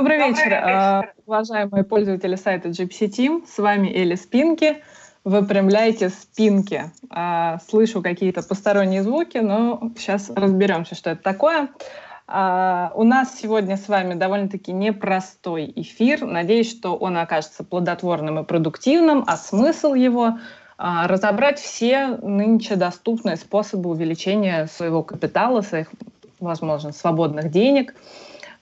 Добрый вечер, а, уважаемые пользователи сайта Gypsy Team. С вами Эли Спинки. Выпрямляйте спинки. А, слышу какие-то посторонние звуки, но сейчас разберемся, что это такое. А, у нас сегодня с вами довольно-таки непростой эфир. Надеюсь, что он окажется плодотворным и продуктивным, а смысл его разобрать все нынче доступные способы увеличения своего капитала, своих, возможно, свободных денег –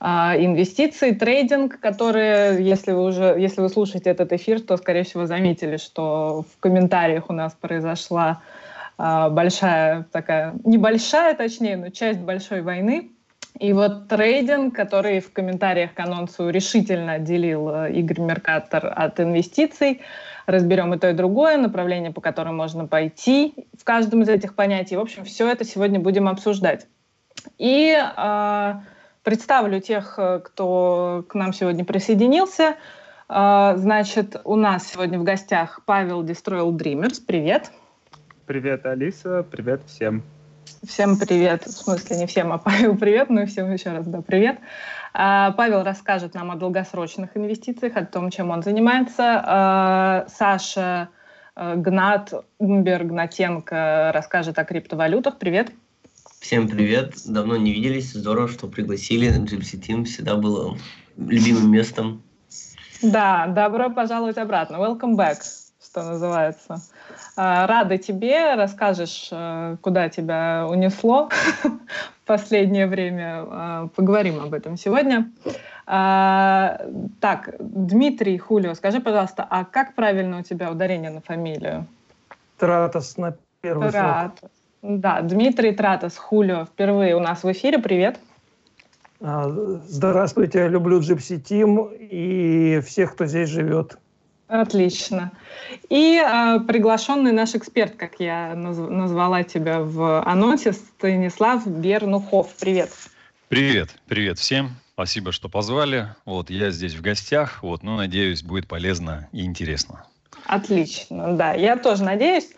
инвестиции, трейдинг, которые, если вы уже, если вы слушаете этот эфир, то, скорее всего, заметили, что в комментариях у нас произошла а, большая такая, небольшая, точнее, но часть большой войны. И вот трейдинг, который в комментариях к анонсу решительно отделил э, Игорь Меркатор от инвестиций, разберем и то, и другое, направление, по которым можно пойти в каждом из этих понятий. В общем, все это сегодня будем обсуждать. И э, Представлю тех, э, кто к нам сегодня присоединился. А, значит, у нас сегодня в гостях Павел Destroyal Dreamers. Привет. Привет, Алиса. Привет всем. Всем привет. В смысле, не всем, а Павел привет. Ну и всем еще раз, да, привет. А, Павел расскажет нам о долгосрочных инвестициях, о том, чем он занимается. А, Саша э, Гнат Умбер Гнатенко расскажет о криптовалютах. Привет. Всем привет, давно не виделись, здорово, что пригласили, Gypsy Team всегда было любимым местом. Да, добро пожаловать обратно, welcome back, что называется. А, рада тебе, расскажешь, э, куда тебя унесло в последнее время, а, поговорим об этом сегодня. А, так, Дмитрий Хулио, скажи, пожалуйста, а как правильно у тебя ударение на фамилию? Тратос на первый Тратос. Да, Дмитрий Тратос, Хулио, впервые у нас в эфире. Привет. А, здравствуйте, люблю Gypsy Team и всех, кто здесь живет. Отлично. И э, приглашенный наш эксперт, как я наз- назвала тебя в анонсе, Станислав Бернухов. Привет. Привет, привет всем. Спасибо, что позвали. Вот я здесь в гостях. Вот, ну, надеюсь, будет полезно и интересно. Отлично, да. Я тоже надеюсь.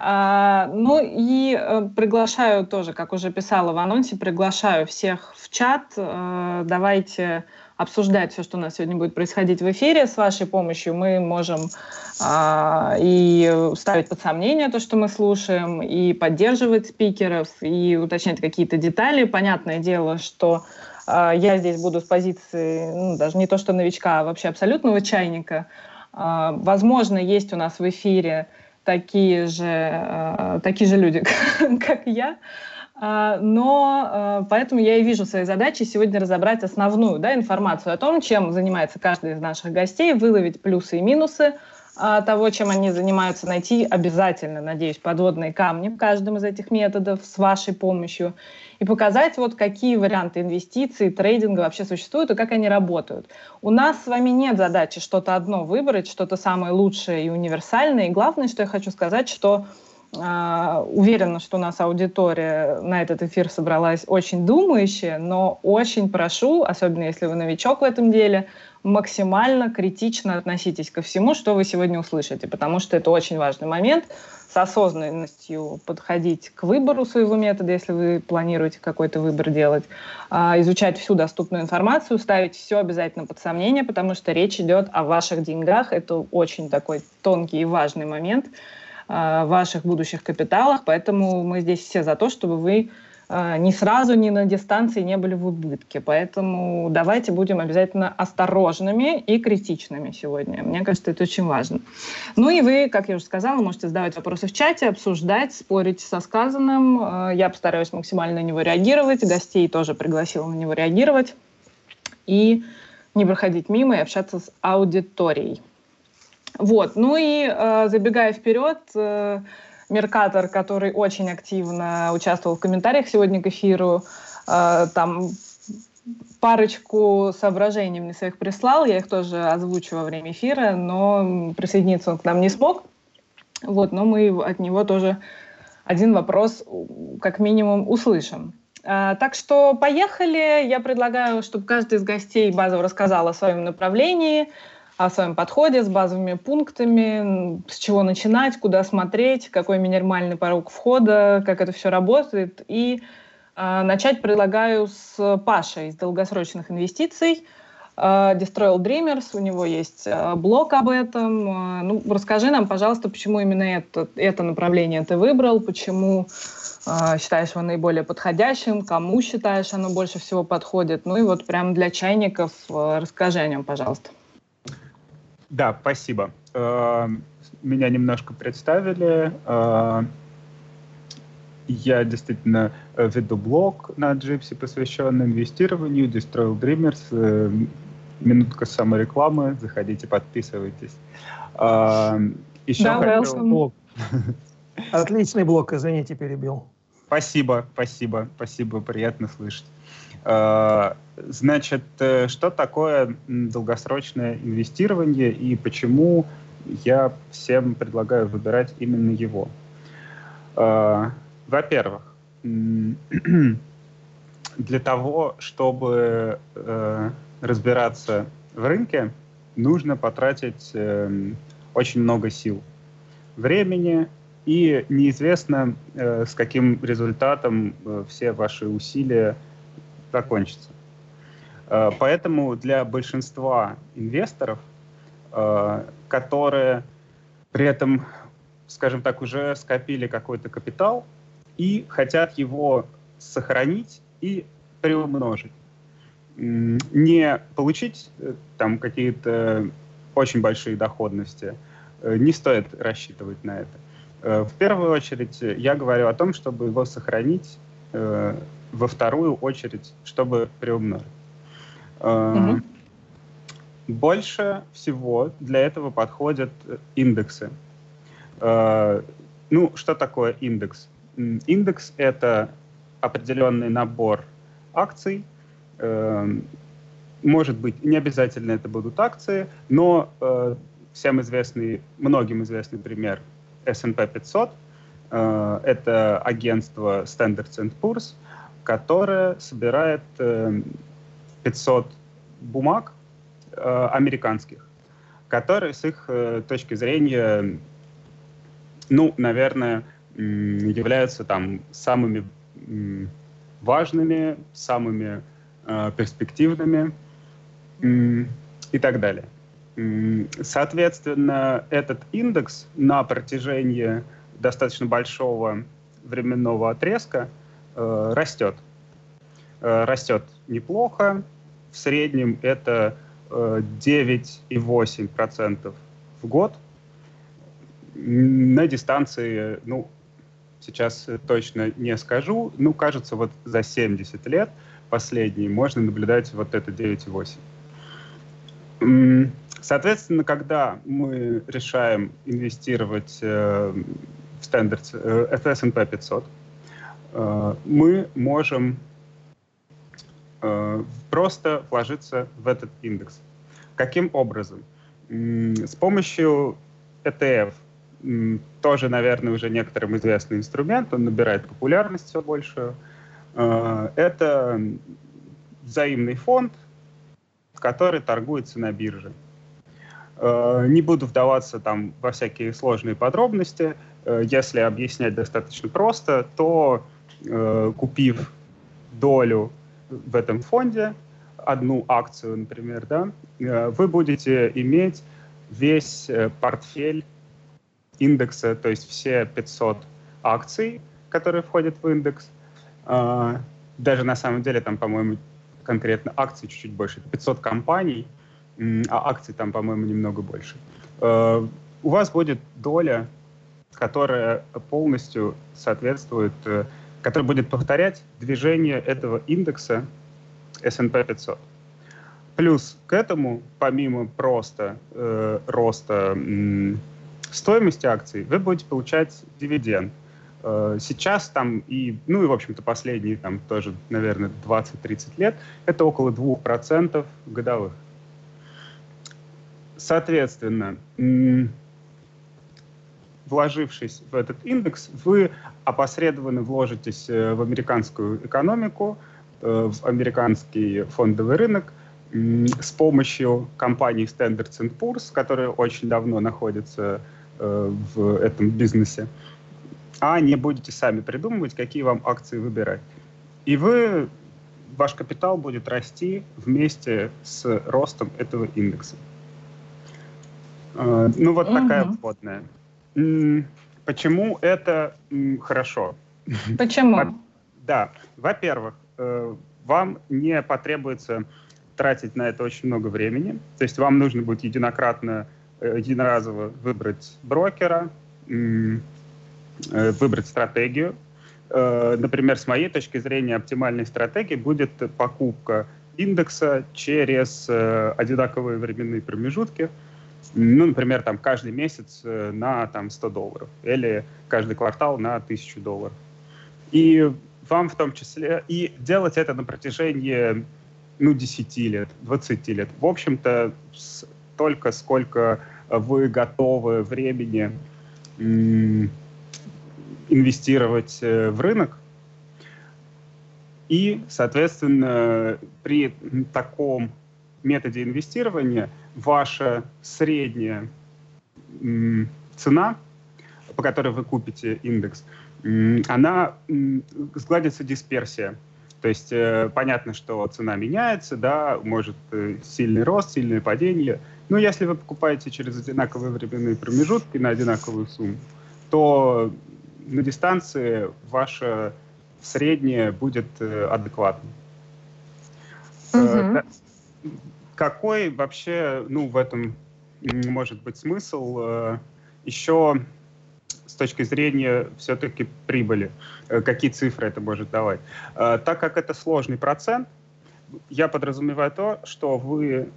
А, ну и э, приглашаю тоже, как уже писала в анонсе, приглашаю всех в чат. Э, давайте обсуждать все, что у нас сегодня будет происходить в эфире. С вашей помощью мы можем а, и ставить под сомнение то, что мы слушаем, и поддерживать спикеров, и уточнять какие-то детали. Понятное дело, что а, я здесь буду с позиции, ну, даже не то что новичка, а вообще абсолютного чайника. Возможно, есть у нас в эфире такие же, э, такие же люди, как я. А, но э, поэтому я и вижу своей задачей сегодня разобрать основную да, информацию о том, чем занимается каждый из наших гостей, выловить плюсы и минусы а, того, чем они занимаются, найти обязательно, надеюсь, подводные камни в каждом из этих методов с вашей помощью и показать, вот какие варианты инвестиций, трейдинга вообще существуют и как они работают. У нас с вами нет задачи что-то одно выбрать, что-то самое лучшее и универсальное. И главное, что я хочу сказать, что Uh, уверена, что у нас аудитория на этот эфир собралась очень думающая, но очень прошу, особенно если вы новичок в этом деле, максимально критично относитесь ко всему, что вы сегодня услышите, потому что это очень важный момент. С осознанностью подходить к выбору своего метода, если вы планируете какой-то выбор делать, а, изучать всю доступную информацию, ставить все обязательно под сомнение, потому что речь идет о ваших деньгах. Это очень такой тонкий и важный момент а, ваших будущих капиталах, поэтому мы здесь все за то, чтобы вы ни сразу, ни на дистанции не были в убытке. Поэтому давайте будем обязательно осторожными и критичными сегодня. Мне кажется, это очень важно. Ну и вы, как я уже сказала, можете задавать вопросы в чате, обсуждать, спорить со сказанным. А, я постараюсь максимально на него реагировать. Гостей тоже пригласила на него реагировать. И не проходить мимо и общаться с аудиторией. Вот. Ну и э, забегая вперед, э, Меркатор, который очень активно участвовал в комментариях сегодня к эфиру, э, там парочку соображений мне своих прислал, я их тоже озвучу во время эфира, но присоединиться он к нам не смог. Вот, но мы от него тоже один вопрос как минимум услышим. А, так что поехали. Я предлагаю, чтобы каждый из гостей базово рассказал о своем направлении, о своем подходе с базовыми пунктами, с чего начинать, куда смотреть, какой минимальный порог входа, как это все работает. И э, начать предлагаю с Пашей из долгосрочных инвестиций. Destroyal Dreamers, у него есть блог об этом. Ну, расскажи нам, пожалуйста, почему именно это, это направление ты выбрал, почему считаешь его наиболее подходящим, кому считаешь оно больше всего подходит. Ну и вот прям для чайников расскажи о нем, пожалуйста. Да, спасибо. Меня немножко представили. Я действительно э, веду блог на Gypsy, посвященный инвестированию, Destroy Dreamers. Э, минутка саморекламы, заходите, подписывайтесь. Еще да, хотел... блог. Отличный блог, извините, перебил. Спасибо, спасибо, спасибо, приятно слышать. Значит, э, что такое долгосрочное инвестирование и почему я всем предлагаю выбирать именно его? Во-первых, для того, чтобы э, разбираться в рынке, нужно потратить э, очень много сил, времени, и неизвестно, э, с каким результатом э, все ваши усилия закончатся. Э, поэтому для большинства инвесторов, э, которые при этом, скажем так, уже скопили какой-то капитал, и хотят его сохранить и приумножить. Не получить э, там какие-то очень большие доходности, не стоит рассчитывать на это. В первую очередь я говорю о том, чтобы его сохранить, во вторую очередь, чтобы приумножить. Угу. Больше всего для этого подходят индексы. Ну, что такое индекс? Индекс — это определенный набор акций. Может быть, не обязательно это будут акции, но э, всем известный, многим известный пример S&P 500 э, — это агентство Standards Poor's, которое собирает 500 э, бумаг американских, которые с их точки зрения, ну, наверное, являются там самыми важными, самыми э, перспективными и так далее. Соответственно, этот индекс на протяжении достаточно большого временного отрезка э, растет. Э, растет неплохо. В среднем это э, 9,8% в год. На дистанции, ну, сейчас точно не скажу, ну, кажется, вот за 70 лет последние можно наблюдать вот это 9,8. Соответственно, когда мы решаем инвестировать э, в стандарт э, S&P 500, э, мы можем э, просто вложиться в этот индекс. Каким образом? С помощью ETF – тоже, наверное, уже некоторым известный инструмент, он набирает популярность все больше. Э, это взаимный фонд, который торгуется на бирже. Э, не буду вдаваться там во всякие сложные подробности. Э, если объяснять достаточно просто, то купив долю в этом фонде, одну акцию, например, да, вы будете иметь весь портфель индекса, то есть все 500 акций, которые входят в индекс. А, даже на самом деле там, по-моему, конкретно акций чуть-чуть больше. 500 компаний, а акций там, по-моему, немного больше. У вас будет доля, которая полностью соответствует, э, которая будет повторять движение этого индекса S&P 500. Плюс к этому, помимо просто э, роста стоимости акций вы будете получать дивиденд. Э, сейчас там и, ну и, в общем-то, последние там тоже, наверное, 20-30 лет, это около 2% годовых. Соответственно, вложившись в этот индекс, вы опосредованно вложитесь э, в американскую экономику, э, в американский фондовый рынок, с помощью компании Standards Poor's, которая очень давно находится Э, в этом бизнесе, а не будете сами придумывать, какие вам акции выбирать. И вы ваш капитал будет расти вместе с ростом этого индекса. Ну, вот угу. такая вводная. Почему это хорошо? Почему? Да, во-первых, э, вам не потребуется тратить на это очень много времени. То есть вам нужно будет единократно, э, единоразово выбрать брокера, выбрать стратегию, Э, например, с моей точки зрения, оптимальной стратегией будет покупка индекса через э, одинаковые временные промежутки, ну, например, там каждый месяц э, на там 100 долларов или каждый квартал на 1000 долларов. И вам в том числе, и делать это на протяжении, ну, 10 лет, 20 лет. В общем-то, столько, сколько вы готовы времени инвестировать э, в рынок. И, соответственно, при таком методе инвестирования ваша средняя цена, по которой вы купите индекс, она сгладится дисперсия. То есть э, понятно, что цена меняется, да, может э, сильный рост, сильное падение. Но если вы покупаете через одинаковые временные промежутки на одинаковую сумму, то на дистанции ваше среднее будет э, адекватным. Угу. Какой вообще, ну, в этом может быть смысл э, еще с точки зрения все-таки прибыли? Какие цифры это может давать? Так как это сложный процент, я подразумеваю то, что вы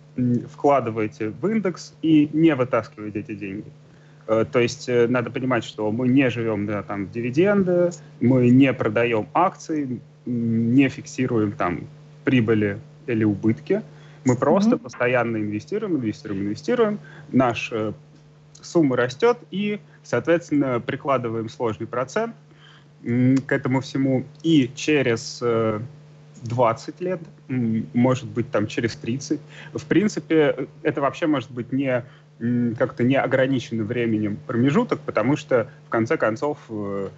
вкладываете в индекс и не вытаскиваете эти деньги. Э, то есть э, надо понимать, что мы не живем на там, дивиденды, мы не продаем акции, не фиксируем там прибыли или убытки. Мы просто mm-hmm. постоянно инвестируем, инвестируем, инвестируем. Наша э, сумма растет и, соответственно, прикладываем сложный процент к этому всему. И через 20 лет, может быть, там через 30. В принципе, это вообще может быть не как-то не ограниченный временем промежуток, потому что, в конце концов, э,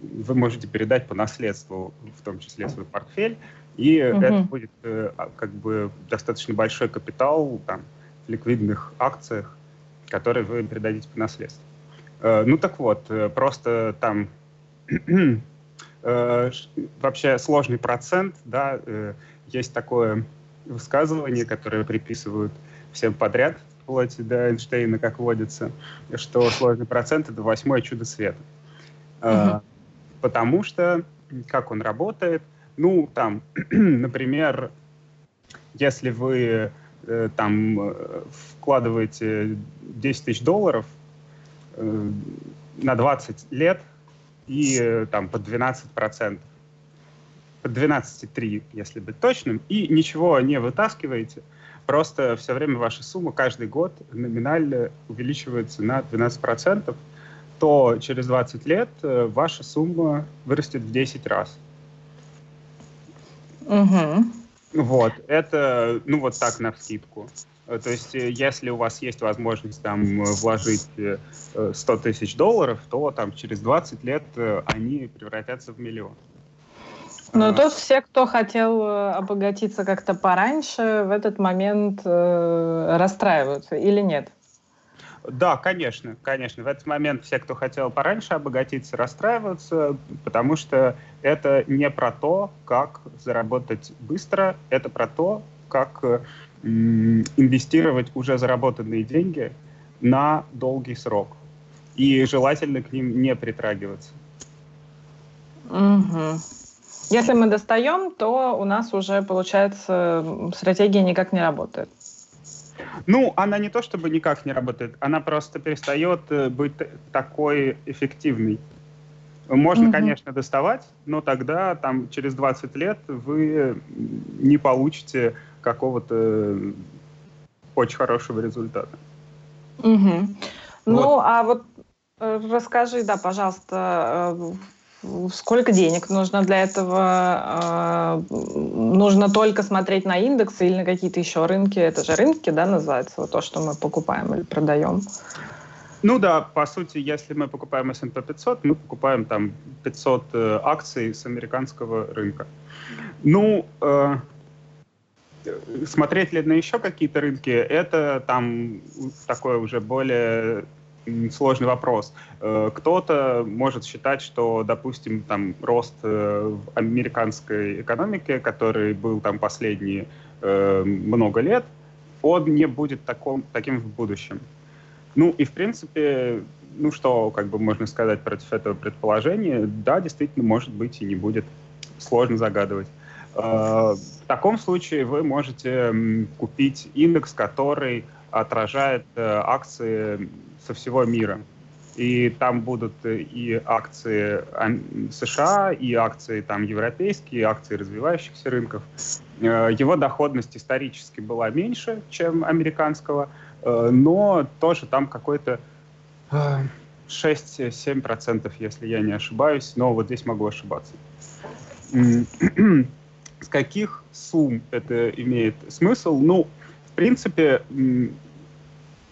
вы можете передать по наследству, в том числе свой портфель, и угу. это будет э, а, как бы достаточно большой капитал там, в ликвидных акциях, которые вы передадите по наследству. Э, ну так вот, просто там вообще сложный процент, да, есть такое высказывание, которое приписывают всем подряд – вплоть до Эйнштейна, как водится, что сложный процент — это восьмое чудо света. Угу. потому что, как он работает, ну, там, например, если вы э, там э, вкладываете 10 тысяч долларов э, на 20 лет и э, там по 12 процентов, по 12,3, если быть точным, и ничего не вытаскиваете — Просто все время ваша сумма каждый год номинально увеличивается на 12%, то через 20 лет э, ваша сумма вырастет в 10 раз. Угу. Вот, это, ну, вот так на вскидку. Э, то есть, э, если у вас есть возможность там вложить 100 тысяч долларов, то там через 20 лет они превратятся в миллион. Но тут все, кто хотел э, обогатиться как-то пораньше, в этот момент э, расстраиваются или нет? Да, конечно, конечно. В этот момент все, кто хотел пораньше обогатиться, расстраиваются, потому что это не про то, как заработать быстро, это про то, как инвестировать уже заработанные деньги на долгий срок. И желательно к ним не притрагиваться. Угу. Если мы достаем, то у нас уже, получается, стратегия никак не работает. Ну, она не то чтобы никак не работает, она просто перестает э, быть такой эффективной. Можно, угу. конечно, доставать, но тогда там через 20 лет вы не получите какого-то очень хорошего результата. Угу. Вот. Ну, а вот э, расскажи, да, пожалуйста, э, Сколько денег нужно для этого? А, нужно только смотреть на индексы или на какие-то еще рынки? Это же рынки, да, называется, вот то, что мы покупаем или продаем? Ну да, по сути, если мы покупаем S&P 500, мы покупаем там 500 э, акций с американского рынка. Ну, э, смотреть ли на еще какие-то рынки, это там такой уже более сложный вопрос. Э, кто-то может считать, что, допустим, там рост э, в американской экономике, который был там последние э, много лет, он не будет таком, таким в будущем. Ну и в принципе, ну что, как бы можно сказать против этого предположения, да, действительно, может быть и не будет. Сложно загадывать. В таком случае вы можете купить индекс, который отражает акции со всего мира. И там будут и акции США, и акции там европейские, и акции развивающихся рынков. Э, его доходность исторически была меньше, чем американского, э, но тоже там какой-то 6-7%, э, если я не ошибаюсь, но вот здесь могу ошибаться. С каких сумм это имеет смысл? Ну, в принципе,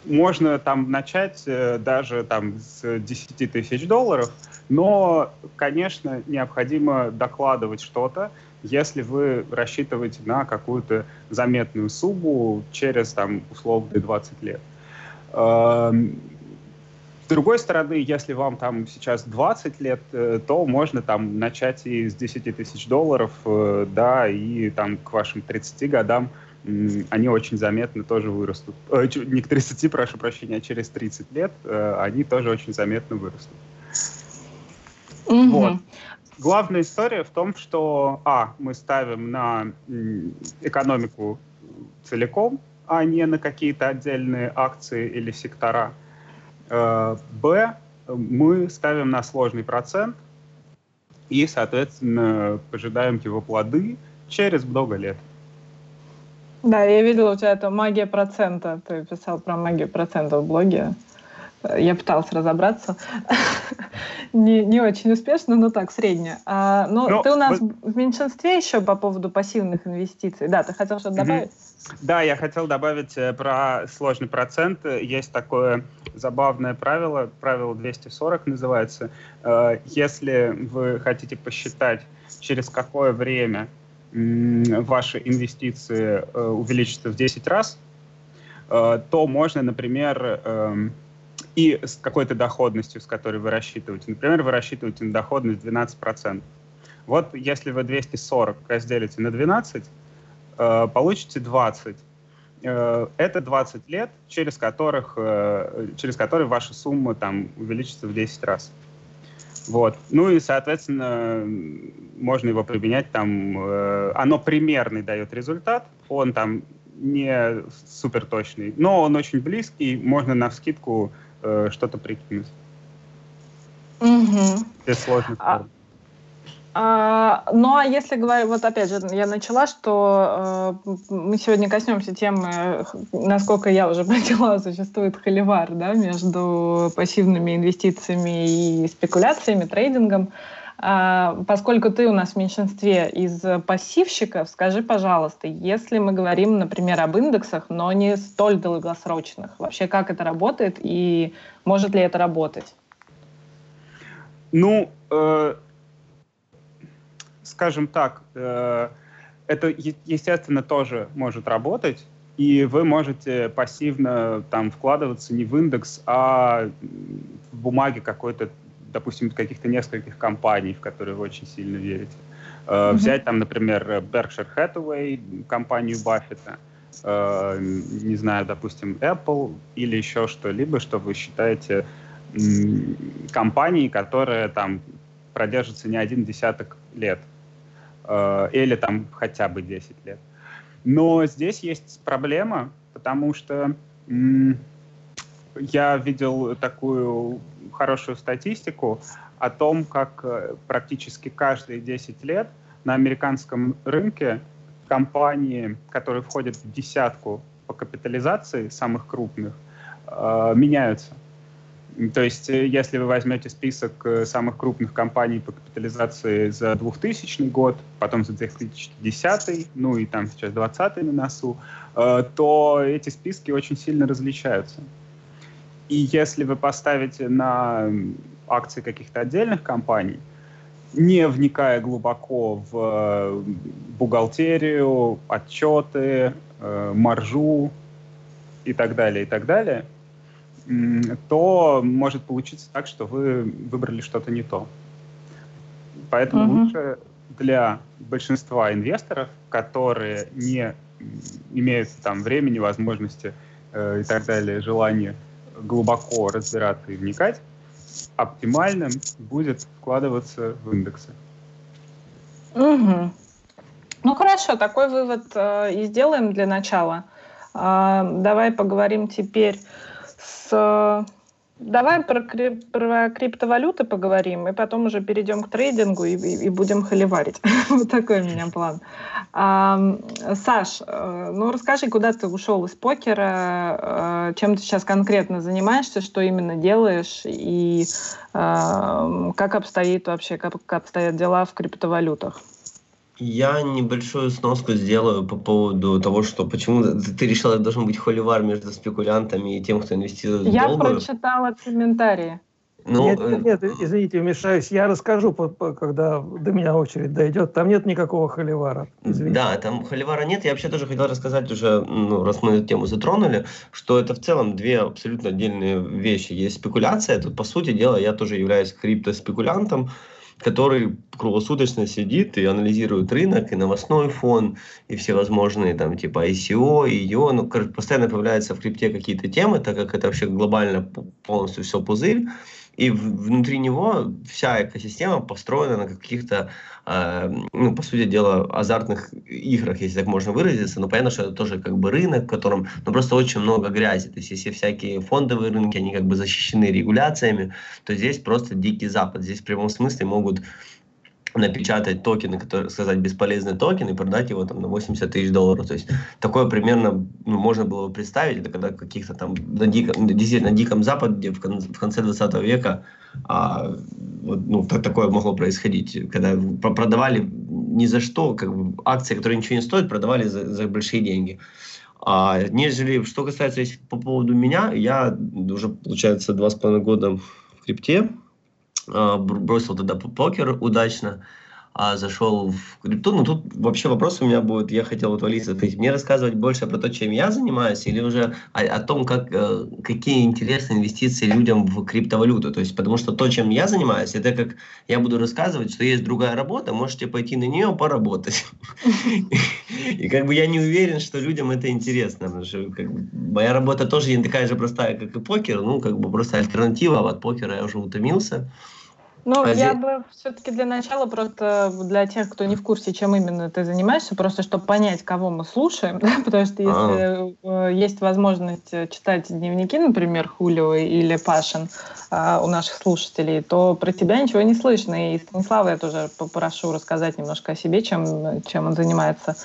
можно там начать э, даже там с 10 тысяч долларов, но, конечно, необходимо докладывать что-то, если вы рассчитываете на какую-то заметную сумму через, там, условно, 20 лет. Эм, с другой стороны, если вам там сейчас 20 лет, э, то можно там начать и с 10 тысяч долларов, э, да, и там к вашим 30 годам они очень заметно тоже вырастут. Э, не к 30, прошу прощения, а через 30 лет э, они тоже очень заметно вырастут. Угу. Вот. Главная история в том, что, а, мы ставим на экономику целиком, а не на какие-то отдельные акции или сектора. Э, б, мы ставим на сложный процент и, соответственно, пожидаем его плоды через много лет. Да, я видела у тебя это магия процента. Ты писал про магию процента в блоге. Я пыталась разобраться. не, не очень успешно, но так, среднее. А, но, но ты у нас вы... в меньшинстве еще по поводу пассивных инвестиций. Да, ты хотел что-то добавить? Да, я хотел добавить э, про сложный процент. Есть такое забавное правило, правило 240 называется. Э, если вы хотите посчитать, через какое время ваши инвестиции э, увеличатся в 10 раз, э, то можно, например, эм, и с какой-то доходностью, с которой вы рассчитываете. Например, вы рассчитываете на доходность 12%. Вот если вы 240 разделите на 12, э, получите 20. Это 20 лет, через, которых, через которые ваша сумма там увеличится в 10 раз. Вот. Ну и, соответственно, можно его применять там. Э, оно примерный дает результат. Он там не супер точный, но он очень близкий. Можно на скидку э, что-то прикинуть. Угу. Без сложных а, а, ну а если говорить, вот опять же, я начала, что э, мы сегодня коснемся темы, насколько я уже поняла, существует холивар да, между пассивными инвестициями и спекуляциями, трейдингом. А, поскольку ты у нас в меньшинстве из пассивщиков, скажи, пожалуйста, если мы говорим, например, об индексах, но не столь долгосрочных, вообще как это работает и может ли это работать? Ну, э скажем так, э, это, естественно, тоже может работать, и вы можете пассивно там вкладываться не в индекс, а в бумаги какой-то, допустим, каких-то нескольких компаний, в которые вы очень сильно верите. Mm-hmm. Взять там, например, Berkshire Hathaway, компанию Баффета, э, не знаю, допустим, Apple или еще что-либо, что вы считаете компанией, которая там продержится не один десяток лет. Э, или там хотя бы 10 лет. Но здесь есть проблема, потому что я видел такую хорошую статистику о том, как э, практически каждые 10 лет на американском рынке компании, которые входят в десятку по капитализации самых крупных, э, меняются. То есть, э, если вы возьмете список э, самых крупных компаний по капитализации за 2000 год, потом за 2010, ну и там сейчас 20 на носу, э, то эти списки очень сильно различаются. И если вы поставите на акции каких-то отдельных компаний, не вникая глубоко в бухгалтерию, отчеты, маржу и так далее, и так далее, то может получиться так, что вы выбрали что-то не то. Поэтому угу. лучше для большинства инвесторов, которые не имеют там времени, возможности э, и так далее, желания глубоко разбираться и вникать, оптимальным будет вкладываться в индексы. Угу. Ну хорошо, такой вывод э, и сделаем для начала. Э, давай поговорим теперь с Давай про, крип, про криптовалюты поговорим, и потом уже перейдем к трейдингу и, и, и будем холиварить. вот такой у меня план. Саш, э, ну расскажи, куда ты ушел из покера, э, чем ты сейчас конкретно занимаешься, что именно делаешь, и э, как обстоит вообще, как обстоят дела в криптовалютах? Я небольшую сноску сделаю по поводу того, что почему ты решила, это должен быть холивар между спекулянтами и тем, кто инвестирует в Я доллары. прочитала комментарии. Ну, нет, нет, нет, извините, вмешаюсь. Я расскажу, когда до меня очередь дойдет. Там нет никакого холивара. Извините. Да, там холивара нет. Я вообще тоже хотел рассказать уже, ну, раз мы эту тему затронули, что это в целом две абсолютно отдельные вещи. Есть спекуляция. Тут, по сути дела, я тоже являюсь криптоспекулянтом который круглосуточно сидит и анализирует рынок, и новостной фон, и всевозможные там типа ICO, и IO, ну, постоянно появляются в крипте какие-то темы, так как это вообще глобально полностью все пузырь, и внутри него вся экосистема построена на каких-то, э, ну, по сути дела, азартных играх, если так можно выразиться. Но понятно, что это тоже как бы рынок, в котором ну, просто очень много грязи. То есть если всякие фондовые рынки, они как бы защищены регуляциями, то здесь просто дикий запад. Здесь в прямом смысле могут напечатать токены, которые, сказать, бесполезный токен и продать его там на 80 тысяч долларов. То есть такое примерно ну, можно было бы представить, это когда каких-то там на диком, действительно на диком западе в, в конце 20 века а, вот, ну, так, такое могло происходить, когда продавали ни за что, как бы акции, которые ничего не стоят, продавали за, за большие деньги. А, нежели, что касается по поводу меня, я уже, получается, два с половиной года в крипте, бросил тогда покер удачно, а зашел в крипту. Ну, тут вообще вопрос у меня будет, я хотел вот Валиса спросить, мне рассказывать больше про то, чем я занимаюсь, или уже о, о том, как, э, какие интересные инвестиции людям в криптовалюту. То есть, потому что то, чем я занимаюсь, это как я буду рассказывать, что есть другая работа, можете пойти на нее поработать. И как бы я не уверен, что людям это интересно, потому что моя работа тоже не такая же простая, как и покер, ну, как бы просто альтернатива, от покера я уже утомился. Ну, а я бы все-таки для начала просто для тех, кто не в курсе, чем именно ты занимаешься, просто чтобы понять, кого мы слушаем, да, потому что если а. есть возможность э, читать дневники, например, Хулио или Пашин э, у наших слушателей, то про тебя ничего не слышно. И Станислава я тоже попрошу рассказать немножко о себе, чем, чем он занимается.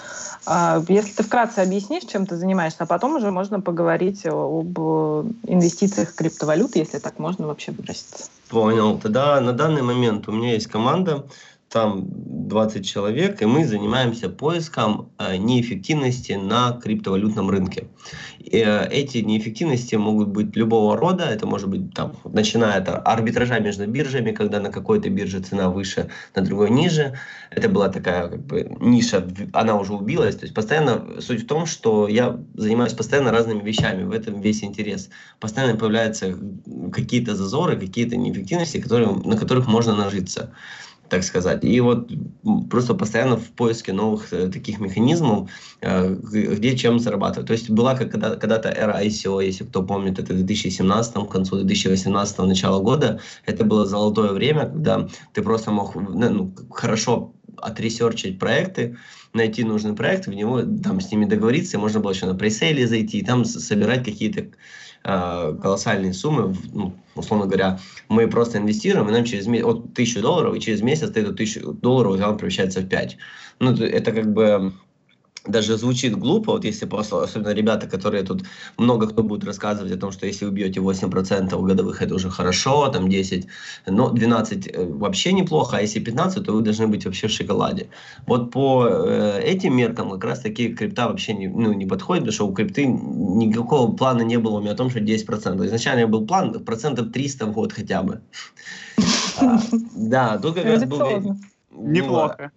Э, если ты вкратце объяснишь, чем ты занимаешься, а потом уже можно поговорить об инвестициях в криптовалюты, если так можно вообще выразиться. Понял. Тогда на данный момент у меня есть команда, там 20 человек, и мы занимаемся поиском э, неэффективности на криптовалютном рынке. Э, эти неэффективности могут быть любого рода, это может быть там, начиная от арбитража между биржами, когда на какой-то бирже цена выше, на другой ниже. Это была такая как бы ниша, она уже убилась. То есть постоянно суть в том, что я занимаюсь постоянно разными вещами, в этом весь интерес. Постоянно появляются какие-то зазоры, какие-то неэффективности, которые, на которых можно нажиться так сказать. И вот просто постоянно в поиске новых э, таких механизмов, э, где чем зарабатывать. То есть была когда, когда-то эра ICO, если кто помнит, это в 2017, к концу 2018, начала года. Это было золотое время, когда ты просто мог ну, ну хорошо отресерчить проекты, найти нужный проект, в него там с ними договориться, можно было еще на пресейле зайти, и там собирать какие-то э, колоссальные суммы, ну, условно говоря, мы просто инвестируем, и нам через месяц, от 1000 долларов, и через месяц эту 1000 долларов он превращается в 5. Ну, это как бы даже звучит глупо, вот если просто, особенно ребята, которые тут, много кто будет рассказывать о том, что если вы бьете 8% годовых, это уже хорошо, там 10, но 12 э, вообще неплохо, а если 15, то вы должны быть вообще в шоколаде. Вот по э, этим меркам как раз таки крипта вообще не, ну, не подходит, потому что у крипты никакого плана не было у меня о том, что 10%. Изначально был план процентов 300 в год хотя бы. А, да, тут как раз был... Неплохо.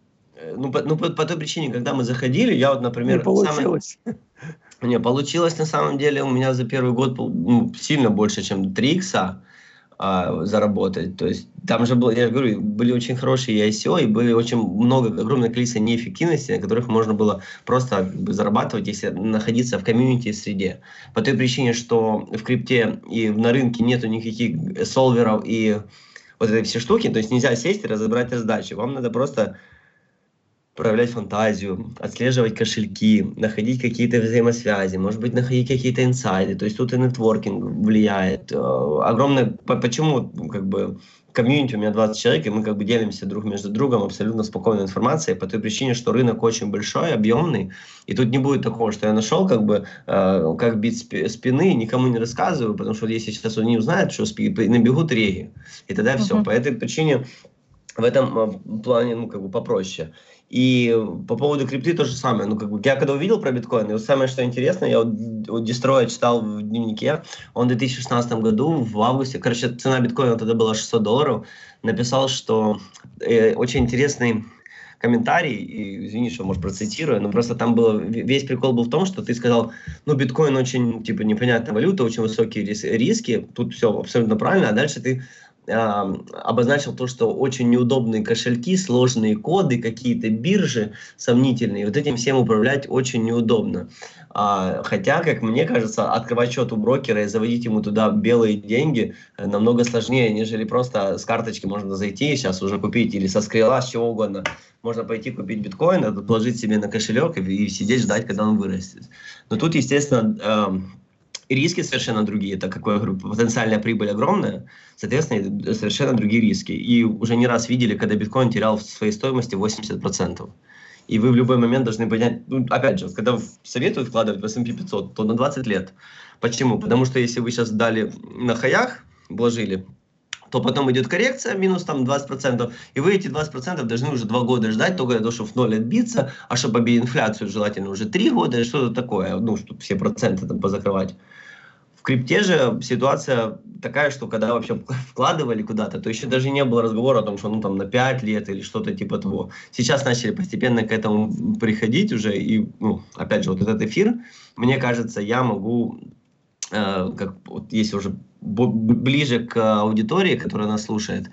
Ну, по, ну по, по той причине, когда мы заходили, я вот, например... Не получилось. Самый... Не, получилось на самом деле у меня за первый год ну, сильно больше, чем 3 икса а, заработать. То есть там же было, я говорю, были очень хорошие ICO, и были очень много, огромное количество неэффективности, на которых можно было просто как бы, зарабатывать, если находиться в комьюнити среде. По той причине, что в крипте и на рынке нету никаких солверов и вот этой все штуки, то есть нельзя сесть и разобрать раздачи. Вам надо просто проявлять фантазию, отслеживать кошельки, находить какие-то взаимосвязи, может быть, находить какие-то инсайды. То есть тут и нетворкинг влияет. Э, огромное... Почему как бы комьюнити у меня 20 человек, и мы как бы делимся друг между другом абсолютно спокойной информацией по той причине, что рынок очень большой, объемный, и тут не будет такого, что я нашел как бы э, как бить спины, никому не рассказываю, потому что если сейчас он не узнает, что спи, набегут реги, и тогда uh-huh. все. По этой причине в этом э, плане ну как бы попроще. И по поводу крипты то же самое. Ну, как бы, я когда увидел про биткоин, и вот самое, что интересно, я вот Дестроя читал в дневнике, он в 2016 году, в августе, короче, цена биткоина тогда была 600 долларов, написал, что э, очень интересный комментарий, и, извини, что, может, процитирую, но просто там было, весь прикол был в том, что ты сказал, ну, биткоин очень, типа, непонятная валюта, очень высокие риски, тут все абсолютно правильно, а дальше ты обозначил то, что очень неудобные кошельки, сложные коды, какие-то биржи сомнительные. Вот этим всем управлять очень неудобно. А, хотя, как мне кажется, открывать счет у брокера и заводить ему туда белые деньги э, намного сложнее, нежели просто с карточки можно зайти сейчас уже купить или со скрила, с чего угодно. Можно пойти купить биткоин, положить себе на кошелек и, и сидеть ждать, когда он вырастет. Но тут, естественно, риски совершенно другие, так как потенциальная прибыль огромная, соответственно, совершенно другие риски. И уже не раз видели, когда биткоин терял в своей стоимости 80%. И вы в любой момент должны понять, ну, опять же, когда советуют вкладывать в S&P 500, то на 20 лет. Почему? Потому что если вы сейчас дали на хаях, вложили, то потом идет коррекция, минус там 20%, и вы эти 20% должны уже 2 года ждать, только для того, чтобы в ноль отбиться, а чтобы обить инфляцию желательно уже 3 года, что-то такое, ну, чтобы все проценты там позакрывать крипте же ситуация такая, что когда вообще вкладывали куда-то, то еще даже не было разговора о том, что ну там на 5 лет или что-то типа того. Сейчас начали постепенно к этому приходить уже, и, ну, опять же, вот этот эфир, мне кажется, я могу, э, как вот если уже ближе к аудитории, которая нас слушает,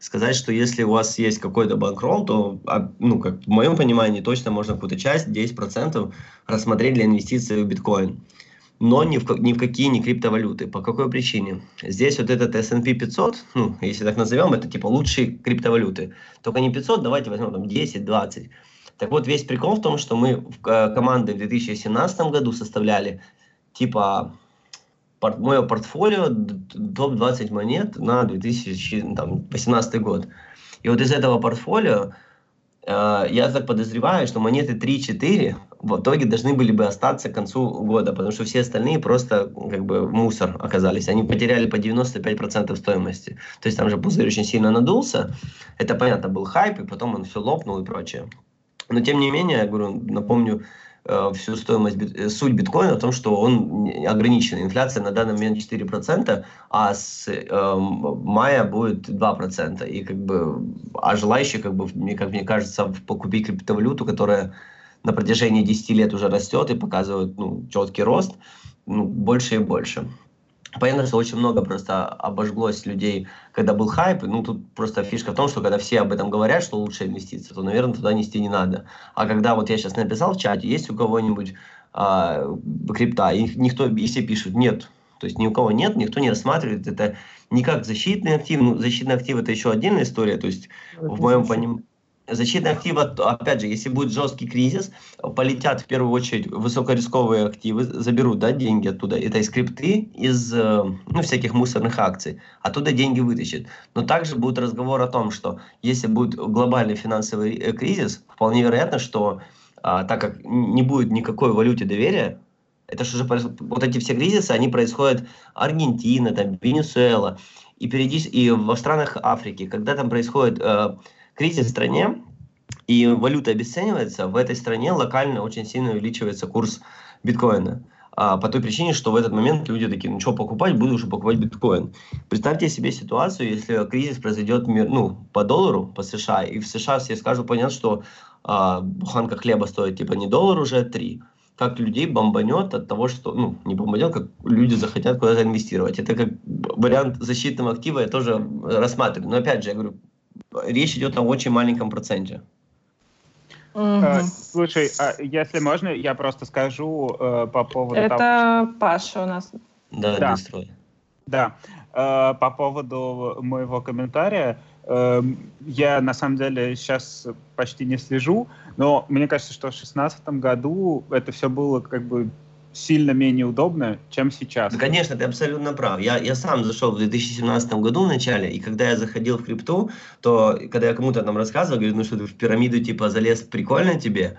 сказать, что если у вас есть какой-то банкролл, то, а, ну, как в моем понимании, точно можно какую-то часть, 10% рассмотреть для инвестиций в биткоин но ни в, ни в какие не криптовалюты. По какой причине? Здесь вот этот S&P 500, ну, если так назовем, это типа лучшие криптовалюты. Только не 500, давайте возьмем там 10-20. Так вот, весь прикол в том, что мы в э, команды в 2017 году составляли типа пort, мое портфолио топ-20 монет на 2018 год. И вот из этого портфолио я так подозреваю, что монеты 3-4 в итоге должны были бы остаться к концу года, потому что все остальные просто как бы мусор оказались. Они потеряли по 95% стоимости. То есть там же пузырь очень сильно надулся. Это понятно, был хайп, и потом он все лопнул и прочее. Но тем не менее, я говорю, напомню, э, всю стоимость, э, суть биткоина в том, что он ограничен. Инфляция на данный момент 4%, а с э, мая будет 2%. И как бы, а желающие, как бы, мне, как мне кажется, покупить криптовалюту, которая на протяжении 10 лет уже растет и показывает ну, четкий рост, ну, больше и больше. Понятно, что очень много просто обожглось людей, когда был хайп. Ну, тут просто фишка в том, что когда все об этом говорят, что лучшая инвестиция, то, наверное, туда нести не надо. А когда вот я сейчас написал в чате, есть у кого-нибудь а, крипта, и никто, и все пишут, нет. То есть ни у кого нет, никто не рассматривает это не как защитный актив. Ну, защитный актив это еще отдельная история. То есть это в моем понимании Защитные активы, опять же, если будет жесткий кризис, полетят в первую очередь высокорисковые активы, заберут да, деньги оттуда. Это из э, ну, всяких мусорных акций. Оттуда деньги вытащат. Но также будет разговор о том, что если будет глобальный финансовый э, кризис, вполне вероятно, что а, так как не будет никакой валюте доверия, это же вот эти все кризисы, они происходят Аргентина, там, Венесуэла, и, периодически, и во странах Африки, когда там происходит э, кризис в стране, и валюта обесценивается, в этой стране локально очень сильно увеличивается курс биткоина. А, по той причине, что в этот момент люди такие, ну что покупать, буду уже покупать биткоин. Представьте себе ситуацию, если кризис произойдет ну, по доллару, по США, и в США все скажут, понятно, что а, буханка хлеба стоит типа не доллар уже, а три как людей бомбанет от того, что, ну, не бомбанет, как люди захотят куда-то инвестировать. Это как вариант защитного актива я тоже рассматриваю. Но опять же, я говорю, речь идет о очень маленьком проценте. Угу. Слушай, а если можно, я просто скажу э, по поводу Это того, что... Паша у нас. Да, да. строй. Да, э, по поводу моего комментария, э, я на самом деле сейчас почти не слежу, но мне кажется, что в 2016 году это все было как бы сильно менее удобно, чем сейчас. Да, конечно, ты абсолютно прав. Я, я сам зашел в 2017 году в начале, и когда я заходил в крипту, то когда я кому-то там рассказывал, говорю, ну что ты в пирамиду типа залез, прикольно тебе?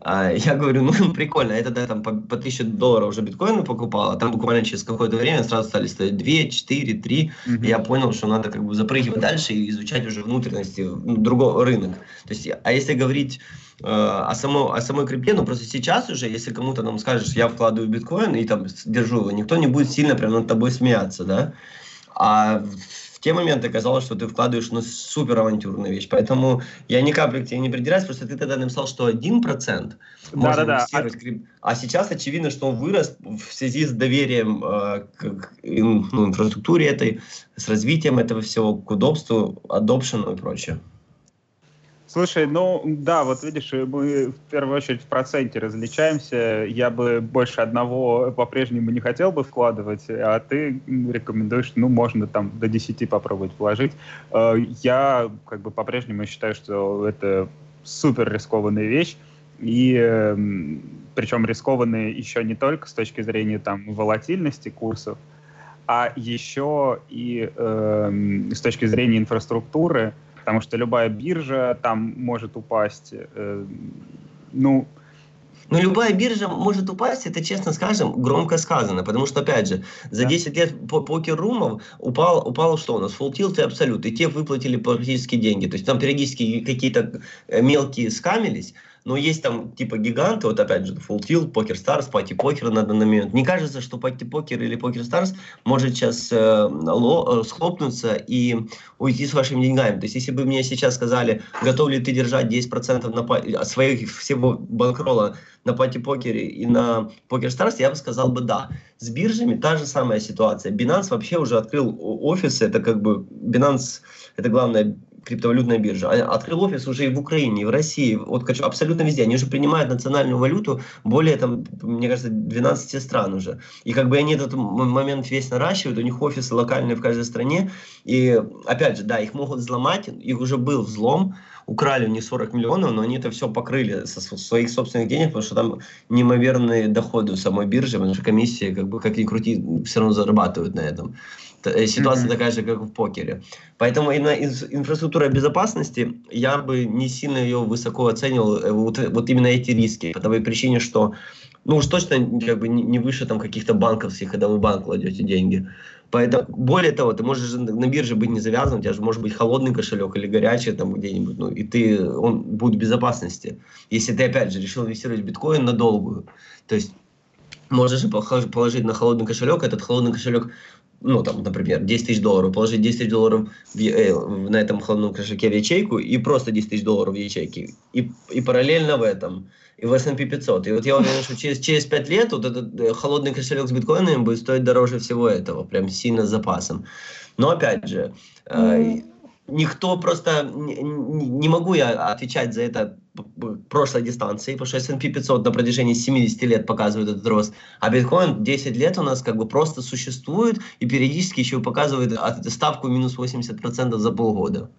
А, я говорю, ну прикольно, это да, там по, по 1000 долларов уже биткоины покупал, а там буквально через какое-то время сразу стали стоить 2, 4, 3, mm-hmm. и я понял, что надо как бы запрыгивать дальше и изучать уже внутренности, ну, другой рынок. То есть, а если говорить о, само, о самой крипте, ну просто сейчас уже, если кому-то нам скажешь, я вкладываю биткоин и там держу его, никто не будет сильно прям над тобой смеяться, да. А в те моменты казалось, что ты вкладываешь ну, супер авантюрную вещь. Поэтому я ни капли к тебе не придираюсь, просто ты тогда написал, что 1% можно да. Да, да. А сейчас очевидно, что он вырос в связи с доверием э, к ну, инфраструктуре этой, с развитием этого всего, к удобству, adoption и прочее. Слушай, ну да, вот видишь, мы в первую очередь в проценте различаемся. Я бы больше одного по-прежнему не хотел бы вкладывать, а ты рекомендуешь, ну, можно там до 10 попробовать вложить. Э, я как бы по-прежнему считаю, что это супер рискованная вещь. И эм, причем рискованные еще не только с точки зрения там волатильности курсов, а еще и э, с точки зрения инфраструктуры, потому что любая биржа там может упасть. Э, ну, но любая биржа может упасть, это, честно скажем, громко сказано, потому что, опять же, за да. 10 лет покер-румов упал, упало что у нас? Full Tilt и Absolute, и те выплатили практически деньги. То есть там периодически какие-то э, мелкие скамились, но есть там типа гиганты, вот опять же, Full Tilt, Poker Stars, Party Poker на данный момент. Не кажется, что Party Poker или Poker Stars может сейчас э, ло, э, схлопнуться и уйти с вашими деньгами. То есть, если бы мне сейчас сказали, готов ли ты держать 10% на, своих всего банкрола на Party Poker и на Poker Stars, я бы сказал бы да. С биржами та же самая ситуация. Binance вообще уже открыл офисы, это как бы Binance, это главная криптовалютная биржа. А открыл офис уже и в Украине, и в России, вот абсолютно везде. Они уже принимают национальную валюту более, там, мне кажется, 12 стран уже. И как бы они этот момент весь наращивают, у них офисы локальные в каждой стране. И опять же, да, их могут взломать, их уже был взлом, украли у них 40 миллионов, но они это все покрыли со своих собственных денег, потому что там неимоверные доходы у самой биржи, потому что комиссии, как бы, как ни крути, все равно зарабатывают на этом. Э, ситуация mm-hmm. такая же, как в покере. Поэтому и на инфраструктура безопасности я бы не сильно ее высоко оценивал, э, вот, вот именно эти риски, по той причине, что ну уж точно как бы не выше там каких-то банковских, когда вы в банк кладете деньги. Поэтому, более того, ты можешь на бирже быть не завязан, у тебя же может быть холодный кошелек или горячий там где-нибудь, ну, и ты, он будет в безопасности. Если ты, опять же, решил инвестировать в биткоин на долгую, то есть можешь положить на холодный кошелек, этот холодный кошелек ну, там, например, 10 тысяч долларов, положить 10 тысяч долларов в, э, на этом холодном кошельке в ячейку и просто 10 тысяч долларов в ячейке. И, и параллельно в этом, и в S&P 500. И вот я уверен, что через, через 5 лет вот этот э, холодный кошелек с биткоинами будет стоить дороже всего этого, прям сильно с запасом. Но опять же, э, никто просто, не, не могу я отвечать за это прошлой дистанции, потому что S&P 500 на протяжении 70 лет показывает этот рост, а биткоин 10 лет у нас как бы просто существует и периодически еще показывает ставку минус 80% за полгода.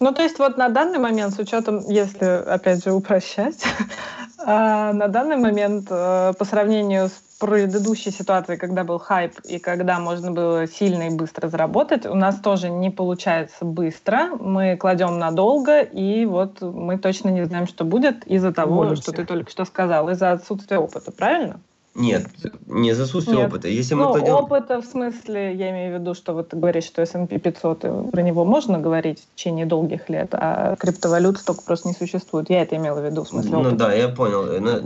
Ну, то есть вот на данный момент, с учетом, если, опять же, упрощать, на данный момент, э, по сравнению с предыдущей ситуацией, когда был хайп и когда можно было сильно и быстро заработать, у нас тоже не получается быстро. Мы кладем надолго, и вот мы точно не знаем, что будет из-за того, Молимся. что ты только что сказал, из-за отсутствия опыта, правильно? Нет, не за отсутствие Нет. опыта. Если ну, мы кладем... опыта в смысле, я имею в виду, что вот ты говоришь, что S&P 500, про него можно говорить в течение долгих лет, а криптовалют столько просто не существует. Я это имела в виду в смысле Ну опыта. да, я понял. На,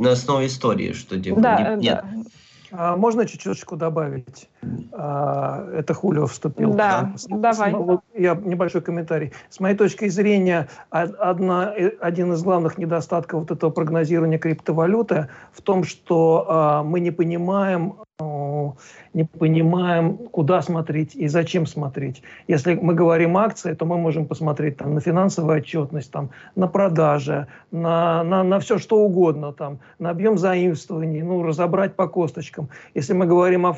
на основе истории, что типа... Да, не, да. А можно чуть-чуточку добавить? А, это Хулио вступил. Да, да давай. Я небольшой комментарий. С моей точки зрения, одна, э, один из главных недостатков вот этого прогнозирования криптовалюты в том, что а, мы не понимаем не понимаем, куда смотреть и зачем смотреть. Если мы говорим акции, то мы можем посмотреть там, на финансовую отчетность, там, на продажи, на, на, на все что угодно, там, на объем заимствований, ну, разобрать по косточкам. Если мы говорим о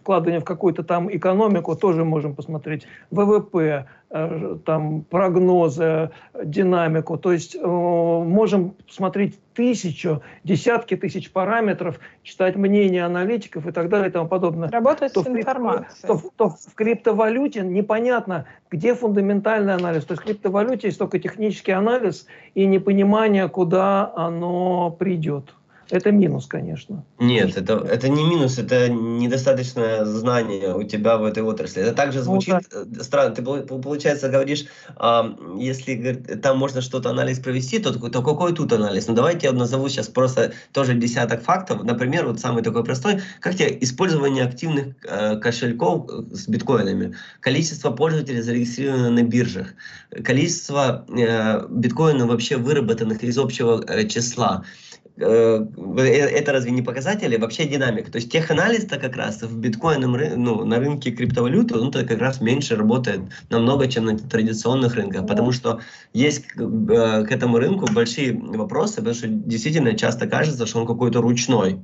вкладывании в какую-то там экономику, тоже можем посмотреть ВВП, Э, там, прогнозы, динамику. То есть э, можем смотреть тысячу, десятки тысяч параметров, читать мнения аналитиков и так далее и тому подобное. Работать то с информацией. То, то в криптовалюте непонятно, где фундаментальный анализ. То есть в криптовалюте есть только технический анализ и непонимание, куда оно придет. Это минус, конечно. Нет, это, это не минус, это недостаточное знание у тебя в этой отрасли. Это также ну звучит ну, да. странно. Ты, получается, говоришь, если там можно что-то анализ провести, то, то какой тут анализ? Ну, давайте я назову сейчас просто тоже десяток фактов. Например, вот самый такой простой. Как тебе использование активных э, кошельков э, с биткоинами? Количество пользователей зарегистрировано на биржах. Количество э, биткоинов вообще выработанных из общего э, числа. Э, э, это разве не показатели? Вообще динамика. То есть теханализ-то как раз в биткоинном ну, на рынке криптовалюты, он как раз меньше работает намного, чем на традиционных рынках, потому что есть э, к этому рынку большие вопросы, потому что действительно часто кажется, что он какой-то ручной.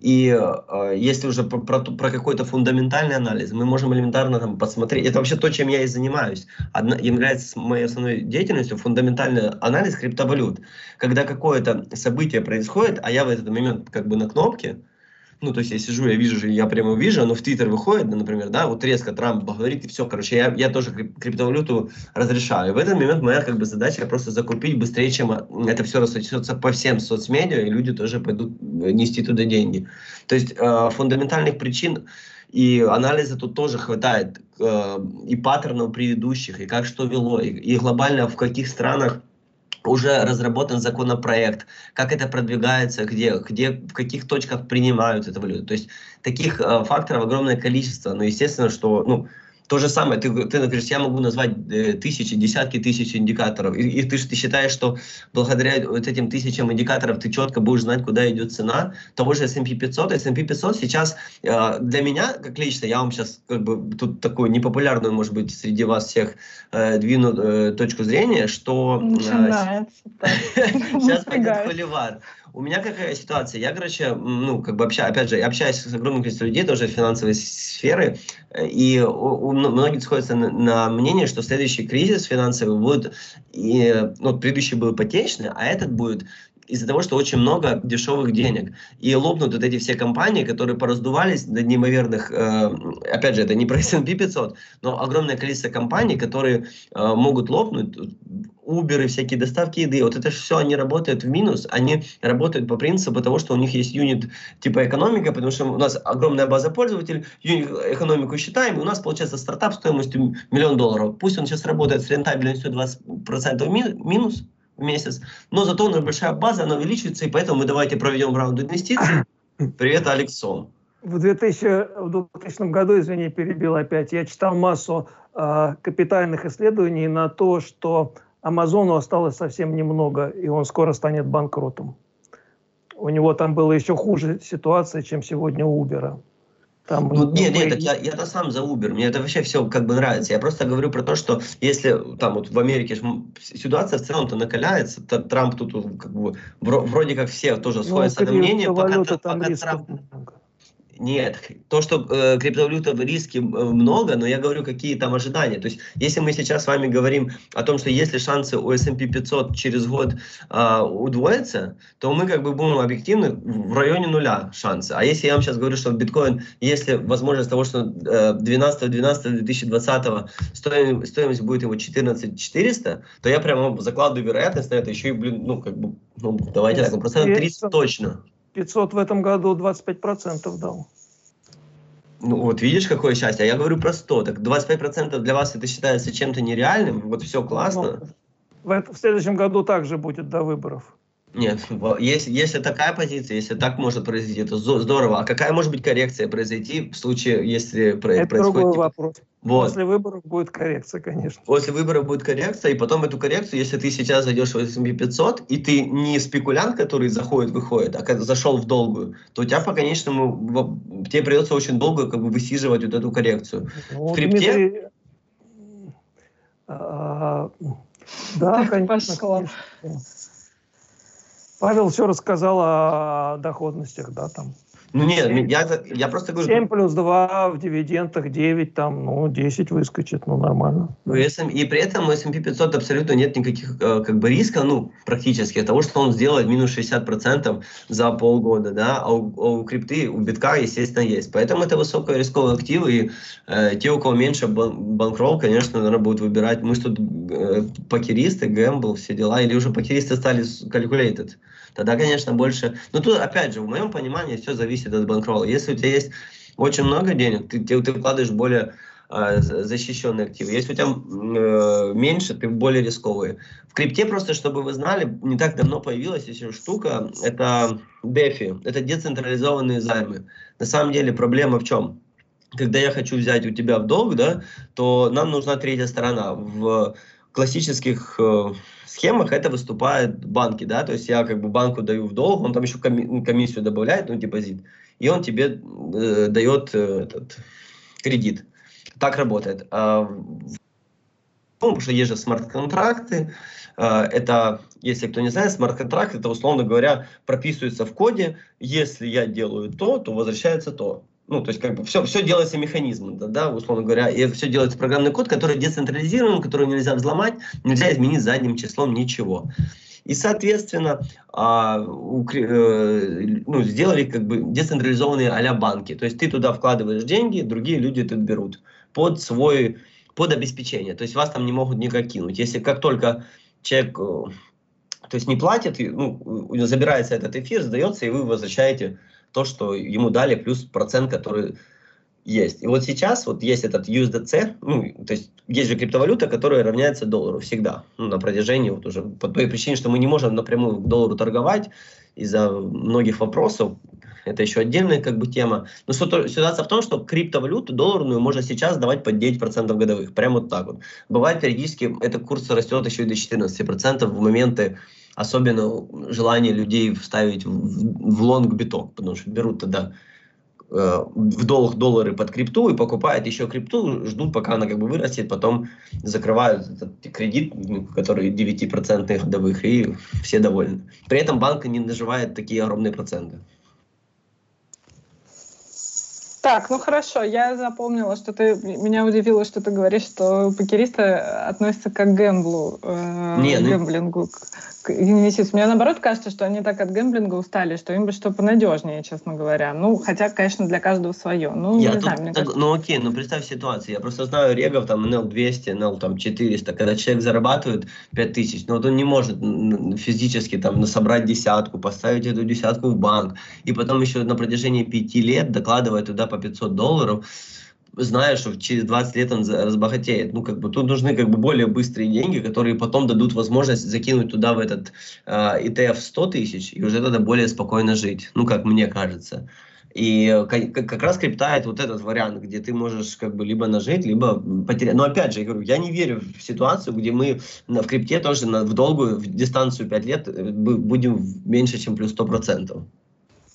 И э, если уже про, про, про какой-то фундаментальный анализ, мы можем элементарно там посмотреть. Это вообще то, чем я и занимаюсь. Одна, является моей основной деятельностью фундаментальный анализ криптовалют. Когда какое-то событие происходит, а я в этот момент как бы на кнопке, ну, то есть я сижу, я вижу, я прямо вижу, оно в Твиттер выходит, например, да, вот резко Трамп говорит, и все, короче, я, я тоже криптовалюту разрешаю. И в этот момент моя как бы задача просто закупить быстрее, чем это все рассосется по всем соцмедиа, и люди тоже пойдут э, нести туда деньги. То есть э, фундаментальных причин и анализа тут тоже хватает э, и паттернов предыдущих, и как что вело, и, и глобально в каких странах уже разработан законопроект, как это продвигается, где, где в каких точках принимают эту валюту. То есть таких э, факторов огромное количество. Но естественно, что ну, то же самое, ты, ты говоришь, я могу назвать э, тысячи, десятки тысяч индикаторов, и, и ты, ты считаешь, что благодаря вот этим тысячам индикаторов ты четко будешь знать, куда идет цена того же S&P 500. S&P 500 сейчас э, для меня, как лично, я вам сейчас как бы тут такую непопулярную, может быть, среди вас всех э, двину э, точку зрения, что... Э, сейчас пойдет холивар. У меня какая ситуация? Я, короче, ну, как бы общаюсь, опять же, общаюсь с огромным количеством людей, тоже финансовой сферы, и у, у многих сходятся на, на мнение, что следующий кризис финансовый будет, и, ну, предыдущий был ипотечный, а этот будет из-за того, что очень много дешевых денег. И лопнут вот эти все компании, которые пораздувались до неимоверных, э, опять же, это не про S&P 500, но огромное количество компаний, которые э, могут лопнуть, Uber и всякие доставки еды, вот это все они работают в минус, они работают по принципу того, что у них есть юнит типа экономика, потому что у нас огромная база пользователей, юнит экономику считаем, и у нас получается стартап стоимостью миллион долларов. Пусть он сейчас работает с рентабельностью 20% минус, в месяц. Но зато у нас большая база, она увеличивается, и поэтому мы давайте проведем раунд инвестиций. Привет, Алексом. В 2000, в 2000 году, извини, перебил опять, я читал массу э, капитальных исследований на то, что Амазону осталось совсем немного, и он скоро станет банкротом. У него там была еще хуже ситуация, чем сегодня у Uber. Там, ну, нет, нет, я, я-то сам за Uber, мне это вообще все как бы нравится. Я просто говорю про то, что если там вот в Америке ситуация в целом-то накаляется, то Трамп тут как бы вроде как все тоже сходятся ну, на мнение, пока, пока Трамп... Нет, то, что э, криптовалюта в риске э, много, но я говорю, какие там ожидания. То есть, если мы сейчас с вами говорим о том, что если шансы у S&P 500 через год э, удвоятся, то мы как бы будем объективны в районе нуля шансы. А если я вам сейчас говорю, что биткоин, если возможность того, что э, 12-12-2020 стоимость, стоимость будет его 14 400, то я прямо закладываю вероятность на это еще и, блин, ну, как бы, ну, давайте так, процентов 30 точно. 500 в этом году 25% дал. Ну вот видишь, какое счастье. А я говорю про 100. Так 25% для вас это считается чем-то нереальным? Вот все классно. Ну, в, в следующем году также будет до выборов. Нет, если, если такая позиция, если так может произойти, это здорово. А какая может быть коррекция произойти в случае, если это происходит... Это другой вопрос. Вот. После выборов будет коррекция, конечно. После выборов будет коррекция, и потом эту коррекцию, если ты сейчас зайдешь в S&P 500, и ты не спекулянт, который заходит, выходит, а когда зашел в долгую, то у тебя по конечному, тебе придется очень долго как бы высиживать вот эту коррекцию. Ну, в крипте... Дмитрий... А, да, конечно. Павел все рассказал о доходностях, да, там. Ну нет, 7, я, я просто говорю... 7 плюс 2 в дивидендах, 9 там, ну 10 выскочит, ну нормально. Ну, SM, и при этом у S&P 500 абсолютно нет никаких э, как бы риска, ну практически, от того, что он сделает минус 60% за полгода, да, а у, а у крипты, у битка, естественно, есть. Поэтому это высокорисковые активы, и э, те, у кого меньше бан банкролл, конечно, наверное, будут выбирать, мы что тут э, покеристы, гэмбл, все дела, или уже покеристы стали calculated тогда, конечно, больше... Но тут, опять же, в моем понимании все зависит от банкролла. Если у тебя есть очень много денег, ты, ты, ты вкладываешь более э, защищенные активы. Если у тебя э, меньше, ты более рисковые. В крипте просто, чтобы вы знали, не так давно появилась еще штука, это DeFi, это децентрализованные займы. На самом деле проблема в чем? Когда я хочу взять у тебя в долг, да, то нам нужна третья сторона. В классических э, схемах это выступают банки, да, то есть я как бы банку даю в долг, он там еще коми комиссию добавляет, ну, депозит, и он тебе э, дает э, этот кредит. Так работает. А, ну, потому что есть же смарт-контракты, э, это, если кто не знает, смарт-контракт, это, условно говоря, прописывается в коде, если я делаю то, то возвращается то ну, то есть как бы все, все делается механизмом, да, да, условно говоря, и все делается программный код, который децентрализирован, который нельзя взломать, нельзя изменить задним числом ничего. И, соответственно, а, у, э, ну, сделали как бы децентрализованные а банки. То есть ты туда вкладываешь деньги, другие люди тут берут под свой, под обеспечение. То есть вас там не могут никак кинуть. Если как только человек э, то есть не платит, ну, забирается этот эфир, сдается, и вы возвращаете то, что ему дали, плюс процент, который есть. И вот сейчас вот есть этот USDC, ну, то есть есть же криптовалюта, которая равняется доллару всегда, ну, на протяжении вот уже, по той причине, что мы не можем напрямую к доллару торговать из-за многих вопросов, это еще отдельная как бы тема. Но ситуация в том, что криптовалюту долларную можно сейчас давать под 9% годовых, прямо вот так вот. Бывает периодически этот курс растет еще и до 14% в моменты особенно желание людей вставить в, в лонг биток, потому что берут тогда э, в долг доллары под крипту и покупают еще крипту, ждут, пока она как бы вырастет, потом закрывают этот кредит, который 9% годовых, и все довольны. При этом банк не наживает такие огромные проценты. Так, ну хорошо, я запомнила, что ты... Меня удивило, что ты говоришь, что покеристы относятся к гэмблу, э, Не, ну... гэмблингу, к инвестициям. Мне наоборот кажется, что они так от гэмблинга устали, что им бы что понадежнее, честно говоря. Ну, хотя, конечно, для каждого свое. Ну, я не знаю, мне так, кажется... Ну окей, ну представь ситуацию. Я просто знаю регов, там, NL 200, NL там 400, когда человек зарабатывает 5000, но вот он не может физически там собрать десятку, поставить эту десятку в банк, и потом еще на протяжении пяти лет докладывать туда по 500 долларов, зная, что через 20 лет он разбогатеет. Ну, как бы тут нужны как бы более быстрые деньги, которые потом дадут возможность закинуть туда в этот э, ETF 100 тысяч, и уже тогда более спокойно жить. Ну, как мне кажется. И как, раз криптает вот этот вариант, где ты можешь как бы либо нажить, либо потерять. Но опять же, я говорю, я не верю в ситуацию, где мы в крипте тоже на, в долгую, в дистанцию 5 лет э, будем меньше, чем плюс 100%.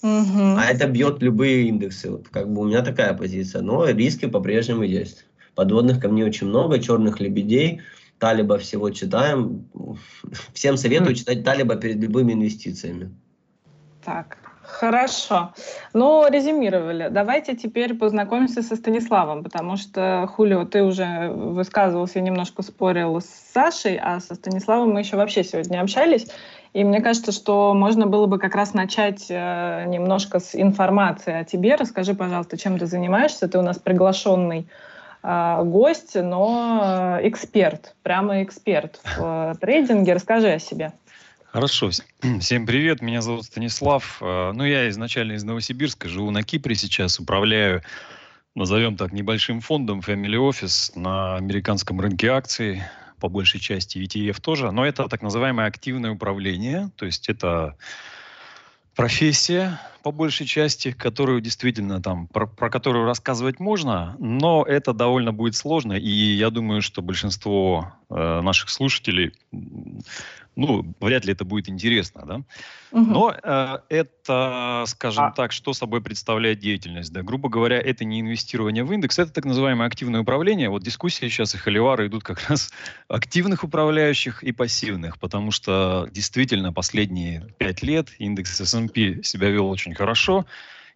Угу. А это бьет любые индексы. Вот, как бы у меня такая позиция. Но риски по-прежнему есть. Подводных камней очень много, черных лебедей. Талиба всего читаем. Всем советую читать Талиба перед любыми инвестициями. Так, Хорошо. Ну, резюмировали. Давайте теперь познакомимся со Станиславом, потому что, Хулио, ты уже высказывался, немножко спорил с Сашей, а со Станиславом мы еще вообще сегодня общались. И мне кажется, что можно было бы как раз начать э, немножко с информации о тебе. Расскажи, пожалуйста, чем ты занимаешься. Ты у нас приглашенный э, гость, но э, эксперт, прямо эксперт в э, трейдинге. Расскажи о себе. Хорошо. Всем привет, меня зовут Станислав. Э, ну, я изначально из Новосибирска, живу на Кипре сейчас, управляю, назовем так, небольшим фондом Family Office на американском рынке акций, по большей части ETF тоже, но это так называемое активное управление, то есть это профессия, по большей части, которую действительно там, про, про которую рассказывать можно, но это довольно будет сложно, и я думаю, что большинство э, наших слушателей ну, вряд ли это будет интересно, да. Угу. Но э, это, скажем а... так, что собой представляет деятельность, да. Грубо говоря, это не инвестирование в индекс, это так называемое активное управление. Вот дискуссии сейчас и холивары идут как раз активных управляющих и пассивных, потому что действительно последние пять лет индекс S&P себя вел очень хорошо,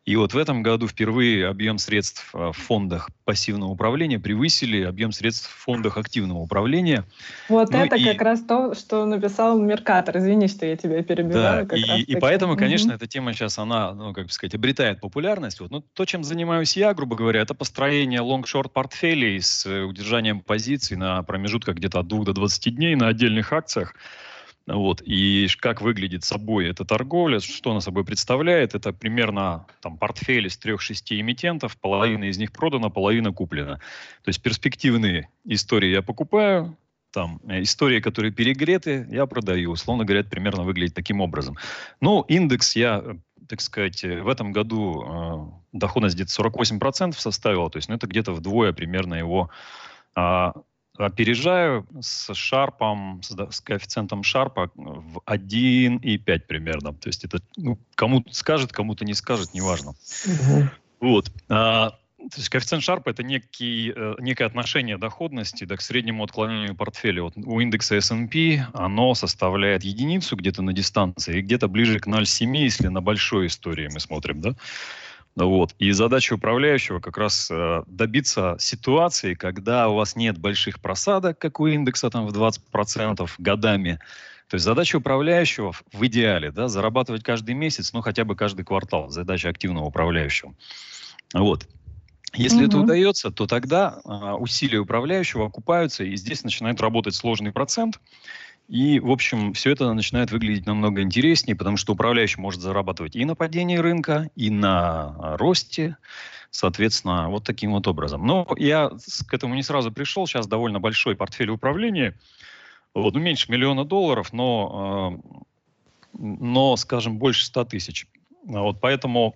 и вот в этом году впервые объем средств э, в фондах пассивного управления превысили объем средств в фондах активного управления. Вот ну это и... как раз то, что написал Меркатор. Извини, что я тебя перебиваю. Да, и, и поэтому, конечно, угу. эта тема сейчас, она, ну, как бы сказать, обретает популярность. Вот. Но то, чем занимаюсь я, грубо говоря, это построение long-short портфелей с э, удержанием позиций на промежутках где-то от 2 до 20 дней на отдельных акциях. Вот. И как выглядит собой эта торговля, что она собой представляет, это примерно там, портфель из трех-шести эмитентов, половина из них продана, половина куплена. То есть перспективные истории я покупаю, там, э, истории, которые перегреты, я продаю. Условно говоря, примерно выглядит таким образом. Ну, индекс я, э, так сказать, э, в этом году э, доходность где-то 48% составила, то есть ну, это где-то вдвое примерно его а, опережаю с шарпом, с, коэффициентом шарпа в 1,5 примерно. То есть это ну, кому-то скажет, кому-то не скажет, неважно. Угу. Вот. А, то есть коэффициент Шарпа это некий, э, некое отношение доходности да, к среднему отклонению портфеля. Вот у индекса S&P оно составляет единицу где-то на дистанции и где-то ближе к 0,7, если на большой истории мы смотрим. Да? Вот. И задача управляющего как раз э, добиться ситуации, когда у вас нет больших просадок, как у индекса там в 20% годами. То есть задача управляющего в идеале, да, зарабатывать каждый месяц, ну хотя бы каждый квартал. Задача активного управляющего. Вот. Если угу. это удается, то тогда э, усилия управляющего окупаются, и здесь начинает работать сложный процент. И, в общем, все это начинает выглядеть намного интереснее, потому что управляющий может зарабатывать и на падении рынка, и на а, росте, соответственно, вот таким вот образом. Но я к этому не сразу пришел, сейчас довольно большой портфель управления, вот, ну, меньше миллиона долларов, но, э, но скажем, больше 100 тысяч. Вот, поэтому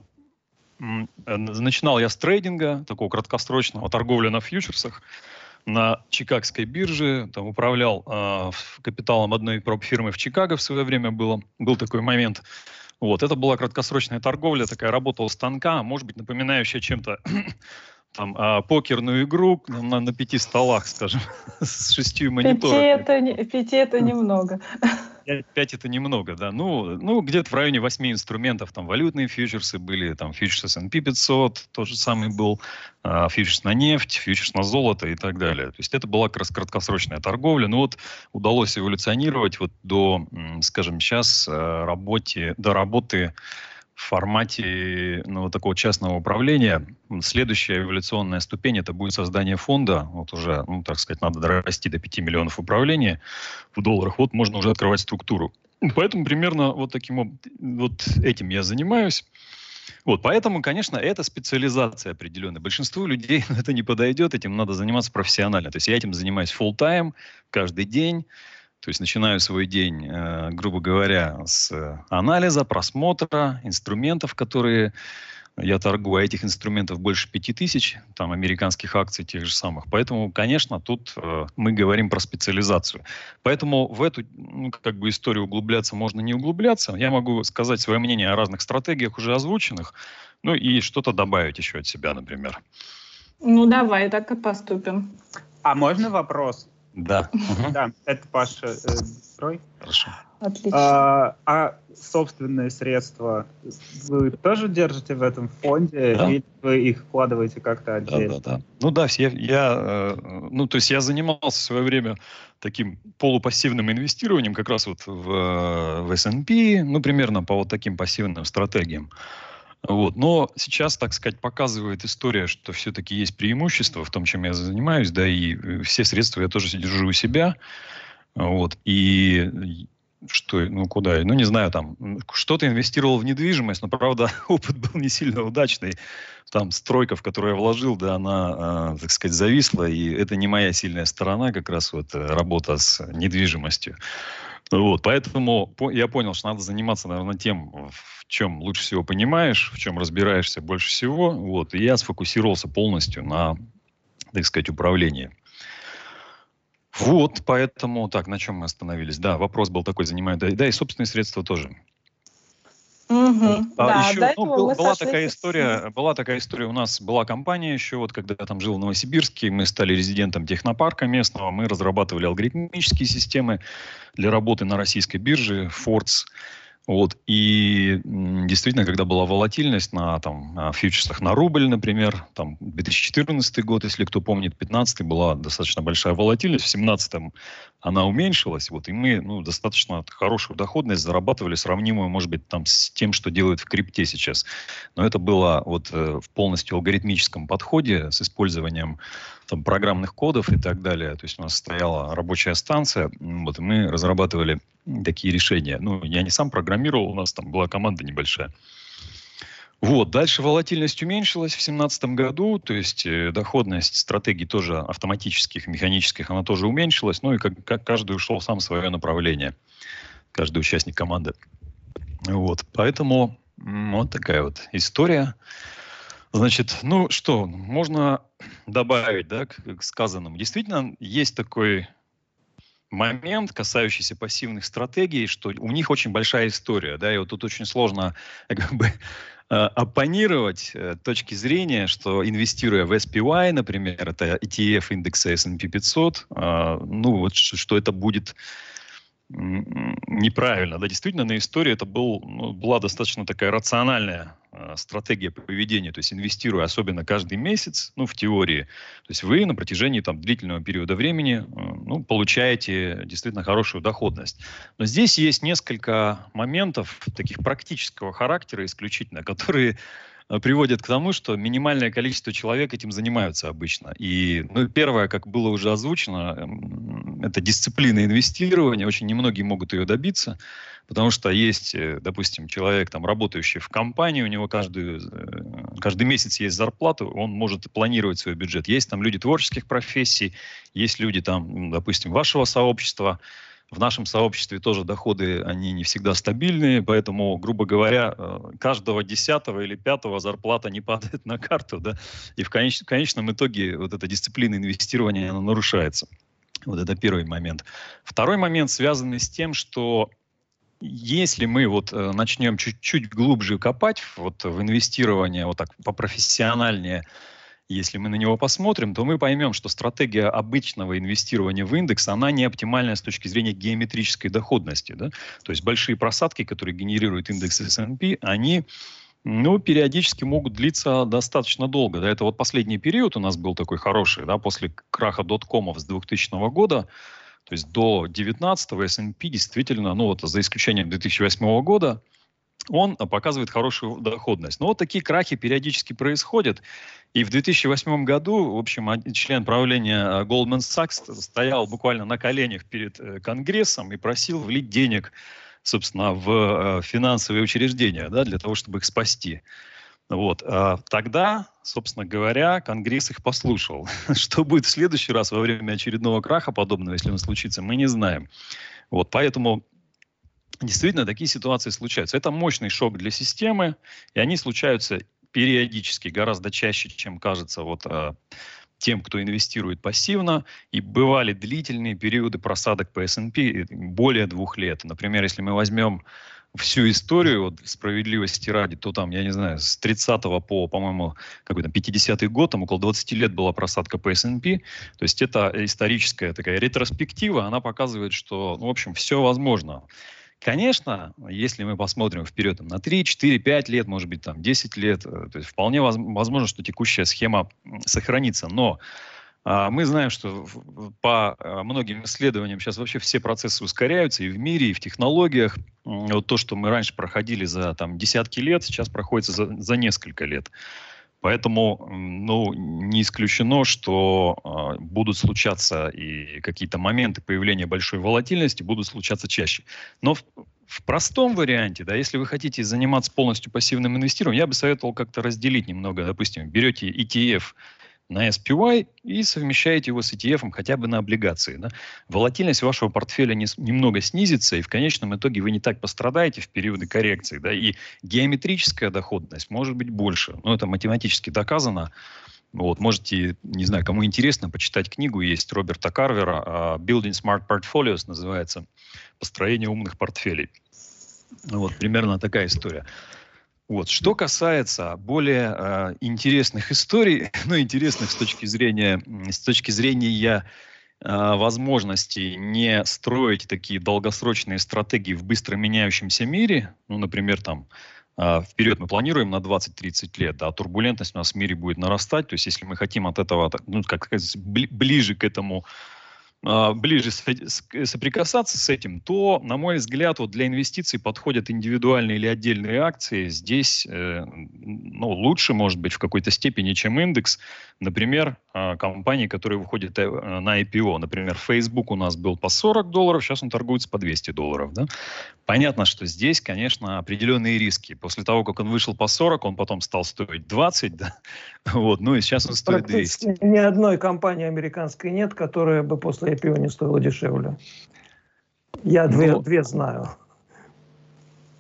начинал я с трейдинга, такого краткосрочного, торговли на фьючерсах, на Чикагской бирже, там управлял э, капиталом одной проб-фирмы в Чикаго в свое время было, был такой момент. Вот, это была краткосрочная торговля, такая работа у станка, может быть, напоминающая чем-то там, а, покерную игру на, на пяти столах, скажем, с шестью мониторами. Пяти это, пяти это немного. 5, это немного, да. Ну, ну где-то в районе 8 инструментов. Там валютные фьючерсы были, там фьючерс S&P 500, тот же самый был, э, фьючерс на нефть, фьючерс на золото и так далее. То есть это была как раз краткосрочная торговля. Ну вот удалось эволюционировать вот до, скажем, сейчас э, работе, до работы в формате ну, вот такого частного управления. Следующая эволюционная ступень это будет создание фонда. Вот уже, ну, так сказать, надо дорасти до 5 миллионов управления в долларах. Вот можно уже открывать структуру. Поэтому примерно вот таким вот этим я занимаюсь. Вот, поэтому, конечно, это специализация определенная. Большинству людей это не подойдет, этим надо заниматься профессионально. То есть я этим занимаюсь full time каждый день. То есть начинаю свой день, э, грубо говоря, с анализа, просмотра инструментов, которые я торгую, а этих инструментов больше пяти тысяч, там, американских акций тех же самых. Поэтому, конечно, тут э, мы говорим про специализацию. Поэтому в эту, ну, как бы, историю углубляться можно не углубляться. Я могу сказать свое мнение о разных стратегиях, уже озвученных, ну и что-то добавить еще от себя, например. Ну, давай, так и поступим. А можно вопрос? Да. Да, это Паша э, Рой. Хорошо. Отлично. А, а собственные средства вы тоже держите в этом фонде да. или вы их вкладываете как-то отдельно? Да, да, да. Ну да, я, я, э, ну то есть я занимался в свое время таким полупассивным инвестированием как раз вот в, в S&P, ну примерно по вот таким пассивным стратегиям. Вот. Но сейчас, так сказать, показывает история, что все-таки есть преимущество в том, чем я занимаюсь, да, и э, все средства я тоже держу у себя. Вот. И что, ну куда, ну не знаю, там, что-то инвестировал в недвижимость, но, правда, опыт был не сильно удачный. Там стройка, в которую я вложил, да, она, э, так сказать, зависла, и это не моя сильная сторона, как раз вот э, работа с недвижимостью. Вот, поэтому по, я понял, что надо заниматься, наверное, тем, в чем лучше всего понимаешь, в чем разбираешься больше всего. Вот, и я сфокусировался полностью на, так сказать, управлении. Вот, поэтому, так, на чем мы остановились? Да, вопрос был такой, занимает, да, да и собственные средства тоже. Угу, а да, еще ну, был, была такая история, была такая история. У нас была компания еще, вот когда я там жил в Новосибирске, мы стали резидентом технопарка местного, мы разрабатывали алгоритмические системы для работы на российской бирже Forts. Вот. И действительно, когда была волатильность на там, фьючерсах на рубль, например, там 2014 год, если кто помнит, 2015 была достаточно большая волатильность, в 2017 она уменьшилась, вот, и мы ну, достаточно хорошую доходность зарабатывали, сравнимую, может быть, там, с тем, что делают в крипте сейчас. Но это было вот э, в полностью алгоритмическом подходе с использованием там, программных кодов и так далее. То есть у нас стояла рабочая станция, вот, и мы разрабатывали такие решения. Ну, я не сам программировал, у нас там была команда небольшая. Вот, дальше волатильность уменьшилась в 2017 году, то есть э, доходность стратегий тоже автоматических, механических, она тоже уменьшилась, ну и как, как каждый ушел сам в свое направление, каждый участник команды. Вот, поэтому вот такая вот история. Значит, ну что, можно добавить, да, к, к сказанному. Действительно, есть такой момент, касающийся пассивных стратегий, что у них очень большая история, да, и вот тут очень сложно как бы оппонировать э, точки зрения, что инвестируя в SPY, например, это ETF индекса S&P 500, э, ну вот что это будет неправильно. Да, действительно, на истории это был, ну, была достаточно такая рациональная э, стратегия поведения, то есть инвестируя особенно каждый месяц, ну, в теории, то есть вы на протяжении там длительного периода времени, э, ну, получаете действительно хорошую доходность. Но здесь есть несколько моментов таких практического характера исключительно, которые приводит к тому, что минимальное количество человек этим занимаются обычно. И ну, первое, как было уже озвучено, эм, это дисциплина инвестирования. Очень немногие могут ее добиться, потому что есть, э, допустим, человек, там, работающий в компании, у него каждый, э, каждый месяц есть зарплата, он может планировать свой бюджет. Есть там люди творческих профессий, есть люди, там, допустим, вашего сообщества, в нашем сообществе тоже доходы, они не всегда стабильные, поэтому, грубо говоря, э, каждого десятого или пятого зарплата не падает на карту, да, и в, конеч, конечном итоге вот эта дисциплина инвестирования, она нарушается. Вот это первый момент. Второй момент связанный с тем, что если мы вот э, начнем чуть-чуть глубже копать вот в инвестирование, вот так попрофессиональнее, если мы на него посмотрим, то мы поймем, что стратегия обычного инвестирования в индекс, она не оптимальная с точки зрения геометрической доходности. Да? То есть большие просадки, которые генерирует индекс S&P, они ну, периодически могут длиться достаточно долго. Да, это вот последний период у нас был такой хороший, да, после краха доткомов с 2000 года, то есть до 19 S&P действительно, ну вот за исключением 2008 года, он показывает хорошую доходность. Но вот такие крахи периодически происходят. И в 2008 году, в общем, член правления э, Goldman Sachs стоял буквально на коленях перед э, Конгрессом и просил влить денег, собственно, в э, финансовые учреждения, да, для того, чтобы их спасти. Вот. А тогда, собственно говоря, Конгресс их послушал. Что будет в следующий раз во время очередного краха подобного, если он случится, мы не знаем. Вот, поэтому действительно такие ситуации случаются. Это мощный шок для системы, и они случаются периодически, гораздо чаще, чем кажется вот, э, тем, кто инвестирует пассивно. И бывали длительные периоды просадок по S&P более двух лет. Например, если мы возьмем всю историю, вот, справедливости ради, то там, я не знаю, с 30 по, по-моему, какой то 50-й год, там около 20 лет была просадка по S&P. То есть это историческая такая ретроспектива, она показывает, что, ну, в общем, все возможно. Конечно, если мы посмотрим вперед там, на 3, 4, 5 лет, может быть, там 10 лет, э, то есть вполне возможно, что текущая схема сохранится. Но а, мы знаем, что по а, многим исследованиям сейчас вообще все процессы ускоряются и в мире, и в технологиях. Вот то, что мы раньше проходили за там, десятки лет, сейчас проходит за, за несколько лет. Поэтому ну, не исключено, что э, будут случаться и какие-то моменты появления большой волатильности будут случаться чаще. Но в, в простом варианте, да, если вы хотите заниматься полностью пассивным инвестированием, я бы советовал как-то разделить немного. Допустим, берете ETF на SPY и совмещаете его с ETF хотя бы на облигации. Да? Волатильность вашего портфеля не, немного снизится, и в конечном итоге вы не так пострадаете в периоды коррекции. Да? И геометрическая доходность может быть больше. Но это математически доказано. Вот, можете, не знаю, кому интересно, почитать книгу, есть Роберта Карвера, а, Building Smart Portfolios называется, построение умных портфелей. Вот, примерно такая история. Вот. Что касается более э, интересных историй, ну, интересных с точки зрения, с точки зрения э, возможности не строить такие долгосрочные стратегии в быстро меняющемся мире, ну, например, там, э, вперед мы планируем на 20-30 лет, да, турбулентность у нас в мире будет нарастать, то есть если мы хотим от этого, ну, как сказать, ближе к этому ближе соприкасаться с этим, то, на мой взгляд, вот для инвестиций подходят индивидуальные или отдельные акции. Здесь э, ну, лучше, может быть, в какой-то степени, чем индекс. Например, а, компании, которые выходят э, на IPO. Например, Facebook у нас был по 40 долларов, сейчас он торгуется по 200 долларов. Да? Понятно, что здесь, конечно, определенные риски. После того, как он вышел по 40, он потом стал стоить 20, да? вот, ну и сейчас он стоит 200. Ни одной компании американской нет, которая бы после после IPO не стоило дешевле. Я две, ну, две знаю.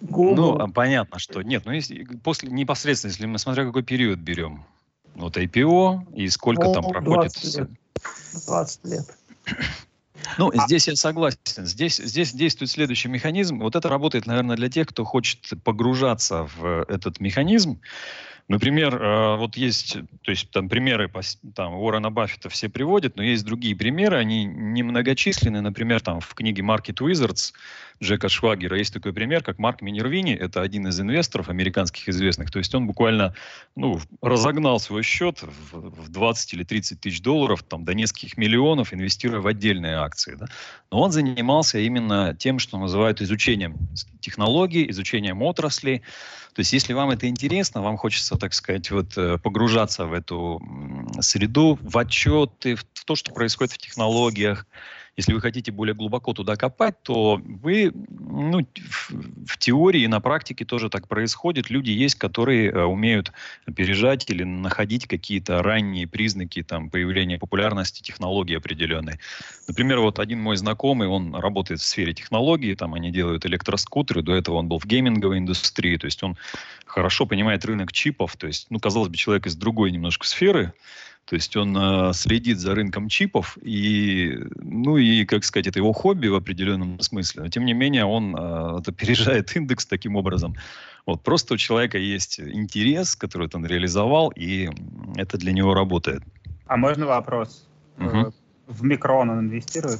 Google. Ну, а понятно, что нет. Ну, если, после, непосредственно, если мы смотря какой период берем. Вот IPO и сколько ну, там проходит... 20 лет. 20 лет. Ну, а... здесь я согласен. Здесь, здесь действует следующий механизм. Вот это работает, наверное, для тех, кто хочет погружаться в этот механизм. Например, э, вот есть, то есть там примеры там, Уоррена Баффета все приводят, но есть другие примеры, они немногочисленны. Например, там в книге Market Wizards Джека Швагера есть такой пример, как Марк Минервини, это один из инвесторов американских известных. То есть он буквально ну, разогнал свой счет в, в 20 или 30 тысяч долларов там, до нескольких миллионов, инвестируя в отдельные акции. Да? Но он занимался именно тем, что называют изучением технологий, изучением отраслей. То есть, если вам это интересно, вам хочется, так сказать, вот э, погружаться в эту среду, в отчеты, в то, что происходит в технологиях, если вы хотите более глубоко туда копать, то вы, ну, в, в теории и на практике тоже так происходит. Люди есть, которые э, умеют опережать или находить какие-то ранние признаки там, появления популярности технологии определенной. Например, вот один мой знакомый, он работает в сфере технологий, там они делают электроскутеры, до этого он был в гейминговой индустрии, то есть он хорошо понимает рынок чипов, то есть, ну, казалось бы, человек из другой немножко сферы, то есть он э, следит за рынком чипов, и, ну и, как сказать, это его хобби в определенном смысле. Но тем не менее он э, опережает индекс таким образом. Вот просто у человека есть интерес, который он реализовал, и это для него работает. А можно вопрос? Угу. В Микрон он инвестирует?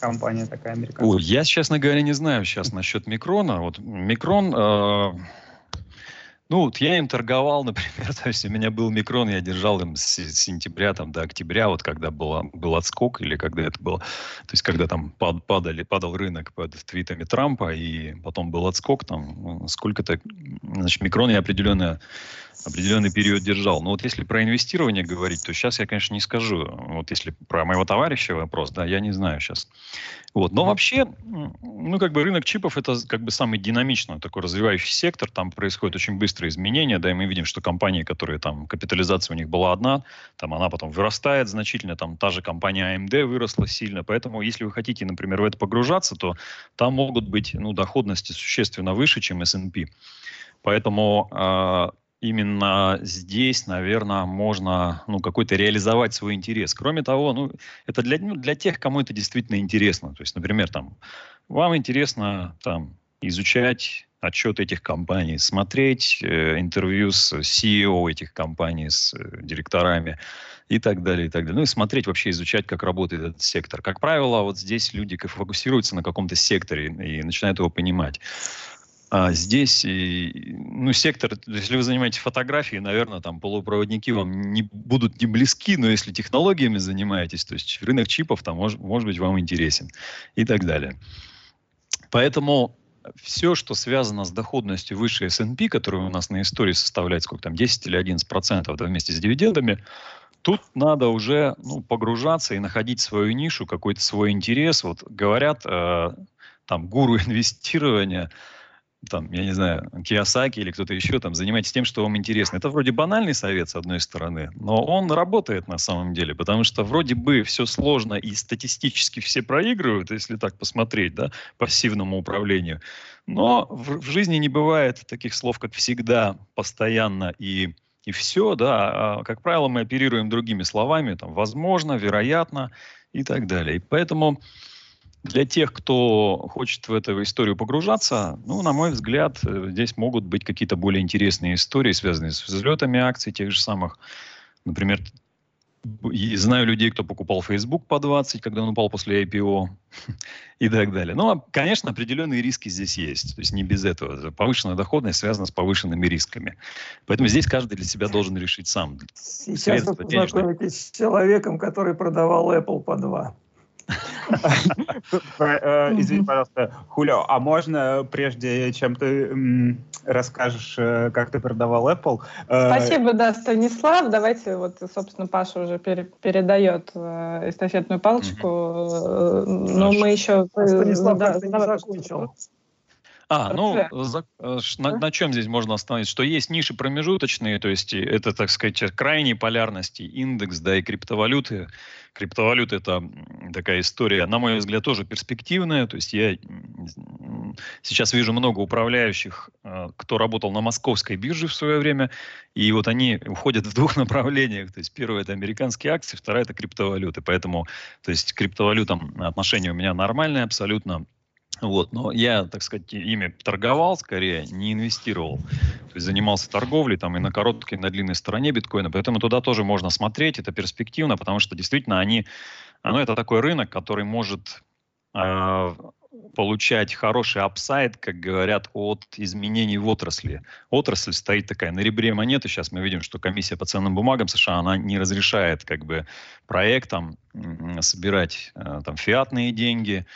Компания такая американская. О, я, честно говоря, не знаю сейчас насчет Микрона. Вот Микрон... Э, ну, вот я им торговал, например, то есть у меня был микрон, я держал им с сентября там, до октября, вот когда было, был отскок, или когда это было, то есть когда там пад, падали, падал рынок под твитами Трампа, и потом был отскок, там ну, сколько-то, значит, микрон я определенно определенный период держал. Но вот если про инвестирование говорить, то сейчас я, конечно, не скажу. Вот если про моего товарища вопрос, да, я не знаю сейчас. Вот. Но вообще, ну, как бы рынок чипов это как бы самый динамичный такой развивающий сектор. Там происходят очень быстрые изменения, да, и мы видим, что компании, которые там, капитализация у них была одна, там она потом вырастает значительно, там та же компания AMD выросла сильно. Поэтому, если вы хотите, например, в это погружаться, то там могут быть, ну, доходности существенно выше, чем S&P. Поэтому э, именно здесь, наверное, можно ну, какой-то реализовать свой интерес. Кроме того, ну, это для, ну, для тех, кому это действительно интересно. То есть, например, там, вам интересно там, изучать отчеты этих компаний, смотреть э, интервью с CEO этих компаний, с э, директорами и так далее, и так далее. Ну и смотреть, вообще изучать, как работает этот сектор. Как правило, вот здесь люди фокусируются на каком-то секторе и начинают его понимать. А здесь, ну, сектор, если вы занимаетесь фотографией, наверное, там полупроводники вам не будут не близки, но если технологиями занимаетесь, то есть рынок чипов там может, может быть вам интересен и так далее. Поэтому все, что связано с доходностью выше S&P, которая у нас на истории составляет сколько там, 10 или 11 процентов да, вместе с дивидендами, тут надо уже ну, погружаться и находить свою нишу, какой-то свой интерес. Вот говорят, э, там, гуру инвестирования – там, я не знаю, Киосаки или кто-то еще, там, занимайтесь тем, что вам интересно. Это вроде банальный совет, с одной стороны, но он работает на самом деле, потому что вроде бы все сложно и статистически все проигрывают, если так посмотреть, да, пассивному управлению. Но в, в жизни не бывает таких слов, как всегда, постоянно и и все, да, а, как правило, мы оперируем другими словами, там, возможно, вероятно и так далее. И поэтому для тех, кто хочет в эту историю погружаться, ну, на мой взгляд, э, здесь могут быть какие-то более интересные истории, связанные с взлетами акций тех же самых. Например, знаю людей, кто покупал Facebook по 20, когда он упал после IPO и так далее. Но, ну, а, конечно, определенные риски здесь есть. То есть не без этого. Повышенная доходность связана с повышенными рисками. Поэтому здесь каждый для себя должен решить сам. Сейчас вы познакомитесь с человеком, который продавал Apple по 2. Э, извини, пожалуйста, Хулио, а можно, прежде чем ты расскажешь, э, как ты продавал Apple... Э, Спасибо, да, Станислав. Давайте, вот, собственно, Паша уже передает эстафетную палочку. Но мы еще... А Станислав как-то не закончил. А, ну, за, э, на, на чем здесь можно остановиться? Что есть ниши промежуточные, то есть это, так сказать, крайней полярности, индекс, да, и криптовалюты. Криптовалюты – это такая история, на мой взгляд, тоже перспективная. То есть я сейчас вижу много управляющих, э, кто работал на московской бирже в свое время, и вот они уходят в двух направлениях. То есть первое – это американские акции, второе – это криптовалюты. Поэтому, то есть к криптовалютам отношение у меня нормальное абсолютно вот, но я, так сказать, ими торговал скорее, не инвестировал. То есть занимался торговлей там и на короткой, и на длинной стороне биткоина. Поэтому туда тоже можно смотреть, это перспективно, потому что действительно они, ну, это такой рынок, который может э, получать хороший апсайд, как говорят, от изменений в отрасли. Отрасль стоит такая на ребре монеты. Сейчас мы видим, что комиссия по ценным бумагам США, она не разрешает как бы проектам собирать э, там фиатные деньги,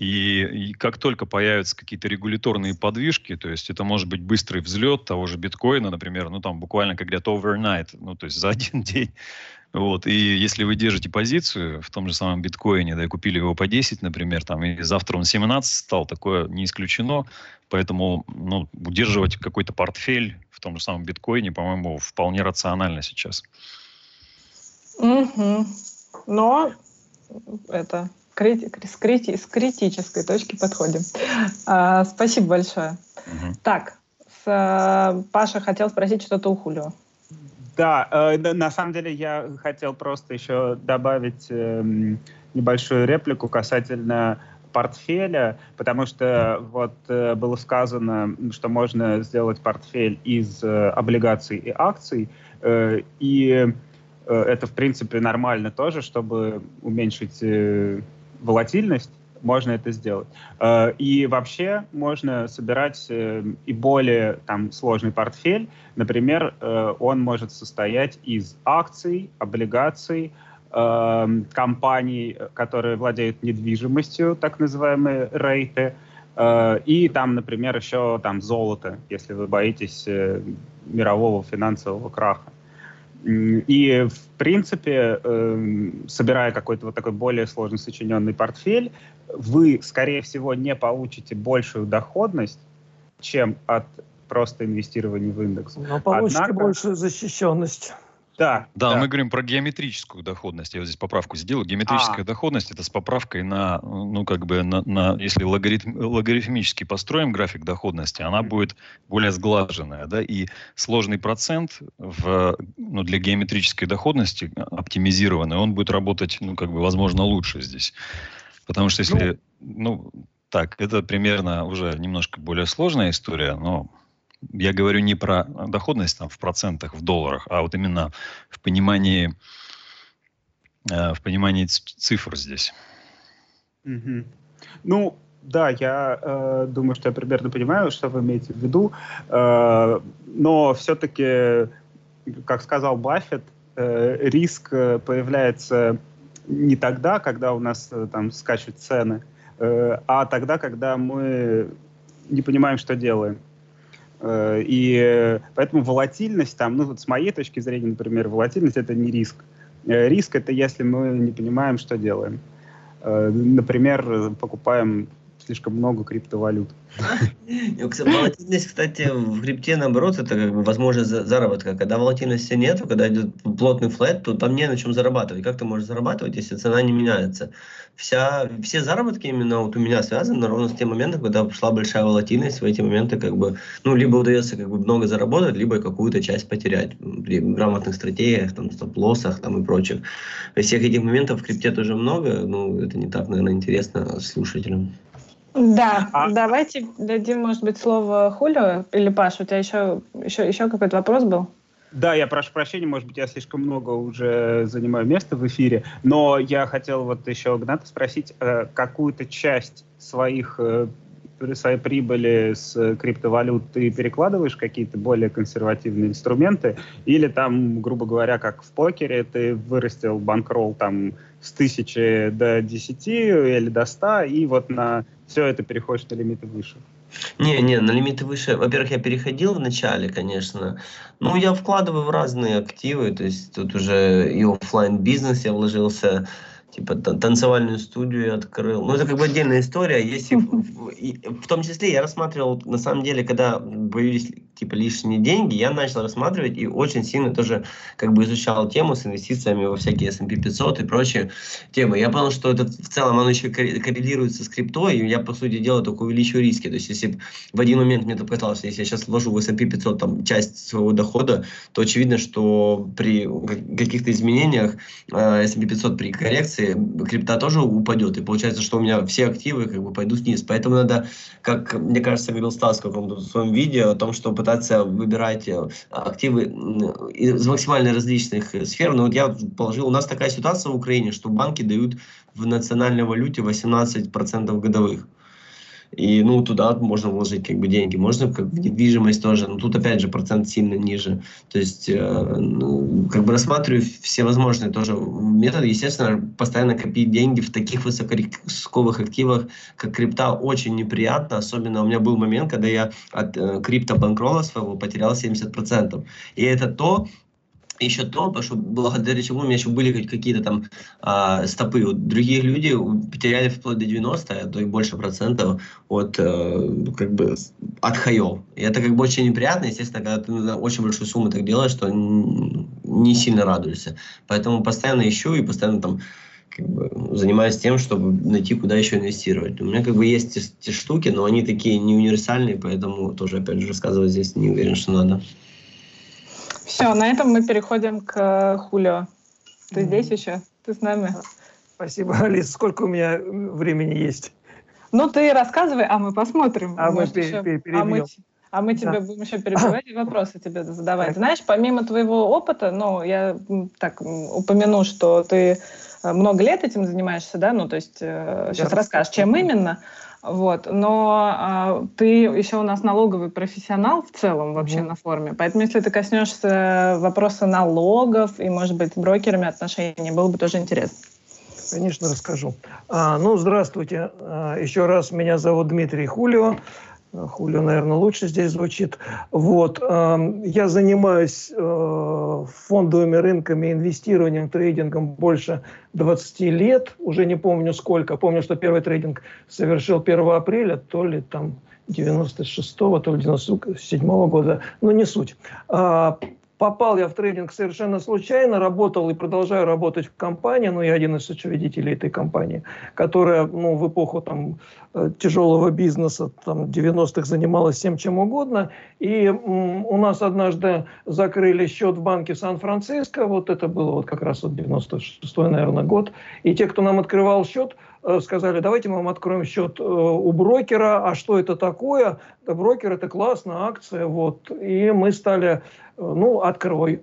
и, и как только появятся какие-то регуляторные подвижки, то есть это может быть быстрый взлет того же биткоина, например, ну там буквально как говорят overnight, ну то есть за один день. Вот, и если вы держите позицию в том же самом биткоине, да, и купили его по 10, например, там, и завтра он 17 стал, такое не исключено, поэтому, ну, удерживать какой-то портфель в том же самом биткоине, по-моему, вполне рационально сейчас. Угу. Но это с, крити с критической точки подходим. А, спасибо большое. Угу. Так, с, а, Паша хотел спросить что-то у Хулио. Да, э, на самом деле я хотел просто еще добавить э, небольшую реплику касательно портфеля, потому что вот э, было сказано, что можно сделать портфель из э, облигаций и акций, э, и э, это в принципе нормально тоже, чтобы уменьшить э, волатильность, можно это сделать. Э, и вообще можно собирать э, и более там, сложный портфель. Например, э, он может состоять из акций, облигаций, компаний, которые владеют недвижимостью, так называемые рейты, и там, например, еще там золото, если вы боитесь мирового финансового краха. И, в принципе, эм, собирая какой-то вот такой более сложно сочиненный портфель, вы, скорее всего, не получите большую доходность, чем от просто инвестирования в индекс. Но получите Однако... большую защищенность. Да, да, да, мы говорим про геометрическую доходность. Я вот здесь поправку сделал. Геометрическая а. доходность это с поправкой на, ну, как бы, на, на если логарифм, логарифмически построим график доходности, она будет более сглаженная, да, и сложный процент в, ну, для геометрической доходности оптимизированный, он будет работать, ну, как бы, возможно, лучше здесь. Потому что если, ну, ну Так, это примерно уже немножко более сложная история, но я говорю не про доходность там, в процентах, в долларах, а вот именно в понимании, э, в понимании цифр здесь. Угу. Ну, да, я э, думаю, что я примерно понимаю, что вы имеете в виду, э, но все-таки, как сказал Баффет, э, риск э, появляется не тогда, когда у нас э, там скачут цены, э, а тогда, когда мы не понимаем, что делаем. Э, и поэтому волатильность там, ну вот с моей точки зрения, например, волатильность это не риск. Э, риск это если мы не понимаем, что делаем. Э, например, покупаем слишком много криптовалют. Волатильность, кстати, в крипте, наоборот, это как бы возможность заработка. Когда волатильности нет, когда идет плотный флет, то там не на чем зарабатывать. Как ты можешь зарабатывать, если цена не меняется? Вся, все заработки именно вот у меня связаны ровно с тем моментом, когда пошла большая волатильность, в эти моменты как бы, ну, либо удается как бы много заработать, либо какую-то часть потерять при грамотных стратегиях, там, стоп-лоссах там и прочих. Всех этих моментов в крипте тоже много, ну, это не так, наверное, интересно слушателям. Да, а... давайте дадим, может быть, слово Хулио или Паш, у тебя еще, еще, еще какой-то вопрос был? Да, я прошу прощения, может быть, я слишком много уже занимаю места в эфире, но я хотел вот еще Гната спросить, э, какую-то часть своих э, своей прибыли с криптовалют ты перекладываешь какие-то более консервативные инструменты, или там, грубо говоря, как в покере, ты вырастил банкролл там с тысячи до десяти или до ста, и вот на все это переходишь на лимиты выше. Не, не, на лимиты выше. Во-первых, я переходил в начале, конечно. Ну, я вкладываю в разные активы, то есть тут уже и офлайн бизнес я вложился, типа танцевальную студию открыл. Ну, это как бы отдельная история. Если в, в том числе я рассматривал, на самом деле, когда появились типа лишние деньги, я начал рассматривать и очень сильно тоже как бы изучал тему с инвестициями во всякие S&P 500 и прочие темы. Я понял, что это в целом оно еще коррелируется с криптой, и я, по сути дела, только увеличиваю риски. То есть, если в один момент мне показалось, если я сейчас вложу в S&P 500 там, часть своего дохода, то очевидно, что при каких-то изменениях э, S&P 500 при коррекции крипта тоже упадет, и получается, что у меня все активы как бы пойдут вниз. Поэтому надо, как мне кажется, говорил Стас в каком-то своем видео о том, что пытаться выбирать э, активы из максимально различных сфер. Но вот я положил, у нас такая ситуация в Украине, что банки дают в национальной валюте 18% годовых. И, ну, туда можно вложить как бы деньги. Можно как в недвижимость тоже. Но тут, опять же, процент сильно ниже. То есть, э, ну, как бы рассматриваю все возможные тоже методы. Естественно, постоянно копить деньги в таких высокорисковых активах, как крипта, очень неприятно. Особенно у меня был момент, когда я от э, крипто банкрола своего потерял 70%. И это то, еще то, потому что благодаря чему у меня еще были какие-то там а, стопы. Вот другие люди потеряли вплоть до 90, а то и больше процентов от, э, как бы, от хаев. И это как бы очень неприятно, естественно, когда ты на очень большую сумму так делаешь, что не сильно радуешься. Поэтому постоянно ищу и постоянно там как бы, занимаюсь тем, чтобы найти, куда еще инвестировать. У меня как бы есть те штуки, но они такие не универсальные, поэтому тоже, опять же, рассказывать здесь не уверен, что надо. Все, на этом мы переходим к э, Хулио. Ты mm-hmm. здесь еще? Ты с нами? Спасибо, Алис. Сколько у меня времени есть? Ну, ты рассказывай, а мы посмотрим. А Может, мы еще... перебьем. А мы, а мы тебе да. будем еще перебивать и вопросы тебе задавать. Знаешь, помимо твоего опыта, ну, я так упомяну, что ты э, много лет этим занимаешься, да, ну, то есть э, сейчас расскажешь, чем именно. Вот. Но а, ты еще у нас налоговый профессионал в целом вообще mm-hmm. на форме. Поэтому если ты коснешься вопроса налогов и, может быть, с брокерами отношений, было бы тоже интересно. Конечно, расскажу. А, ну, здравствуйте. А, еще раз, меня зовут Дмитрий Хулио. Хулио, наверное, лучше здесь звучит. Вот. Эм, я занимаюсь э, фондовыми рынками, инвестированием, трейдингом больше 20 лет. Уже не помню сколько. Помню, что первый трейдинг совершил 1 апреля, то ли там 96-го, то ли 97-го года. Но не суть. Попал я в трейдинг совершенно случайно, работал и продолжаю работать в компании, ну, я один из учредителей этой компании, которая, ну, в эпоху там э, тяжелого бизнеса, там, 90-х занималась всем чем угодно, и м, у нас однажды закрыли счет в банке Сан-Франциско, вот это было вот как раз вот 96-й, наверное, год, и те, кто нам открывал счет, сказали, давайте мы вам откроем счет у брокера, а что это такое? Да, брокер это классно, акция, вот. И мы стали, ну, открой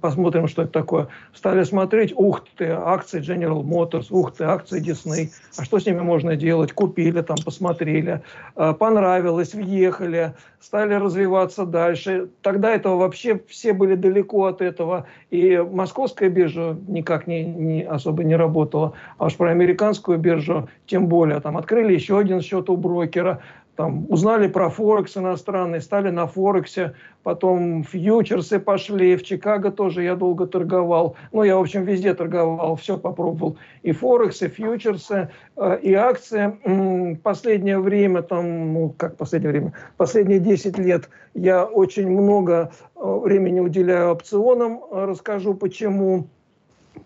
посмотрим, что это такое. Стали смотреть, ух ты, акции General Motors, ух ты, акции Disney. А что с ними можно делать? Купили там, посмотрели, э, понравилось, въехали, стали развиваться дальше. Тогда этого вообще все были далеко от этого. И московская биржа никак не, не особо не работала. А уж про американскую биржу тем более. Там открыли еще один счет у брокера, там, узнали про Форекс иностранный, стали на Форексе, потом фьючерсы пошли, в Чикаго тоже я долго торговал. Ну, я, в общем, везде торговал, все попробовал. И Форекс, и фьючерсы, э, и акции. Последнее время, там, ну, как последнее время, последние 10 лет я очень много э, времени уделяю опционам, расскажу почему.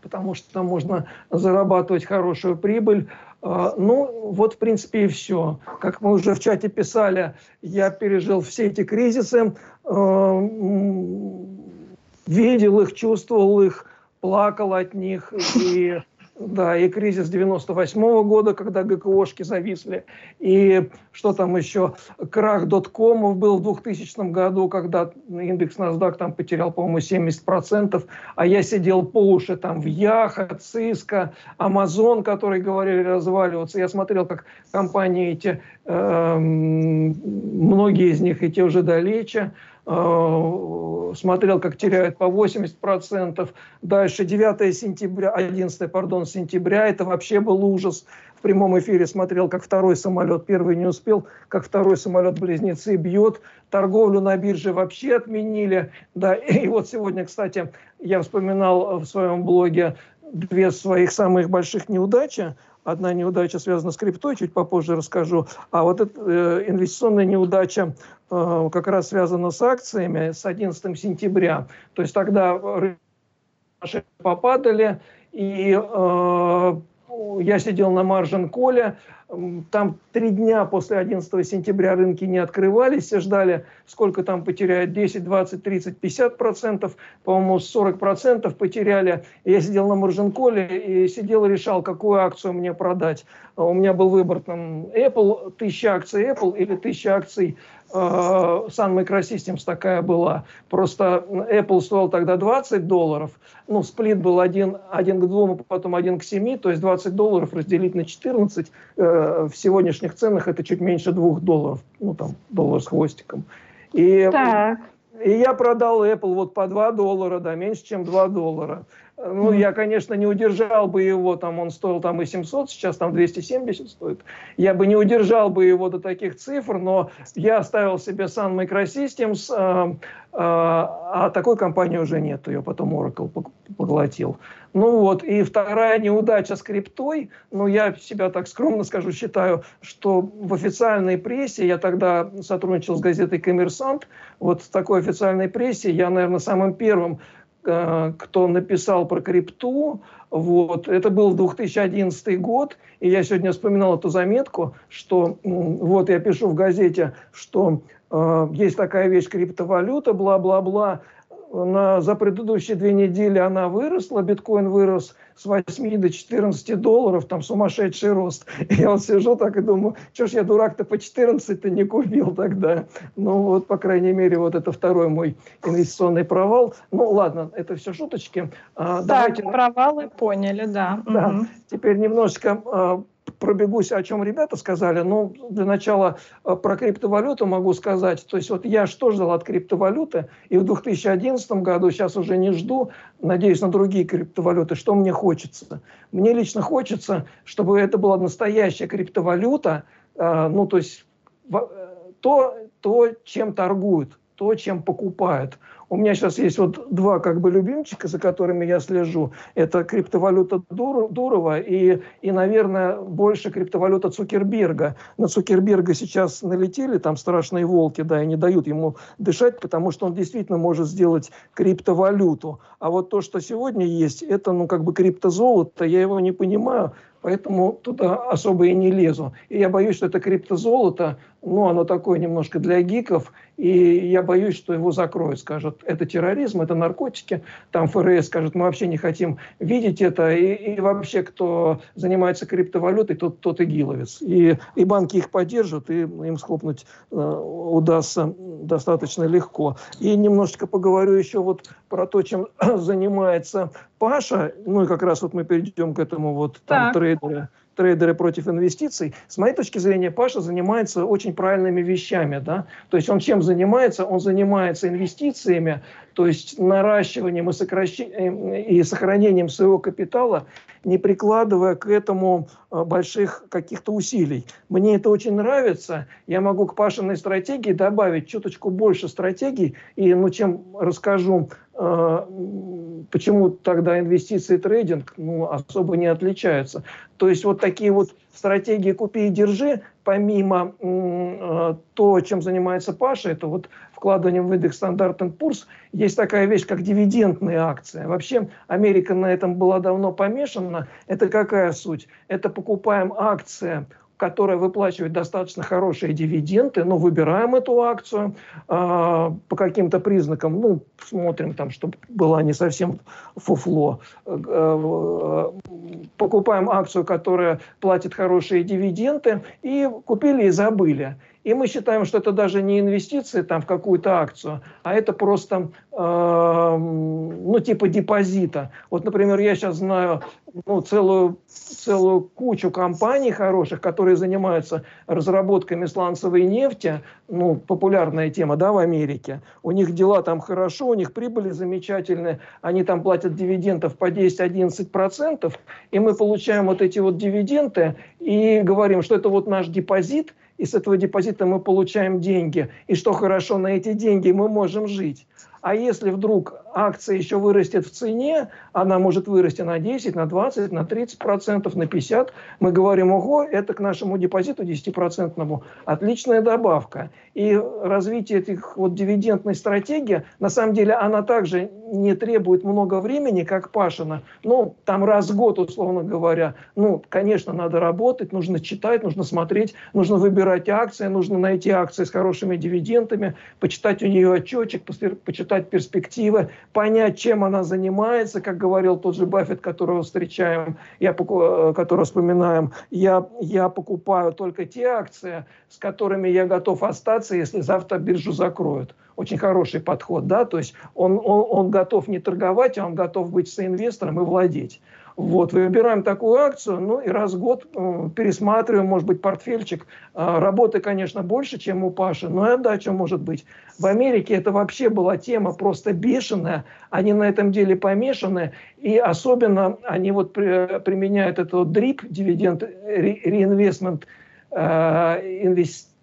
Потому что там можно зарабатывать хорошую прибыль. А, ну, вот, в принципе, и все. Как мы уже в чате писали, я пережил все эти кризисы, а, видел их, чувствовал их, плакал от них и да, и кризис 98 -го года, когда ГКОшки зависли, и что там еще, крах доткомов был в 2000 году, когда индекс NASDAQ там потерял, по-моему, 70%, а я сидел по уши там в Яха, Cisco, Amazon, которые говорили разваливаться. Я смотрел, как компании эти, э, многие из них, и те уже далече, смотрел, как теряют по 80%. Дальше 9 сентября, 11 пардон, сентября, это вообще был ужас. В прямом эфире смотрел, как второй самолет, первый не успел, как второй самолет-близнецы бьет. Торговлю на бирже вообще отменили. Да, и вот сегодня, кстати, я вспоминал в своем блоге две своих самых больших неудачи. Одна неудача связана с криптой, чуть попозже расскажу. А вот эта э, инвестиционная неудача э, как раз связана с акциями с 11 сентября. То есть тогда рынки попадали, и э, я сидел на маржин коле, там три дня после 11 сентября рынки не открывались, все ждали, сколько там потеряют, 10, 20, 30, 50 процентов, по-моему, 40 процентов потеряли. Я сидел на маржин-коле и сидел и решал, какую акцию мне продать. У меня был выбор, там, Apple, 1000 акций Apple или 1000 акций Sun Microsystems такая была. Просто Apple стоил тогда 20 долларов. Ну, сплит был один, один к двум, потом один к семи, то есть 20 долларов разделить на 14. Э, в сегодняшних ценах это чуть меньше двух долларов. Ну, там, доллар с хвостиком. И, так. и я продал Apple вот по 2 доллара, да, меньше, чем 2 доллара. Ну, я, конечно, не удержал бы его, там он стоил там и 700, сейчас там 270 стоит. Я бы не удержал бы его до таких цифр, но я оставил себе Sun Microsystems, э, э, а такой компании уже нет, ее потом Oracle поглотил. Ну вот, и вторая неудача с криптой, ну я себя так скромно скажу, считаю, что в официальной прессе, я тогда сотрудничал с газетой «Коммерсант», вот в такой официальной прессе я, наверное, самым первым кто написал про крипту. Вот. Это был 2011 год, и я сегодня вспоминал эту заметку, что вот я пишу в газете, что э, есть такая вещь криптовалюта, бла-бла-бла, на, за предыдущие две недели она выросла, биткоин вырос с 8 до 14 долларов, там сумасшедший рост. Я вот сижу так и думаю, что ж я дурак-то по 14-то не купил тогда. Ну вот, по крайней мере, вот это второй мой инвестиционный провал. Ну ладно, это все шуточки. А, так, давайте... провалы поняли, да. Да, угу. теперь немножечко а, пробегусь, о чем ребята сказали. Ну, для начала э, про криптовалюту могу сказать. То есть вот я что ждал от криптовалюты, и в 2011 году, сейчас уже не жду, надеюсь на другие криптовалюты. Что мне хочется? Мне лично хочется, чтобы это была настоящая криптовалюта, э, ну, то есть э, то, то, чем торгуют, то, чем покупают. У меня сейчас есть вот два как бы любимчика, за которыми я слежу. Это криптовалюта Дурова и, и, наверное, больше криптовалюта Цукерберга. На Цукерберга сейчас налетели там страшные волки, да, и не дают ему дышать, потому что он действительно может сделать криптовалюту. А вот то, что сегодня есть, это, ну, как бы криптозолото, я его не понимаю, поэтому туда особо и не лезу. И я боюсь, что это криптозолото ну, оно такое немножко для гиков, и я боюсь, что его закроют, скажут, это терроризм, это наркотики, там ФРС скажет, мы вообще не хотим видеть это, и, и вообще, кто занимается криптовалютой, тот, тот игиловец. И, и банки их поддержат, и им схлопнуть э, удастся достаточно легко. И немножечко поговорю еще вот про то, чем занимается Паша, ну и как раз вот мы перейдем к этому вот там трейдеру трейдеры против инвестиций, с моей точки зрения, Паша занимается очень правильными вещами. Да? То есть он чем занимается? Он занимается инвестициями, то есть наращиванием и, сокращ... и сохранением своего капитала, не прикладывая к этому э, больших каких-то усилий. Мне это очень нравится. Я могу к Пашиной стратегии добавить чуточку больше стратегий, и ну, чем расскажу э, почему тогда инвестиции и трейдинг ну, особо не отличаются. То есть вот такие вот стратегии «купи и держи», помимо э, то, чем занимается Паша, это вот вкладыванием в индекс Standard Poor's, есть такая вещь, как дивидендные акции. Вообще Америка на этом была давно помешана. Это какая суть? Это покупаем акции которая выплачивает достаточно хорошие дивиденды, но выбираем эту акцию э, по каким-то признакам, ну, смотрим там, чтобы была не совсем фуфло. Э, э, покупаем акцию, которая платит хорошие дивиденды, и купили и забыли. И мы считаем, что это даже не инвестиции там, в какую-то акцию, а это просто э, ну, типа депозита. Вот, например, я сейчас знаю ну, целую, целую кучу компаний хороших, которые занимаются разработками сланцевой нефти. Ну, популярная тема да, в Америке. У них дела там хорошо, у них прибыли замечательные. Они там платят дивидендов по 10-11%. И мы получаем вот эти вот дивиденды и говорим, что это вот наш депозит – и с этого депозита мы получаем деньги, и что хорошо, на эти деньги мы можем жить. А если вдруг акция еще вырастет в цене, она может вырасти на 10, на 20, на 30 процентов, на 50, мы говорим, ого, это к нашему депозиту 10 процентному отличная добавка. И развитие этих вот дивидендной стратегии, на самом деле, она также не требует много времени, как Пашина. Ну, там раз в год, условно говоря. Ну, конечно, надо работать, нужно читать, нужно смотреть, нужно выбирать акции, нужно найти акции с хорошими дивидендами, почитать у нее отчетчик, почитать перспективы, понять, чем она занимается, как говорил тот же Баффет, которого встречаем, я, э, которого вспоминаем, я, я покупаю только те акции, с которыми я готов остаться, если завтра биржу закроют. Очень хороший подход, да, то есть он, он, он готов не торговать, а он готов быть соинвестором и владеть. Вот, выбираем такую акцию, ну и раз в год э, пересматриваем, может быть, портфельчик. Э, работы, конечно, больше, чем у Паши, но и отдача может быть. В Америке это вообще была тема просто бешеная. Они на этом деле помешаны. И особенно они вот при, применяют этот вот DRIP, дивиденд реинвестмент, э,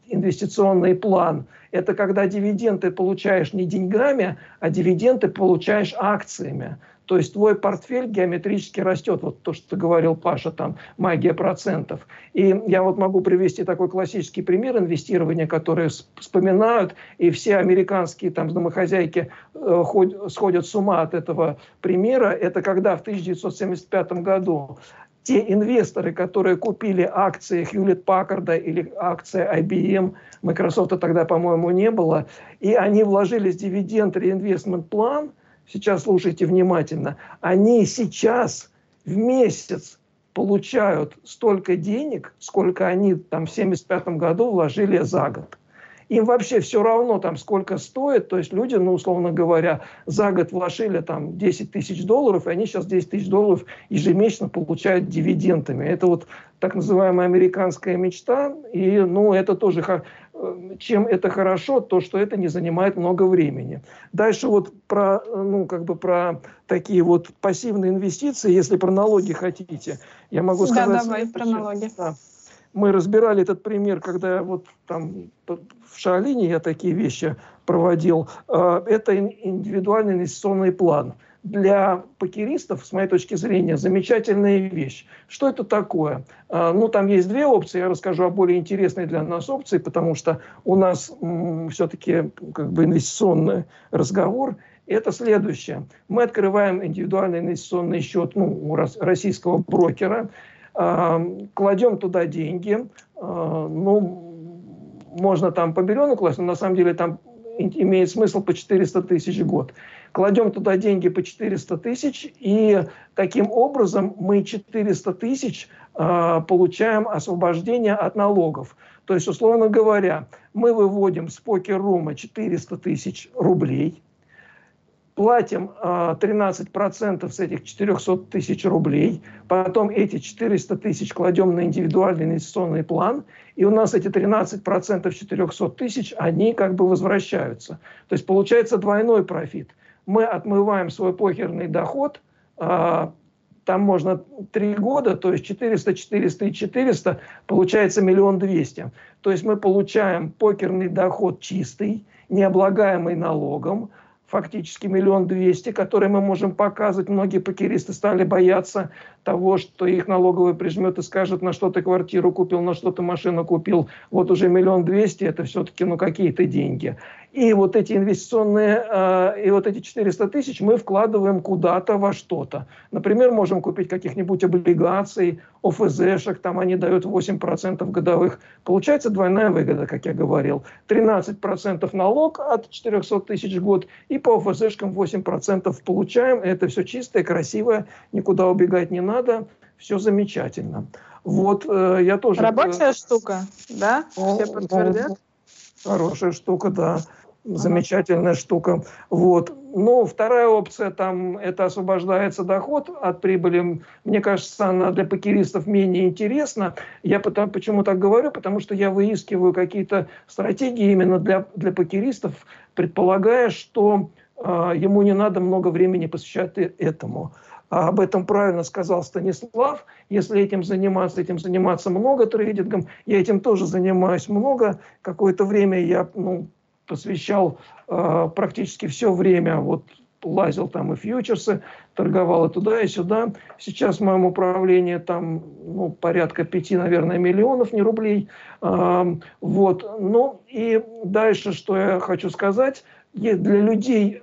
инвестиционный план. Это когда дивиденды получаешь не деньгами, а дивиденды получаешь акциями. То есть твой портфель геометрически растет. Вот то, что говорил, Паша, там магия процентов. И я вот могу привести такой классический пример инвестирования, который вспоминают, и все американские там домохозяйки э, ход, сходят с ума от этого примера. Это когда в 1975 году те инвесторы, которые купили акции Hewlett Packard или акции IBM, Microsoft тогда, по-моему, не было, и они вложились в дивиденд реинвестмент план – сейчас слушайте внимательно, они сейчас в месяц получают столько денег, сколько они там в 1975 году вложили за год. Им вообще все равно, там, сколько стоит. То есть люди, ну, условно говоря, за год вложили там 10 тысяч долларов, и они сейчас 10 тысяч долларов ежемесячно получают дивидендами. Это вот так называемая американская мечта. И, ну, это тоже чем это хорошо, то, что это не занимает много времени. Дальше вот про, ну, как бы про такие вот пассивные инвестиции, если про налоги хотите, я могу сказать... Да, давай, про налоги. Да. Мы разбирали этот пример, когда вот там в Шаолине я такие вещи проводил. А, это индивидуальный инвестиционный план – для покеристов, с моей точки зрения, замечательная вещь. Что это такое? А, ну, там есть две опции. Я расскажу о более интересной для нас опции, потому что у нас все-таки как бы инвестиционный разговор. Это следующее. Мы открываем индивидуальный инвестиционный счет ну, у российского брокера, а, кладем туда деньги, а, ну, можно там по миллиону класть, но на самом деле там имеет смысл по 400 тысяч в год. Кладем туда деньги по 400 тысяч, и таким образом мы 400 тысяч э, получаем освобождение от налогов. То есть, условно говоря, мы выводим с покер-рума 400 тысяч рублей, платим э, 13% с этих 400 тысяч рублей, потом эти 400 тысяч кладем на индивидуальный инвестиционный план, и у нас эти 13% 400 тысяч, они как бы возвращаются. То есть получается двойной профит. Мы отмываем свой покерный доход, э, там можно три года, то есть 400, 400 и 400, получается миллион двести. То есть мы получаем покерный доход чистый, не облагаемый налогом, фактически миллион двести, который мы можем показывать. Многие покеристы стали бояться того, что их налоговый прижмет и скажет, на что ты квартиру купил, на что ты машину купил. Вот уже миллион двести, это все-таки ну, какие-то деньги. И вот эти инвестиционные, э, и вот эти 400 тысяч мы вкладываем куда-то во что-то. Например, можем купить каких-нибудь облигаций, ОФЗшек, там они дают 8% годовых. Получается двойная выгода, как я говорил. 13% налог от 400 тысяч в год, и по ОФЗшкам 8% получаем. Это все чистое, красивое, никуда убегать не надо, все замечательно. Вот э, я тоже... Рабочая э, штука, да? Все подтвердят? Хорошая штука, да замечательная штука. Вот. Но вторая опция, там, это освобождается доход от прибыли. Мне кажется, она для покеристов менее интересна. Я потому, почему так говорю? Потому что я выискиваю какие-то стратегии именно для, для покеристов, предполагая, что э, ему не надо много времени посвящать этому. А об этом правильно сказал Станислав. Если этим заниматься, этим заниматься много трейдингом, я этим тоже занимаюсь много. Какое-то время я ну, посвящал э, практически все время, вот лазил там и фьючерсы, торговал и туда, и сюда. Сейчас в моем управлении там ну, порядка пяти, наверное, миллионов, не рублей. Э, вот. Ну и дальше, что я хочу сказать, для людей,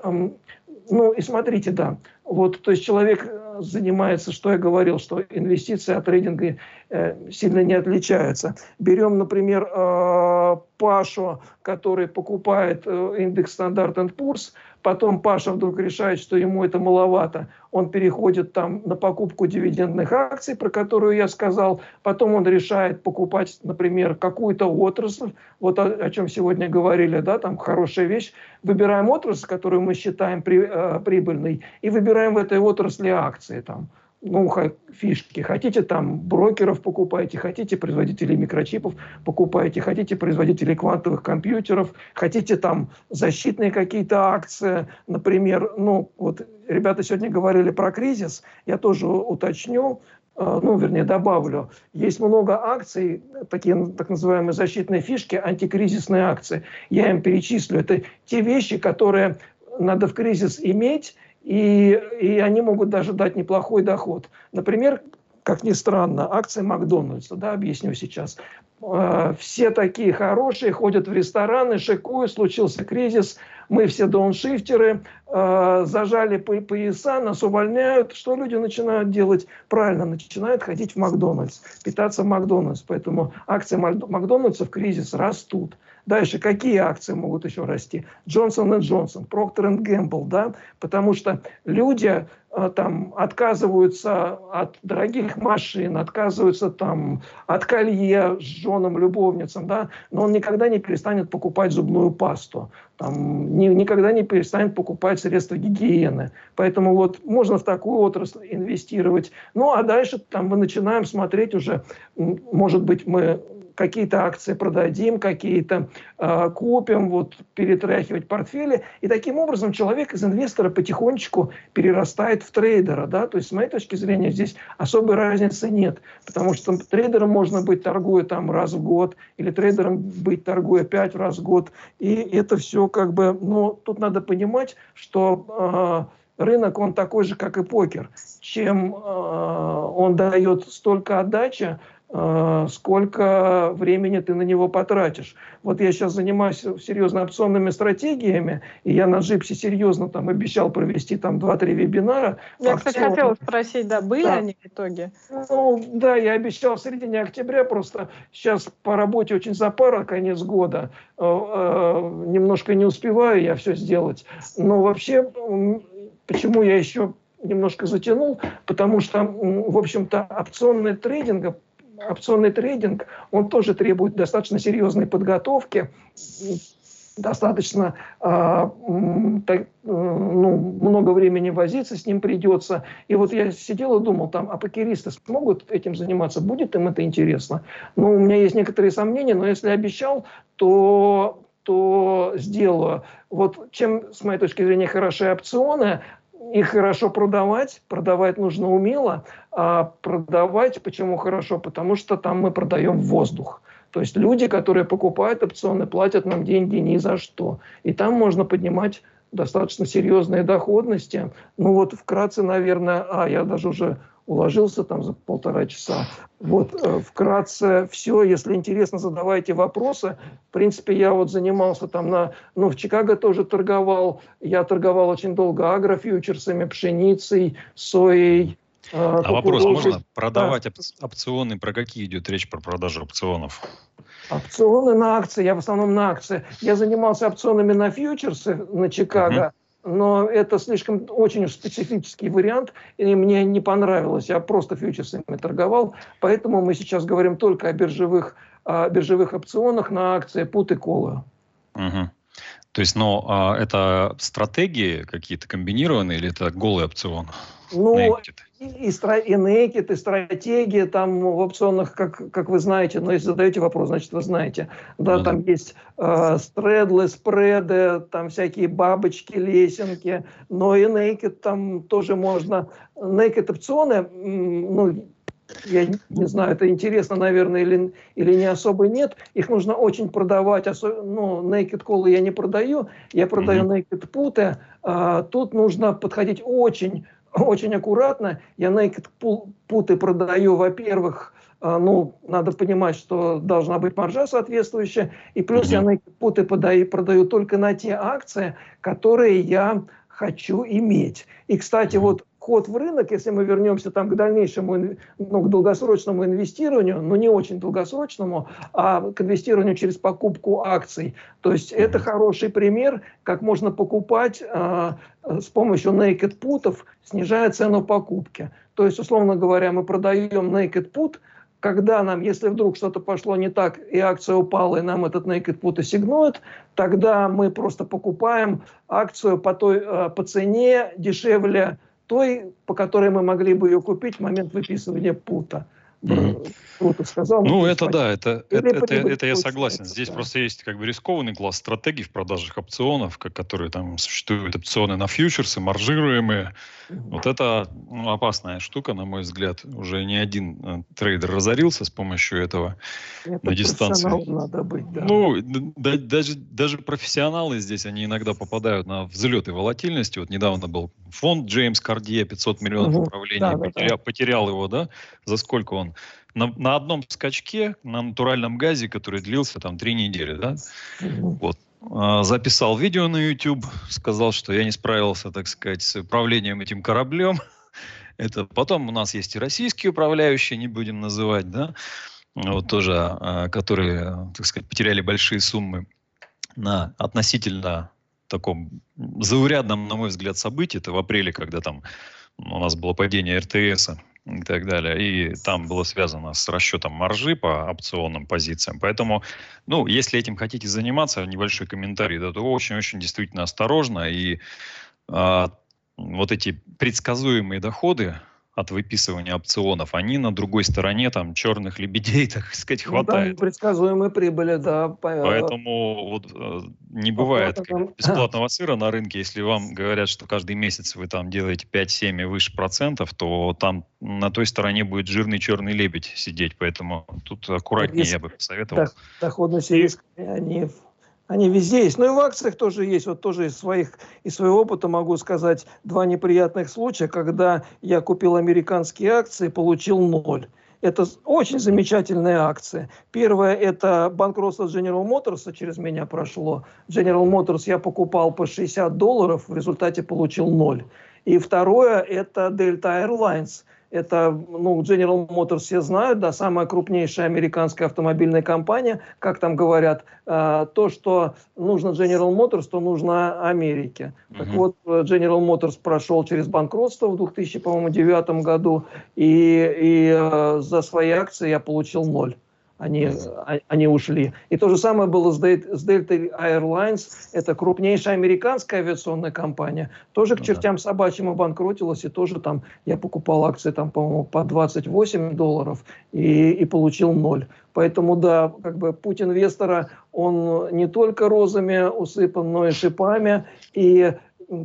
ну и смотрите, да, вот, то есть человек занимается, что я говорил, что инвестиции от трейдинга э, сильно не отличаются. Берем, например, э, Пашу, который покупает э, индекс Стандарт Poor's, потом Паша вдруг решает, что ему это маловато, он переходит там на покупку дивидендных акций, про которую я сказал, потом он решает покупать, например, какую-то отрасль, вот о, о чем сегодня говорили, да, там хорошая вещь, выбираем отрасль, которую мы считаем при, э, прибыльной, и выбираем в этой отрасли акции там ну, фишки. Хотите там брокеров покупайте, хотите производителей микрочипов покупайте, хотите производителей квантовых компьютеров, хотите там защитные какие-то акции, например, ну, вот ребята сегодня говорили про кризис, я тоже уточню, э, ну, вернее, добавлю. Есть много акций, такие так называемые защитные фишки, антикризисные акции. Я им перечислю. Это те вещи, которые надо в кризис иметь, и, и они могут даже дать неплохой доход. Например, как ни странно, акции Макдональдса, да, объясню сейчас. Э, все такие хорошие, ходят в рестораны, шикуют, случился кризис, мы все дауншифтеры, э, зажали пояса, нас увольняют. Что люди начинают делать? Правильно, начинают ходить в Макдональдс, питаться в Макдональдс. Поэтому акции Макдональдса в кризис растут. Дальше, какие акции могут еще расти? Джонсон и Джонсон, Проктор и Гэмбл, да, потому что люди э, там отказываются от дорогих машин, отказываются там от колье с женам, любовницам, да, но он никогда не перестанет покупать зубную пасту, там, ни, никогда не перестанет покупать средства гигиены. Поэтому вот можно в такую отрасль инвестировать. Ну, а дальше там мы начинаем смотреть уже, может быть, мы какие-то акции продадим, какие-то э, купим, вот перетряхивать портфели. И таким образом человек из инвестора потихонечку перерастает в трейдера. Да? То есть, с моей точки зрения, здесь особой разницы нет. Потому что трейдером можно быть, торгуя там раз в год, или трейдером быть, торгуя пять раз в год. И это все как бы... Ну, тут надо понимать, что... Э, рынок, он такой же, как и покер. Чем э, он дает столько отдачи, сколько времени ты на него потратишь. Вот я сейчас занимаюсь серьезно опционными стратегиями, и я на Джипсе серьезно там обещал провести там 2-3 вебинара. Я, кстати, хотела спросить, да, были да. они в итоге? Ну, да, я обещал в середине октября, просто сейчас по работе очень запара, конец года, э, э, немножко не успеваю я все сделать. Но вообще, почему я еще немножко затянул, потому что, в общем-то, опционный трейдинг, опционный трейдинг, он тоже требует достаточно серьезной подготовки, достаточно э, так, ну, много времени возиться с ним придется. И вот я сидел и думал, там, а покеристы смогут этим заниматься? Будет им это интересно? Ну, у меня есть некоторые сомнения, но если обещал, то то сделаю. Вот чем, с моей точки зрения, хороши опционы, их хорошо продавать, продавать нужно умело, а продавать почему хорошо? Потому что там мы продаем воздух. То есть люди, которые покупают опционы, платят нам деньги ни за что. И там можно поднимать достаточно серьезные доходности. Ну вот вкратце, наверное, а я даже уже уложился там за полтора часа. Вот э, вкратце все. Если интересно, задавайте вопросы. В принципе, я вот занимался там на... Ну, в Чикаго тоже торговал. Я торговал очень долго агрофьючерсами, пшеницей, соей. Э, а вопрос, можно продавать да. опционы? Про какие идет речь про продажу опционов? Опционы на акции, я в основном на акции. Я занимался опционами на фьючерсы на Чикаго. Uh-huh но это слишком очень специфический вариант, и мне не понравилось. Я просто фьючерсами торговал, поэтому мы сейчас говорим только о биржевых, о биржевых опционах на акции пут и колы. Угу. То есть, но а, это стратегии какие-то комбинированные или это голый опцион? Ну, и, и, и naked, и стратегия там в опционах, как, как вы знаете, но если задаете вопрос, значит, вы знаете. Да, ну, там есть э, стредлы, спреды, там всякие бабочки, лесенки, но и naked там тоже можно. Naked опционы, ну, я не знаю, это интересно, наверное, или, или не особо нет. Их нужно очень продавать. Осо... Ну, naked call я не продаю, я продаю naked put. А, тут нужно подходить очень очень аккуратно. Я naked путы продаю, во-первых, а, ну, надо понимать, что должна быть маржа соответствующая. И плюс я naked путы продаю, продаю только на те акции, которые я хочу иметь. И, кстати, вот вход в рынок, если мы вернемся там к дальнейшему, ну, к долгосрочному инвестированию, но не очень долгосрочному, а к инвестированию через покупку акций. То есть это хороший пример, как можно покупать э, с помощью naked путов, снижая цену покупки. То есть, условно говоря, мы продаем naked put, когда нам, если вдруг что-то пошло не так, и акция упала, и нам этот naked put ассигнует, тогда мы просто покупаем акцию по, той, э, по цене дешевле той, по которой мы могли бы ее купить в момент выписывания пута. Mm-hmm. сказал. Ну, это да, это, это, это, это я согласен. Здесь да. просто есть как бы рискованный класс стратегий в продажах опционов, как, которые там существуют опционы на фьючерсы, маржируемые. Mm-hmm. Вот это ну, опасная штука, на мой взгляд. Уже не один э, трейдер разорился с помощью этого это на дистанции. надо быть, да. Ну, да, даже, даже профессионалы здесь, они иногда попадают на взлеты волатильности. Вот недавно был фонд Джеймс Кардье, 500 миллионов угу. управлений, да, потерял, да. потерял его, да? За сколько он? На, на одном скачке, на натуральном газе, который длился там три недели, да? Вот. А, записал видео на YouTube, сказал, что я не справился, так сказать, с управлением этим кораблем. Это потом у нас есть и российские управляющие, не будем называть, да, вот тоже, а, которые, так сказать, потеряли большие суммы на относительно таком заурядном, на мой взгляд, событии. Это в апреле, когда там у нас было падение РТС и так далее. И там было связано с расчетом маржи по опционным позициям. Поэтому, ну, если этим хотите заниматься, небольшой комментарий, да, то очень-очень действительно осторожно. И а, вот эти предсказуемые доходы, от выписывания опционов, они на другой стороне там черных лебедей, так сказать, хватает. Ну, там предсказуемые прибыли, да. Поэтому вот, э, не бывает бесплатного сыра на рынке. Если вам говорят, что каждый месяц вы там делаете 5-7 и выше процентов, то там на той стороне будет жирный черный лебедь сидеть. Поэтому тут аккуратнее я бы посоветовал. Доходность и риск, они они везде есть. Ну и в акциях тоже есть. Вот тоже из, своих, из своего опыта могу сказать два неприятных случая, когда я купил американские акции, получил ноль. Это очень замечательные акции. Первое – это банкротство General Motors, через меня прошло. General Motors я покупал по 60 долларов, в результате получил ноль. И второе – это Delta Airlines – это, ну, General Motors все знают, да, самая крупнейшая американская автомобильная компания, как там говорят, э, то, что нужно General Motors, то нужно Америке. Uh-huh. Так вот, General Motors прошел через банкротство в 2009 году, и, и э, за свои акции я получил ноль они, а, они ушли. И то же самое было с, Delta Airlines, это крупнейшая американская авиационная компания, тоже к ну, чертям собачьим обанкротилась, и тоже там я покупал акции там, по-моему, по 28 долларов и, и получил ноль. Поэтому, да, как бы путь инвестора, он не только розами усыпан, но и шипами, и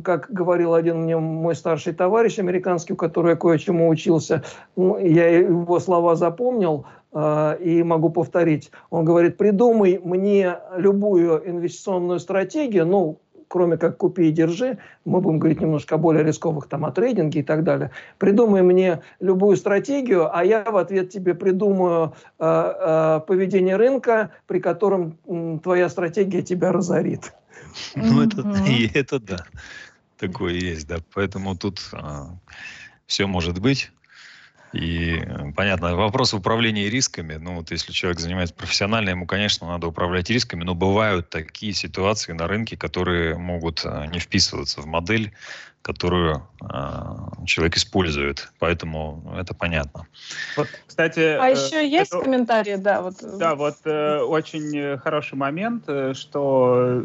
как говорил один мне мой старший товарищ американский, у которого я кое-чему учился, я его слова запомнил и могу повторить. Он говорит, придумай мне любую инвестиционную стратегию, ну, кроме как купи и держи, мы будем говорить немножко о более рисковых, там, о трейдинге и так далее. Придумай мне любую стратегию, а я в ответ тебе придумаю э, э, поведение рынка, при котором э, твоя стратегия тебя разорит. Ну, это, это да. Такое есть, да. Поэтому тут а, все может быть. И э, понятно, вопрос управления рисками. Ну, вот если человек занимается профессионально, ему, конечно, надо управлять рисками, но бывают такие ситуации на рынке, которые могут а, не вписываться в модель, которую э, человек использует. Поэтому это понятно. Вот, кстати, а э, еще есть это, комментарии, да? Вот. Да, вот э, очень хороший момент, э, что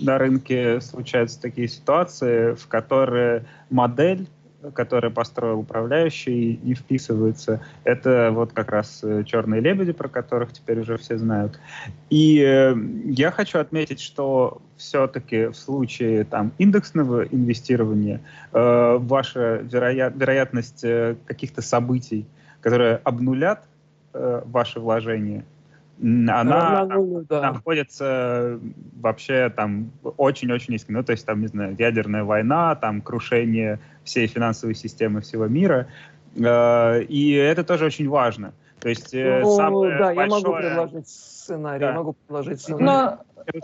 на рынке случаются такие ситуации, в которые модель который построил управляющий, не вписывается. Это вот как раз э, черные лебеди, про которых теперь уже все знают. И э, я хочу отметить, что все-таки в случае там индексного инвестирования э, ваша вероят, вероятность каких-то событий, которые обнулят э, ваши вложения, она да. находится вообще там очень-очень низко. Ну, то есть там, не знаю, ядерная война, там крушение всей финансовой системы всего мира. Э, и это тоже очень важно. То есть э, ну, самое да, большое... я могу предложить сценарий, да. могу предложить сценарий. Но...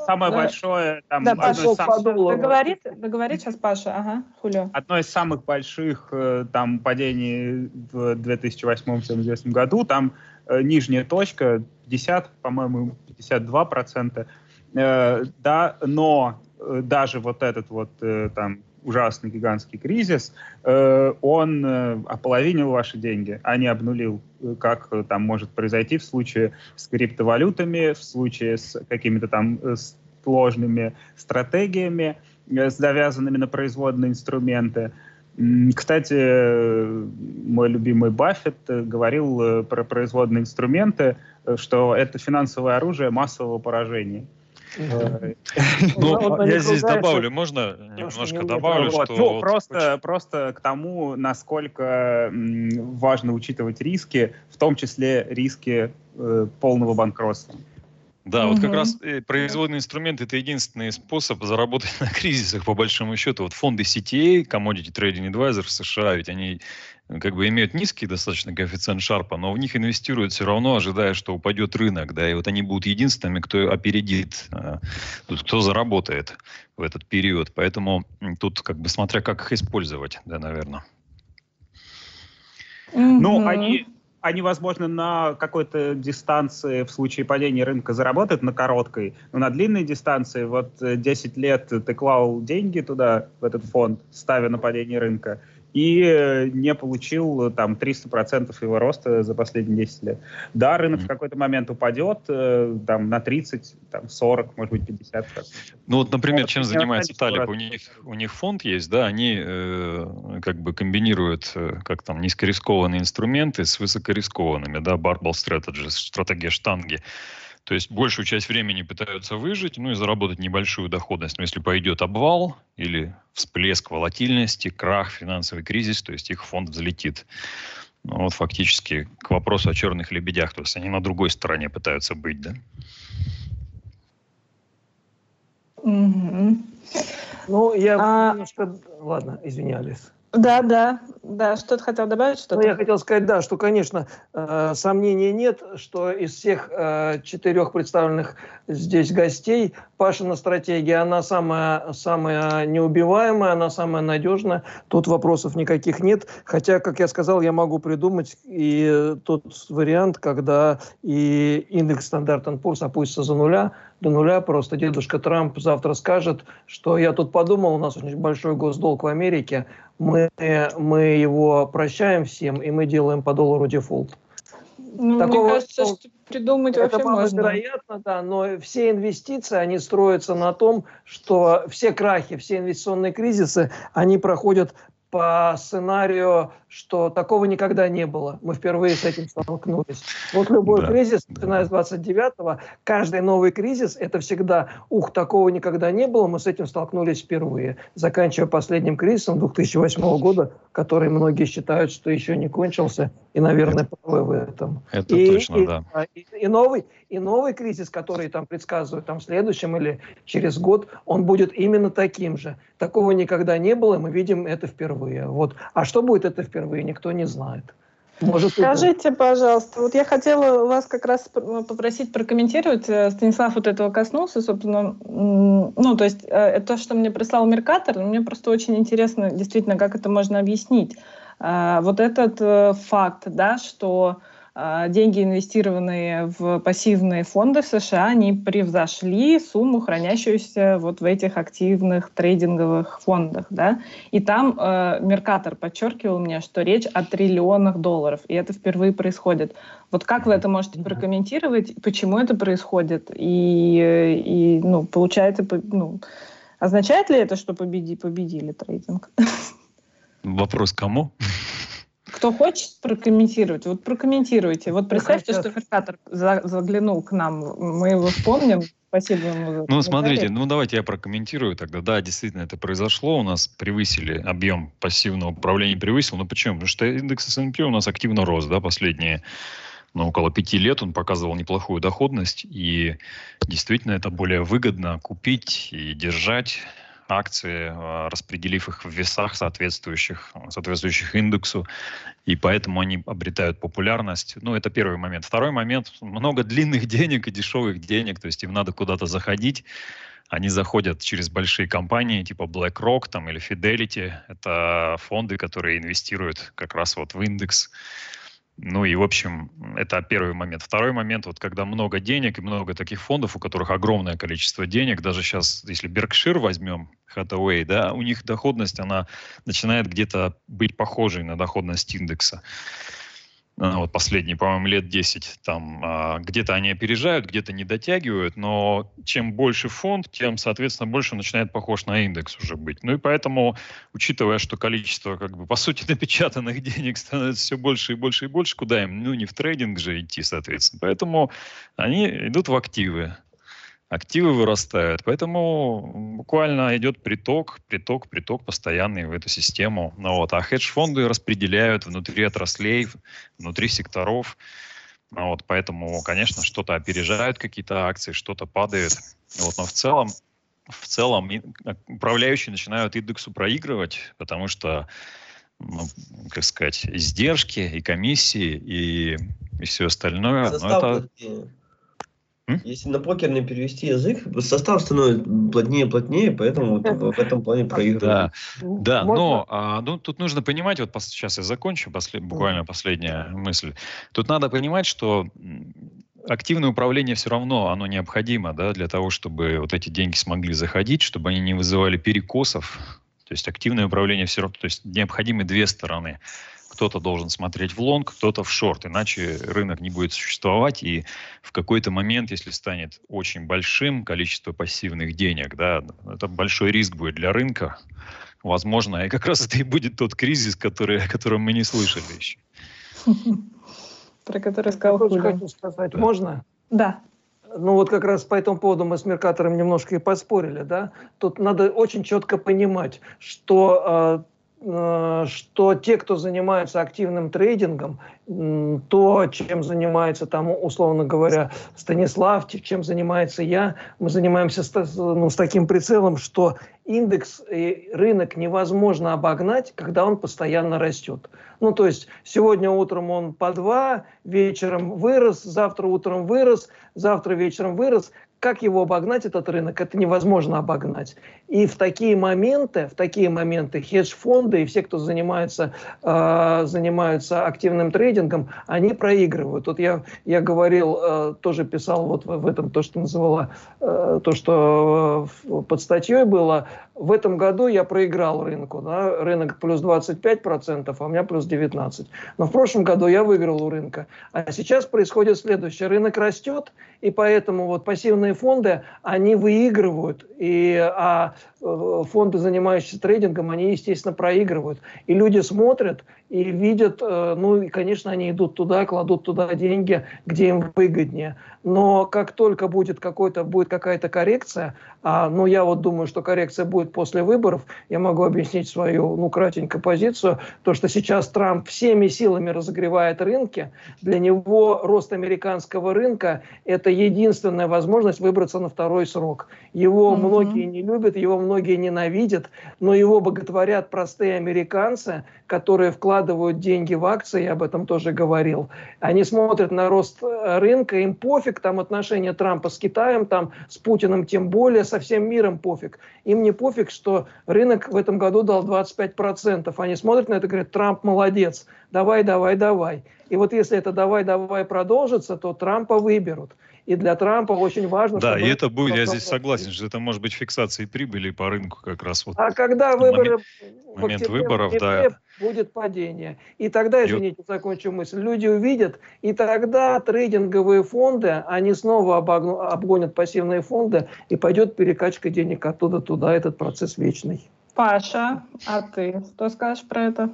Самое да. большое... Там, да, Паша, сам... договорит, договорит сейчас Паша, ага, Хулио. Одно из самых больших э, там падений в 2008 всем известном году, там нижняя точка 50, по-моему, 52 процента. Э, да, но э, даже вот этот вот э, там ужасный гигантский кризис, э, он э, ополовинил ваши деньги, а не обнулил, как э, там может произойти в случае с криптовалютами, в случае с какими-то там э, сложными стратегиями, э, завязанными на производные инструменты. Кстати, мой любимый Баффет э, говорил э, про производные инструменты, э, что это финансовое оружие массового поражения. Ну, я здесь добавлю, можно немножко добавлю, что... Ну, просто, просто к тому, насколько важно учитывать риски, в том числе риски полного банкротства. Да, угу. вот как раз э, производный инструмент это единственный способ заработать на кризисах, по большому счету. Вот фонды CTA, Commodity Trading Advisor в США, ведь они э, как бы имеют низкий достаточно коэффициент Шарпа, но в них инвестируют все равно, ожидая, что упадет рынок, да, и вот они будут единственными, кто опередит, э, кто заработает в этот период. Поэтому тут как бы смотря как их использовать, да, наверное. Ну, они они, возможно, на какой-то дистанции в случае падения рынка заработают, на короткой, но на длинной дистанции, вот 10 лет ты клал деньги туда, в этот фонд, ставя на падение рынка, и э, не получил там 300% его роста за последние 10 лет. Да, рынок mm-hmm. в какой-то момент упадет э, там, на 30, там, 40, может быть, 50%. Ну вот, например, чем занимается Талиб? У них, у них фонд есть, да, они э, как бы комбинируют э, как там низкорискованные инструменты с высокорискованными, да, barbell strategy, стратегия штанги. То есть большую часть времени пытаются выжить, ну и заработать небольшую доходность. Но если пойдет обвал или всплеск волатильности, крах, финансовый кризис, то есть их фонд взлетит. Ну, вот фактически к вопросу о черных лебедях. То есть они на другой стороне пытаются быть, да? Ну, я а... немножко... Ладно, извини, Алис. Да, да, да. Что ты хотел добавить? Что ну, я хотел сказать, да, что, конечно, э, сомнений нет, что из всех э, четырех представленных здесь гостей Пашина стратегия, она самая, самая неубиваемая, она самая надежная. Тут вопросов никаких нет. Хотя, как я сказал, я могу придумать и тот вариант, когда и индекс стандарт Poor's опустится за нуля, до нуля. Просто дедушка Трамп завтра скажет, что я тут подумал, у нас очень большой госдолг в Америке, мы, мы его прощаем всем, и мы делаем по доллару дефолт. Ну, Такого, мне кажется, что придумать это вообще можно. Вероятно, да, но все инвестиции, они строятся на том, что все крахи, все инвестиционные кризисы, они проходят по сценарию, что такого никогда не было. Мы впервые с этим столкнулись. Вот любой да, кризис, начиная да. с 29-го, каждый новый кризис, это всегда, ух, такого никогда не было, мы с этим столкнулись впервые. Заканчивая последним кризисом 2008 года, который многие считают, что еще не кончился, и, наверное, правы в этом. Это и, точно, и, да. И, и, новый, и новый кризис, который там предсказывают там, в следующем или через год, он будет именно таким же. Такого никогда не было, мы видим это впервые. Вот. А что будет это впервые, никто не знает. Может, Скажите, это... пожалуйста, вот я хотела вас как раз попросить прокомментировать, э, Станислав вот этого коснулся, собственно, ну, то есть э, то, что мне прислал Меркатор, мне просто очень интересно, действительно, как это можно объяснить. Э, вот этот факт, да, что деньги, инвестированные в пассивные фонды в США, они превзошли сумму, хранящуюся вот в этих активных трейдинговых фондах. Да? И там э, Меркатор подчеркивал мне, что речь о триллионах долларов, и это впервые происходит. Вот как вы это можете прокомментировать, почему это происходит? И, и ну, получается, ну, означает ли это, что победи, победили трейдинг? Вопрос кому? Кто хочет прокомментировать, вот прокомментируйте. Вот представьте, что Феркатор заглянул к нам, мы его вспомним. Спасибо ему. Ну, смотрите, ну давайте я прокомментирую тогда. Да, действительно, это произошло. У нас превысили объем пассивного управления, превысил. Но почему? Потому что индекс S&P у нас активно рос, да, последние ну, около пяти лет он показывал неплохую доходность, и действительно это более выгодно купить и держать акции, а, распределив их в весах соответствующих, соответствующих индексу, и поэтому они обретают популярность. Ну, это первый момент. Второй момент, много длинных денег и дешевых денег, то есть им надо куда-то заходить, они заходят через большие компании типа BlackRock там, или Fidelity. Это фонды, которые инвестируют как раз вот в индекс. Ну и, в общем, это первый момент. Второй момент, вот когда много денег и много таких фондов, у которых огромное количество денег, даже сейчас, если Berkshire возьмем, Hathaway, да, у них доходность, она начинает где-то быть похожей на доходность индекса. А, вот последние, по-моему, лет 10, там а, где-то они опережают, где-то не дотягивают, но чем больше фонд, тем, соответственно, больше начинает похож на индекс уже быть. Ну и поэтому, учитывая, что количество, как бы, по сути, напечатанных денег становится все больше и больше и больше, куда им, ну, не в трейдинг же идти, соответственно. Поэтому они идут в активы активы вырастают. Поэтому буквально идет приток, приток, приток постоянный в эту систему. Ну, вот. А хедж-фонды распределяют внутри отраслей, внутри секторов. Ну, вот. Поэтому, конечно, что-то опережают какие-то акции, что-то падает. Вот. Но в целом, в целом управляющие начинают индексу проигрывать, потому что ну, как сказать, издержки и комиссии и, и все остальное. Но это... Если на покерный перевести язык, состав становится плотнее и плотнее, поэтому вот в этом плане проигрывает. Да, да но а, ну, тут нужно понимать, вот сейчас я закончу, послед, буквально последняя мысль. Тут надо понимать, что активное управление все равно, оно необходимо да, для того, чтобы вот эти деньги смогли заходить, чтобы они не вызывали перекосов. То есть активное управление все равно, то есть необходимы две стороны кто-то должен смотреть в лонг, кто-то в шорт, иначе рынок не будет существовать, и в какой-то момент, если станет очень большим количество пассивных денег, да, это большой риск будет для рынка, возможно, и как раз это и будет тот кризис, который, о котором мы не слышали еще. Про который сказал Хочу сказать, можно? Да. Ну вот как раз по этому поводу мы с Меркатором немножко и поспорили, да. Тут надо очень четко понимать, что э, Э, что те, кто занимается активным трейдингом, то, чем занимается там, условно говоря, Станислав, чем занимается я, мы занимаемся с, ну, с таким прицелом, что индекс и рынок невозможно обогнать, когда он постоянно растет. Ну, то есть сегодня утром он по 2, вечером вырос, завтра утром вырос, завтра вечером вырос как его обогнать, этот рынок, это невозможно обогнать. И в такие моменты, в такие моменты хедж-фонды и все, кто занимается, э, занимаются активным трейдингом, они проигрывают. Вот я, я говорил, э, тоже писал вот в, в этом то, что называла, э, то, что э, под статьей было, в этом году я проиграл рынку. Да? Рынок плюс 25%, а у меня плюс 19%. Но в прошлом году я выиграл у рынка. А сейчас происходит следующее. Рынок растет, и поэтому вот пассивные фонды, они выигрывают. И, а фонды, занимающиеся трейдингом, они, естественно, проигрывают. И люди смотрят и видят, э, ну и, конечно, они идут туда, кладут туда деньги, где им выгоднее. Но как только будет, какой-то, будет какая-то коррекция, а, ну я вот думаю, что коррекция будет после выборов, я могу объяснить свою, ну, кратенько позицию, то, что сейчас Трамп всеми силами разогревает рынки, для него рост американского рынка – это единственная возможность выбраться на второй срок. Его mm-hmm. многие не любят, его многие многие ненавидят, но его боготворят простые американцы, которые вкладывают деньги в акции, я об этом тоже говорил. Они смотрят на рост э, рынка, им пофиг, там отношения Трампа с Китаем, там с Путиным тем более, со всем миром пофиг. Им не пофиг, что рынок в этом году дал 25%. Они смотрят на это и говорят, Трамп молодец, давай, давай, давай. И вот если это давай, давай продолжится, то Трампа выберут. И для Трампа очень важно... Да, и это будет, я здесь согласен, что это может быть фиксацией прибыли по рынку как раз вот. А когда выборы... Момент, момент выборов, да. Будет падение. И тогда, извините, и... закончу мысль, люди увидят, и тогда трейдинговые фонды, они снова обогну, обгонят пассивные фонды, и пойдет перекачка денег оттуда туда, этот процесс вечный. Паша, а ты что скажешь про это?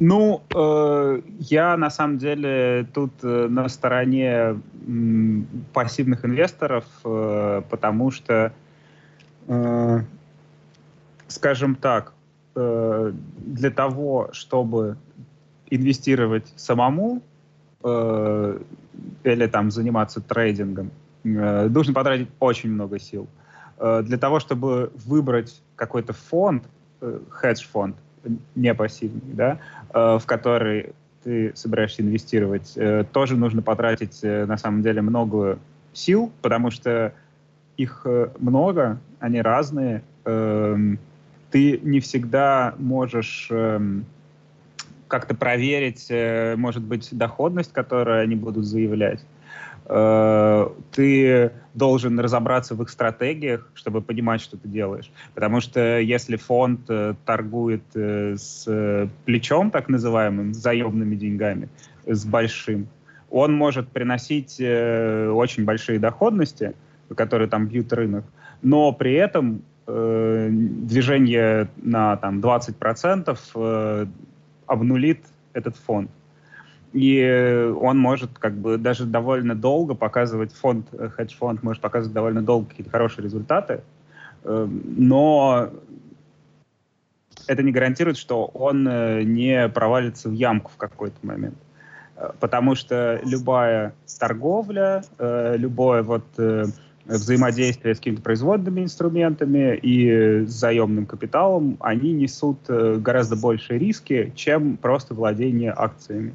Ну, э, я на самом деле тут э, на стороне э, пассивных инвесторов, э, потому что, э, скажем так, э, для того, чтобы инвестировать самому э, или там заниматься трейдингом, э, нужно потратить очень много сил. Э, для того, чтобы выбрать какой-то фонд, э, хедж-фонд, не пассивный, да, э, в который ты собираешься инвестировать, э, тоже нужно потратить э, на самом деле много сил, потому что их много, они разные. Эм, ты не всегда можешь эм, как-то проверить, может быть, доходность, которую они будут заявлять. Э, ты должен разобраться в их стратегиях, чтобы понимать, что ты делаешь. Потому что если фонд э, торгует э, с плечом, так называемым, заемными деньгами, с большим, он может приносить очень большие доходности, которые там бьют рынок, но при этом движение на там, 20% обнулит этот фонд и он может как бы даже довольно долго показывать, фонд, э, хедж-фонд может показывать довольно долго какие-то хорошие результаты, эм, но это не гарантирует, что он э, не провалится в ямку в какой-то момент. Э, потому что любая торговля, любое вот взаимодействие с какими-то производными инструментами и заемным капиталом, они несут гораздо большие риски, чем просто владение акциями.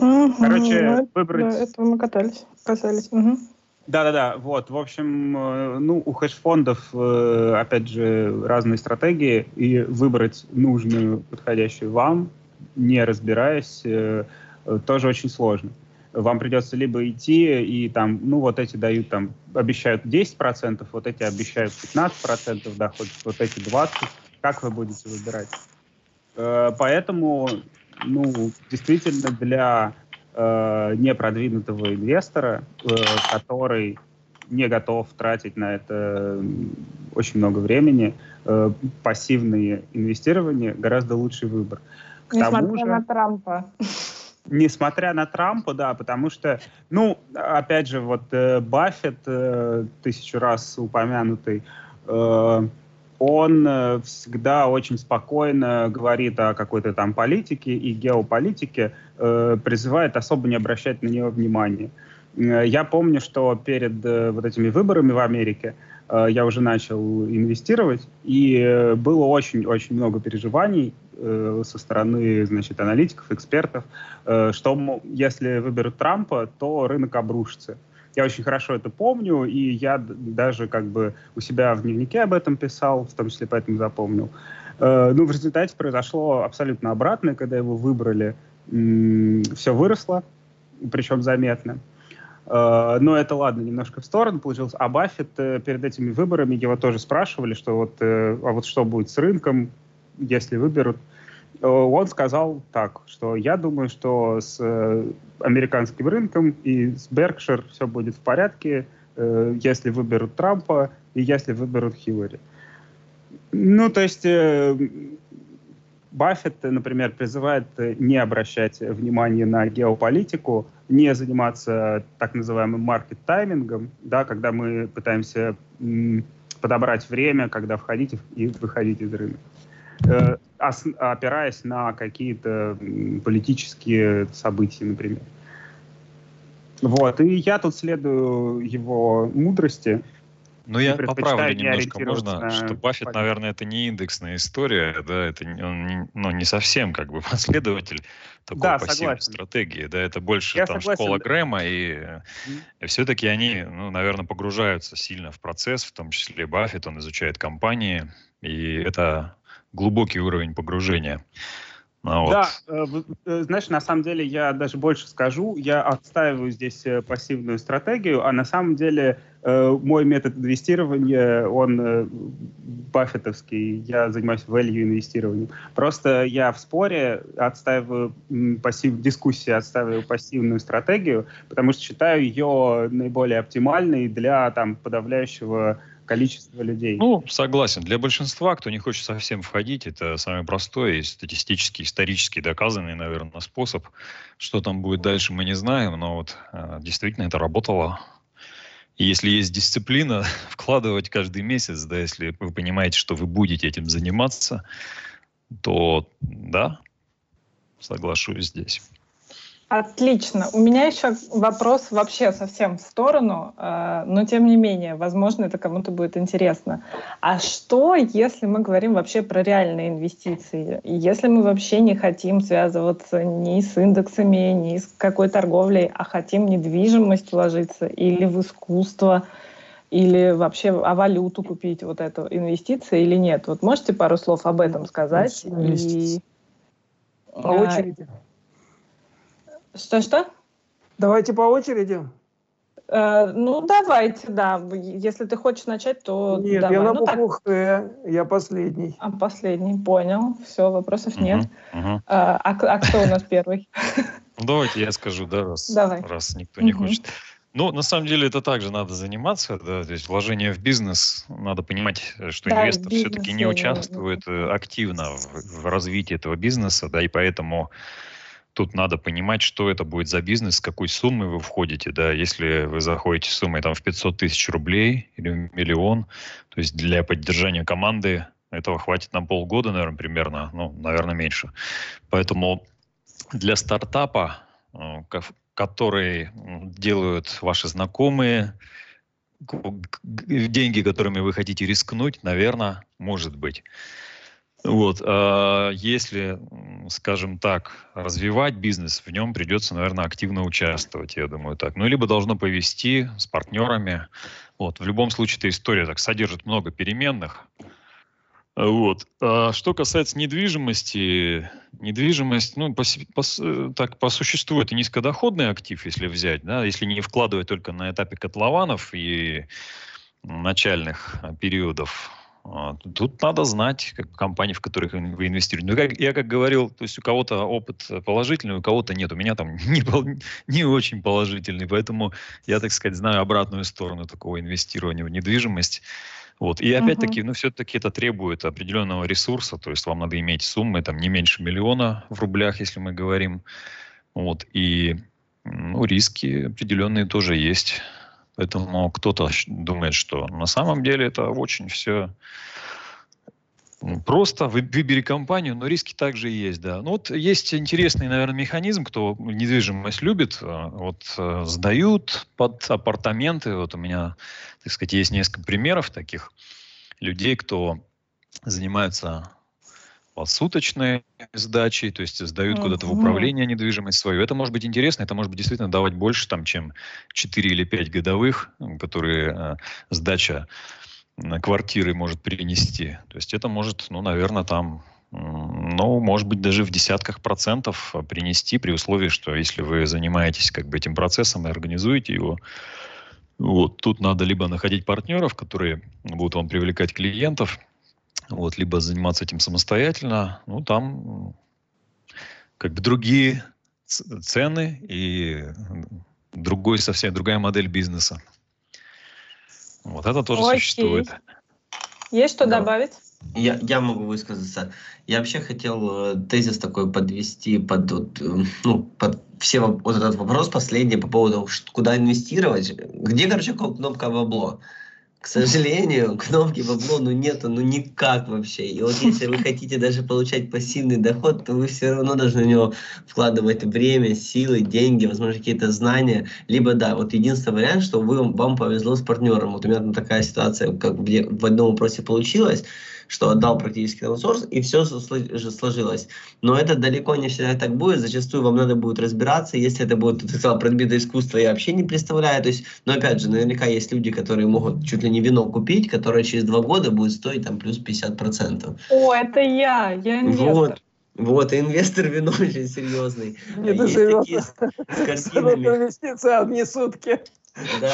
Угу, Короче, ну, выбрать... Да, этого мы катались, касались. Угу. Да-да-да, вот, в общем, э, ну, у хедж-фондов, э, опять же, разные стратегии, и выбрать нужную, подходящую вам, не разбираясь, э, тоже очень сложно. Вам придется либо идти и там, ну, вот эти дают там, обещают 10%, вот эти обещают 15% доход, вот эти 20%. Как вы будете выбирать? Поэтому ну, действительно для э, непродвинутого инвестора, э, который не готов тратить на это очень много времени, э, пассивные инвестирования гораздо лучший выбор. К Несмотря тому же, на Трампа. Несмотря на Трампа, да, потому что, ну, опять же, вот э, Баффет, э, тысячу раз упомянутый, э, он э, всегда очень спокойно говорит о какой-то там политике и геополитике, э, призывает особо не обращать на нее внимания. Э, я помню, что перед вот этими выборами в Америке я уже начал инвестировать, и было очень-очень много переживаний со стороны, значит, аналитиков, экспертов, что если выберут Трампа, то рынок обрушится. Я очень хорошо это помню, и я даже как бы у себя в дневнике об этом писал, в том числе поэтому запомнил. Э, ну, в результате произошло абсолютно обратное, когда его выбрали, все выросло, причем заметно. Э, но это ладно, немножко в сторону получилось. А Баффет э, перед этими выборами его тоже спрашивали, что вот, а вот что будет с рынком, если выберут. Он сказал так, что я думаю, что с американским рынком, и с Беркшир все будет в порядке, э, если выберут Трампа и если выберут Хиллари. Ну, то есть э, Баффет, например, призывает не обращать внимания на геополитику, не заниматься так называемым маркет-таймингом, да, когда мы пытаемся подобрать время, когда входить и выходить из рынка, э, опираясь на какие-то политические события, например. Вот, и я тут следую его мудрости. Ну, я поправлю немножко, можно, на... что Баффет, наверное, это не индексная история, да, это он не, ну, не совсем как бы последователь такой да, пассивной согласен. стратегии, да, это больше я там согласен, школа. Грэма, и, mm. и все-таки они, ну, наверное, погружаются сильно в процесс, в том числе Баффет, он изучает компании, и это глубокий уровень погружения. А вот. Да, э, э, знаешь, на самом деле я даже больше скажу, я отстаиваю здесь э, пассивную стратегию, а на самом деле мой метод инвестирования, он баффетовский, я занимаюсь value инвестированием. Просто я в споре отстаиваю пассив, дискуссии отстаиваю пассивную стратегию, потому что считаю ее наиболее оптимальной для там подавляющего количество людей. Ну, согласен. Для большинства, кто не хочет совсем входить, это самый простой и статистически, исторически доказанный, наверное, способ. Что там будет дальше, мы не знаем, но вот э, действительно это работало. И если есть дисциплина, вкладывать каждый месяц, да, если вы понимаете, что вы будете этим заниматься, то да, соглашусь здесь. Отлично. У меня еще вопрос вообще совсем в сторону, э, но тем не менее, возможно, это кому-то будет интересно. А что, если мы говорим вообще про реальные инвестиции? Если мы вообще не хотим связываться ни с индексами, ни с какой торговлей, а хотим недвижимость вложиться или в искусство, или вообще о валюту купить вот эту инвестицию или нет? Вот можете пару слов об этом сказать? И... По очереди. Что-что? Давайте по очереди. Э, ну, давайте, да. Если ты хочешь начать, то Нет, давай. я на ну, букву Х, я последний. А, последний, понял. Все, вопросов uh-huh, нет. Uh-huh. А, а, а кто у нас первый? Ну, давайте я скажу, да, раз, Давай. раз никто не хочет. Ну, на самом деле, это также надо заниматься, да, то есть вложение в бизнес, надо понимать, что да, инвестор все-таки не участвует да. активно в, в развитии этого бизнеса, да, и поэтому тут надо понимать, что это будет за бизнес, с какой суммой вы входите, да, если вы заходите суммой там в 500 тысяч рублей или миллион, то есть для поддержания команды этого хватит на полгода, наверное, примерно, ну, наверное, меньше. Поэтому для стартапа, э, который делают ваши знакомые, деньги, которыми вы хотите рискнуть, наверное, может быть. Вот, а если, скажем так, развивать бизнес, в нем придется, наверное, активно участвовать, я думаю так. Ну, либо должно повести с партнерами. Вот, в любом случае, эта история так содержит много переменных. Вот. А что касается недвижимости, недвижимость, ну, по, по, так, по существу это низкодоходный актив, если взять, да, если не вкладывать только на этапе котлованов и начальных периодов тут надо знать, как компании, в которых вы инвестируете. Ну, как, я как говорил, то есть у кого-то опыт положительный, у кого-то нет. У меня там не, не очень положительный, поэтому я, так сказать, знаю обратную сторону такого инвестирования в недвижимость. Вот. И опять-таки, uh-huh. ну, все-таки это требует определенного ресурса, то есть вам надо иметь суммы там не меньше миллиона в рублях, если мы говорим. Вот. И ну, риски определенные тоже есть. Поэтому кто-то думает, что на самом деле это очень все Просто. Выбери компанию, но риски также есть, да. Ну вот есть интересный, наверное, механизм, кто недвижимость любит, э, вот э, сдают под апартаменты, вот у меня, так сказать, есть несколько примеров таких людей, кто занимаются посуточной сдачей, то есть сдают mm-hmm. куда-то в управление недвижимость свою. Это может быть интересно, это может быть действительно давать больше, там, чем 4 или 5 годовых, которые э, сдача квартиры может принести. То есть это может, ну, наверное, там, ну, может быть, даже в десятках процентов принести при условии, что если вы занимаетесь как бы этим процессом и организуете его, вот тут надо либо находить партнеров, которые будут вам привлекать клиентов, вот, либо заниматься этим самостоятельно. Ну, там как бы другие цены и другой совсем другая модель бизнеса. Вот это тоже Окей. существует. Есть что да. добавить? Я, я могу высказаться. Я вообще хотел э, тезис такой подвести под, вот, э, ну, под все вот этот вопрос последний по поводу, куда инвестировать. Где, короче, кнопка бабло? К сожалению, кнопки бабло ну нету, ну никак вообще. И вот если вы хотите даже получать пассивный доход, то вы все равно должны в него вкладывать время, силы, деньги, возможно, какие-то знания. Либо, да, вот единственный вариант, что вы, вам повезло с партнером. Вот у меня такая ситуация, как в одном вопросе получилась, что отдал практически аутсорс, и все сложилось. Но это далеко не всегда так будет, зачастую вам надо будет разбираться, если это будет, ты сказал, предметное искусство, я вообще не представляю, то есть, но опять же, наверняка есть люди, которые могут чуть ли не вино купить, которое через два года будет стоить там плюс 50%. О, это я, я инвестор. Вот. Вот, инвестор вино очень серьезный. Не доживет. Есть такие с картинами. инвестиции одни сутки. Да.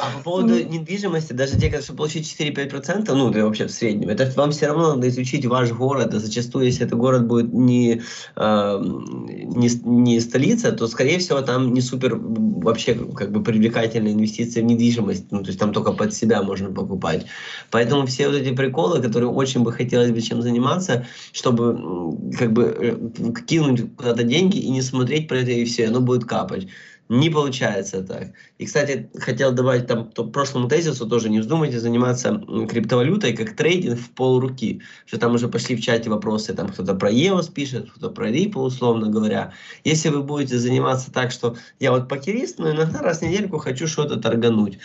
А по поводу недвижимости, даже те, чтобы получить 4-5%, ну, да, вообще в среднем, это вам все равно надо изучить ваш город, а зачастую, если это город будет не, э, не, не столица, то, скорее всего, там не супер вообще как бы привлекательные инвестиции в недвижимость, ну, то есть там только под себя можно покупать. Поэтому все вот эти приколы, которые очень бы хотелось бы чем заниматься, чтобы как бы э, кинуть куда-то деньги и не смотреть про это и все, оно будет капать. Не получается так. И, кстати, хотел добавить там то, прошлому тезису тоже, не вздумайте заниматься криптовалютой как трейдинг в полруки. Что там уже пошли в чате вопросы, там кто-то про EOS пишет, кто-то про Ripple, условно говоря. Если вы будете заниматься так, что я вот покерист, но иногда раз в недельку хочу что-то торгануть,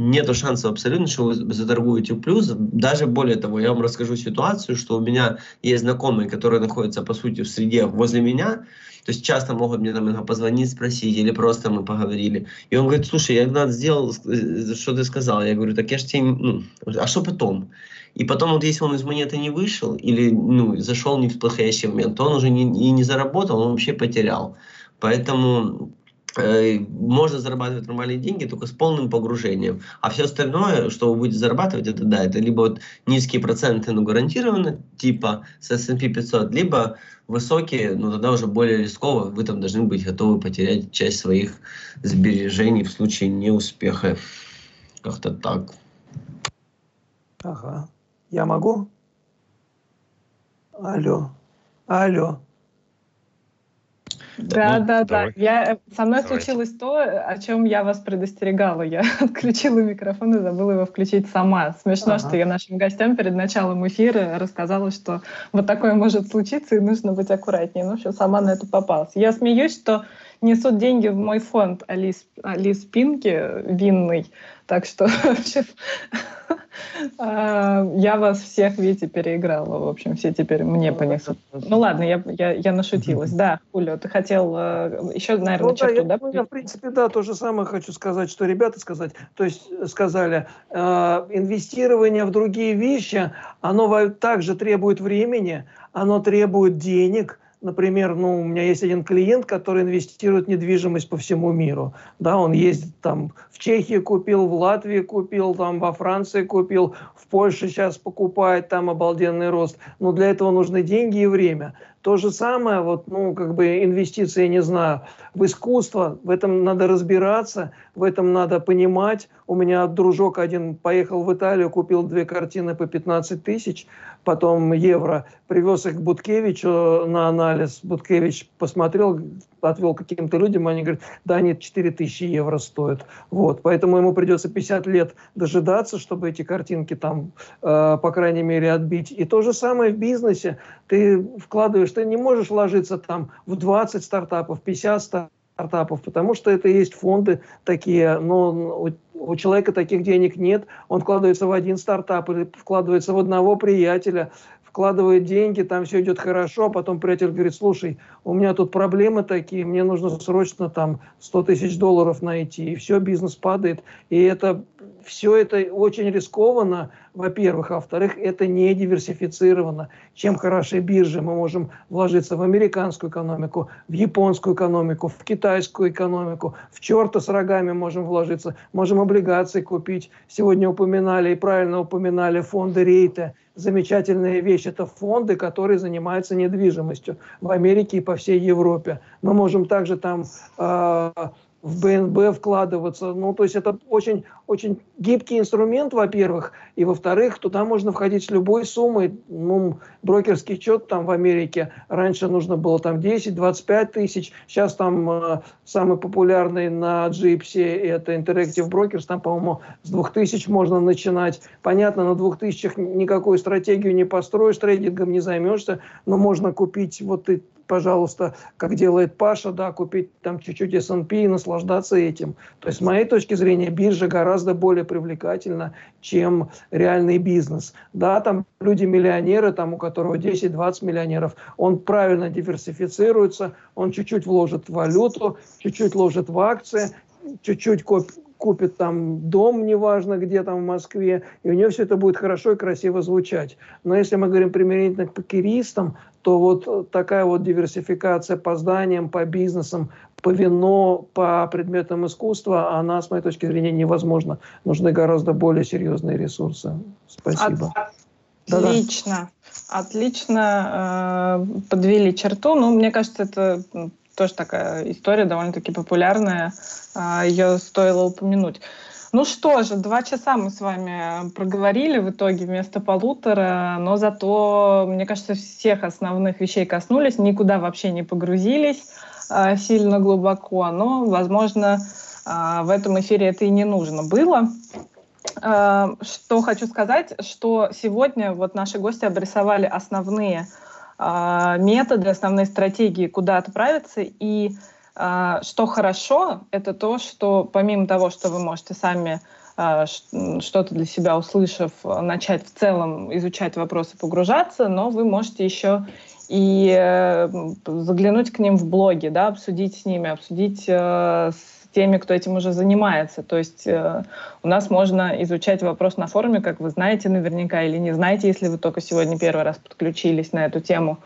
нету шансов абсолютно, что вы заторгуете плюс. Даже более того, я вам расскажу ситуацию, что у меня есть знакомые, которые находятся, по сути, в среде возле меня, то есть часто могут мне там позвонить, спросить, или просто мы поговорили. И он говорит, слушай, я Игнат сделал, э, что ты сказал. Я говорю, так я же тебе, ну, а что потом? И потом вот если он из монеты не вышел, или ну, зашел не в подходящий момент, то он уже не, и не заработал, он вообще потерял. Поэтому Э, можно зарабатывать нормальные деньги только с полным погружением. А все остальное, что вы будете зарабатывать, это да, это либо вот низкие проценты, но гарантированно, типа с S&P 500, либо высокие, но тогда уже более рисково, вы там должны быть готовы потерять часть своих сбережений в случае неуспеха. Как-то так. Ага. Я могу? Алло. Алло. Да, ну, да, давай. да. Я, со мной Давайте. случилось то, о чем я вас предостерегала. Я отключила микрофон и забыла его включить сама. Смешно, ага. что я нашим гостям перед началом эфира рассказала, что вот такое может случиться, и нужно быть аккуратнее. Ну, все, сама на это попалась. Я смеюсь, что несут деньги в мой фонд Алис, Алис Пинки, винный. Так что, а, я вас всех, видите, переиграла. В общем, все теперь мне понесут. Ну ладно, я, я, я нашутилась. Да, Хулио, ты хотел э, еще, наверное, ну, черту, да? Я, я, в принципе, да, то же самое хочу сказать, что ребята сказать, то есть сказали, э, инвестирование в другие вещи, оно также требует времени, оно требует денег, например, ну, у меня есть один клиент, который инвестирует в недвижимость по всему миру. Да, он ездит там в Чехии купил, в Латвии купил, там во Франции купил, в Польше сейчас покупает, там обалденный рост. Но для этого нужны деньги и время. То же самое, вот, ну, как бы инвестиции, не знаю, в искусство, в этом надо разбираться, в этом надо понимать. У меня дружок один поехал в Италию, купил две картины по 15 тысяч, потом евро, привез их к Буткевичу на анализ. Буткевич посмотрел, отвел каким-то людям, они говорят, да, нет, 4000 евро стоит. Вот, поэтому ему придется 50 лет дожидаться, чтобы эти картинки там, э, по крайней мере, отбить. И то же самое в бизнесе. Ты вкладываешь, ты не можешь вложиться там в 20 стартапов, 50 стартапов, потому что это есть фонды такие, но у, у человека таких денег нет, он вкладывается в один стартап или вкладывается в одного приятеля, вкладывает деньги, там все идет хорошо, а потом приятель говорит, слушай, у меня тут проблемы такие, мне нужно срочно там 100 тысяч долларов найти, и все, бизнес падает. И это все это очень рискованно, во-первых, а во-вторых, это не диверсифицировано. Чем хороши биржи, мы можем вложиться в американскую экономику, в японскую экономику, в китайскую экономику, в черта с рогами можем вложиться, можем облигации купить. Сегодня упоминали и правильно упоминали фонды Рейта, замечательная вещь. Это фонды, которые занимаются недвижимостью в Америке и по всей Европе. Мы можем также там э, в БНБ вкладываться. Ну, то есть это очень, очень гибкий инструмент, во-первых, и во-вторых, туда можно входить с любой суммой. Ну, брокерский счет там в Америке раньше нужно было там 10-25 тысяч, сейчас там э, самый популярный на Gypsy это Interactive Brokers, там, по-моему, с 2000 можно начинать. Понятно, на 2000 никакую стратегию не построишь, трейдингом не займешься, но можно купить вот и пожалуйста, как делает Паша, да, купить там чуть-чуть S&P и наслаждаться этим. То есть, с моей точки зрения, биржа гораздо более привлекательна, чем реальный бизнес. Да, там люди-миллионеры, там у которого 10-20 миллионеров, он правильно диверсифицируется, он чуть-чуть вложит в валюту, чуть-чуть вложит в акции, чуть-чуть купит там дом, неважно где там в Москве, и у нее все это будет хорошо и красиво звучать. Но если мы говорим применительно к покеристам, то вот такая вот диверсификация по зданиям, по бизнесам, по вино, по предметам искусства, она, с моей точки зрения, невозможна. Нужны гораздо более серьезные ресурсы. Спасибо. Отлично. Отлично э, подвели черту. Ну, мне кажется, это тоже такая история довольно-таки популярная. Э, ее стоило упомянуть. Ну что же, два часа мы с вами проговорили в итоге вместо полутора, но зато, мне кажется, всех основных вещей коснулись, никуда вообще не погрузились э, сильно глубоко, но, возможно, э, в этом эфире это и не нужно было. Э, что хочу сказать, что сегодня вот наши гости обрисовали основные методы, основные стратегии, куда отправиться, и что хорошо, это то, что помимо того, что вы можете сами а, что-то для себя услышав, начать в целом изучать вопросы, погружаться, но вы можете еще и э, заглянуть к ним в блоги, да, обсудить с ними, обсудить э, с теми, кто этим уже занимается. То есть э, у нас можно изучать вопрос на форуме, как вы знаете наверняка или не знаете, если вы только сегодня первый раз подключились на эту тему.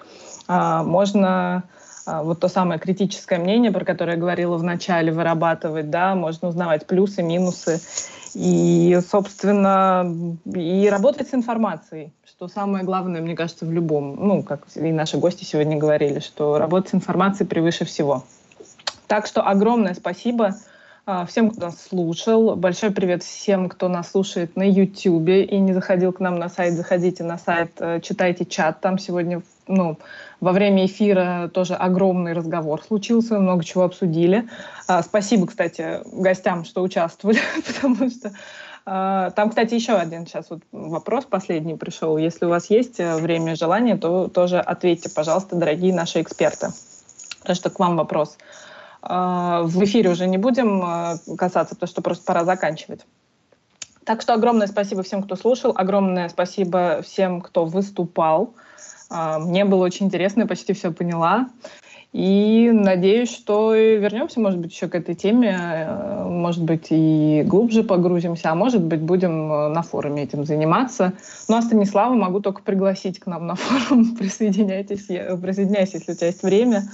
Э, можно а, вот то самое критическое мнение, про которое я говорила в начале, вырабатывать, да, можно узнавать плюсы, минусы, и, собственно, и работать с информацией, что самое главное, мне кажется, в любом, ну, как и наши гости сегодня говорили, что работать с информацией превыше всего. Так что огромное спасибо. а, всем, кто нас слушал. Большой привет всем, кто нас слушает на YouTube и не заходил к нам на сайт. Заходите на сайт, э, читайте чат. Там сегодня ну, во время эфира тоже огромный разговор случился, много чего обсудили. А, спасибо, кстати, гостям, что участвовали, потому что а, там, кстати, еще один сейчас вот вопрос последний пришел. Если у вас есть э, время и желание, то тоже ответьте, пожалуйста, дорогие наши эксперты. Потому что к вам вопрос. А, в эфире уже не будем э, касаться, потому что просто пора заканчивать. Так что огромное спасибо всем, кто слушал, огромное спасибо всем, кто выступал. А, мне было очень интересно, я почти все поняла. И надеюсь, что вернемся, может быть, еще к этой теме, э, может быть, и глубже погрузимся, а может быть, будем э, на форуме этим заниматься. Ну, а Станислава могу только пригласить к нам на форум. Присоединяйтесь, присоединяйся, если у тебя есть время.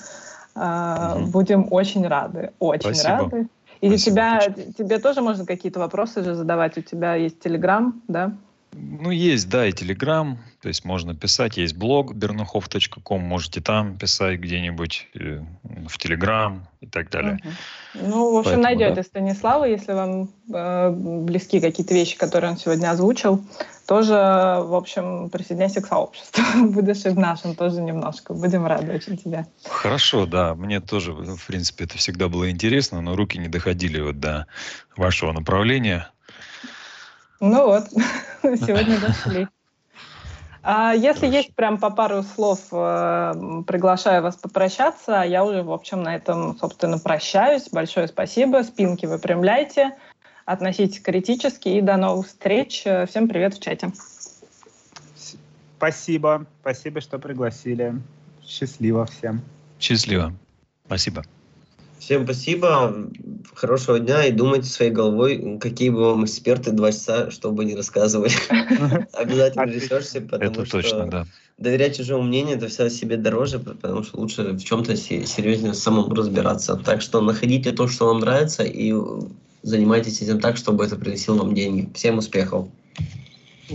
Угу. Будем очень рады, очень Спасибо. рады. И Спасибо, тебя, тебе тоже можно какие-то вопросы же задавать. У тебя есть Телеграм, да? Ну, есть, да, и Telegram, то есть можно писать, есть блог bernухов.com, можете там писать где-нибудь, э, в Telegram и так далее. Угу. Ну, в общем, Поэтому, найдете да. Станислава, если вам э, близки какие-то вещи, которые он сегодня озвучил. Тоже, в общем, присоединяйся к сообществу. Будешь и в нашем тоже немножко. Будем рады очень тебя. Хорошо, да. Мне тоже, в принципе, это всегда было интересно, но руки не доходили вот до вашего направления. Ну вот, сегодня дошли. А если есть прям по пару слов, э, приглашаю вас попрощаться. Я уже, в общем, на этом, собственно, прощаюсь. Большое спасибо. Спинки выпрямляйте, относитесь критически и до новых встреч. Всем привет в чате. Спасибо. Спасибо, что пригласили. Счастливо всем. Счастливо. Спасибо. Всем спасибо, хорошего дня и думайте своей головой, какие бы вам эксперты два часа, чтобы не рассказывали. Обязательно несешься, потому что доверять чужому мнению это всегда себе дороже, потому что лучше в чем-то серьезнее самому разбираться. Так что находите то, что вам нравится, и занимайтесь этим так, чтобы это приносило вам деньги. Всем успехов!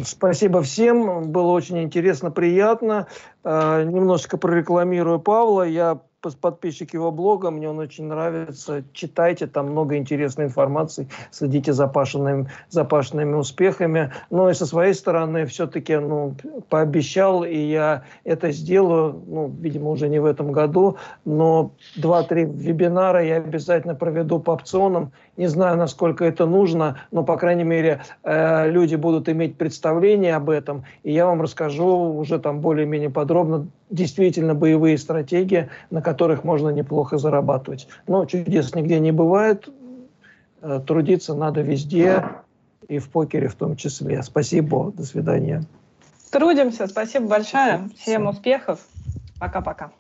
Спасибо всем, было очень интересно, приятно. Э, немножечко прорекламирую Павла. Я подписчик его блога, мне он очень нравится. Читайте, там много интересной информации, следите за Пашиными, за Пашиными успехами. Но и со своей стороны все-таки ну, пообещал, и я это сделаю, ну, видимо, уже не в этом году, но 2-3 вебинара я обязательно проведу по опционам. Не знаю, насколько это нужно, но, по крайней мере, э, люди будут иметь представление об этом, и я вам расскажу уже там более-менее подробно действительно боевые стратегии, на которых можно неплохо зарабатывать. Но чудес нигде не бывает. Э, трудиться надо везде, и в покере в том числе. Спасибо, до свидания. Трудимся, спасибо большое. Всем успехов. Пока-пока.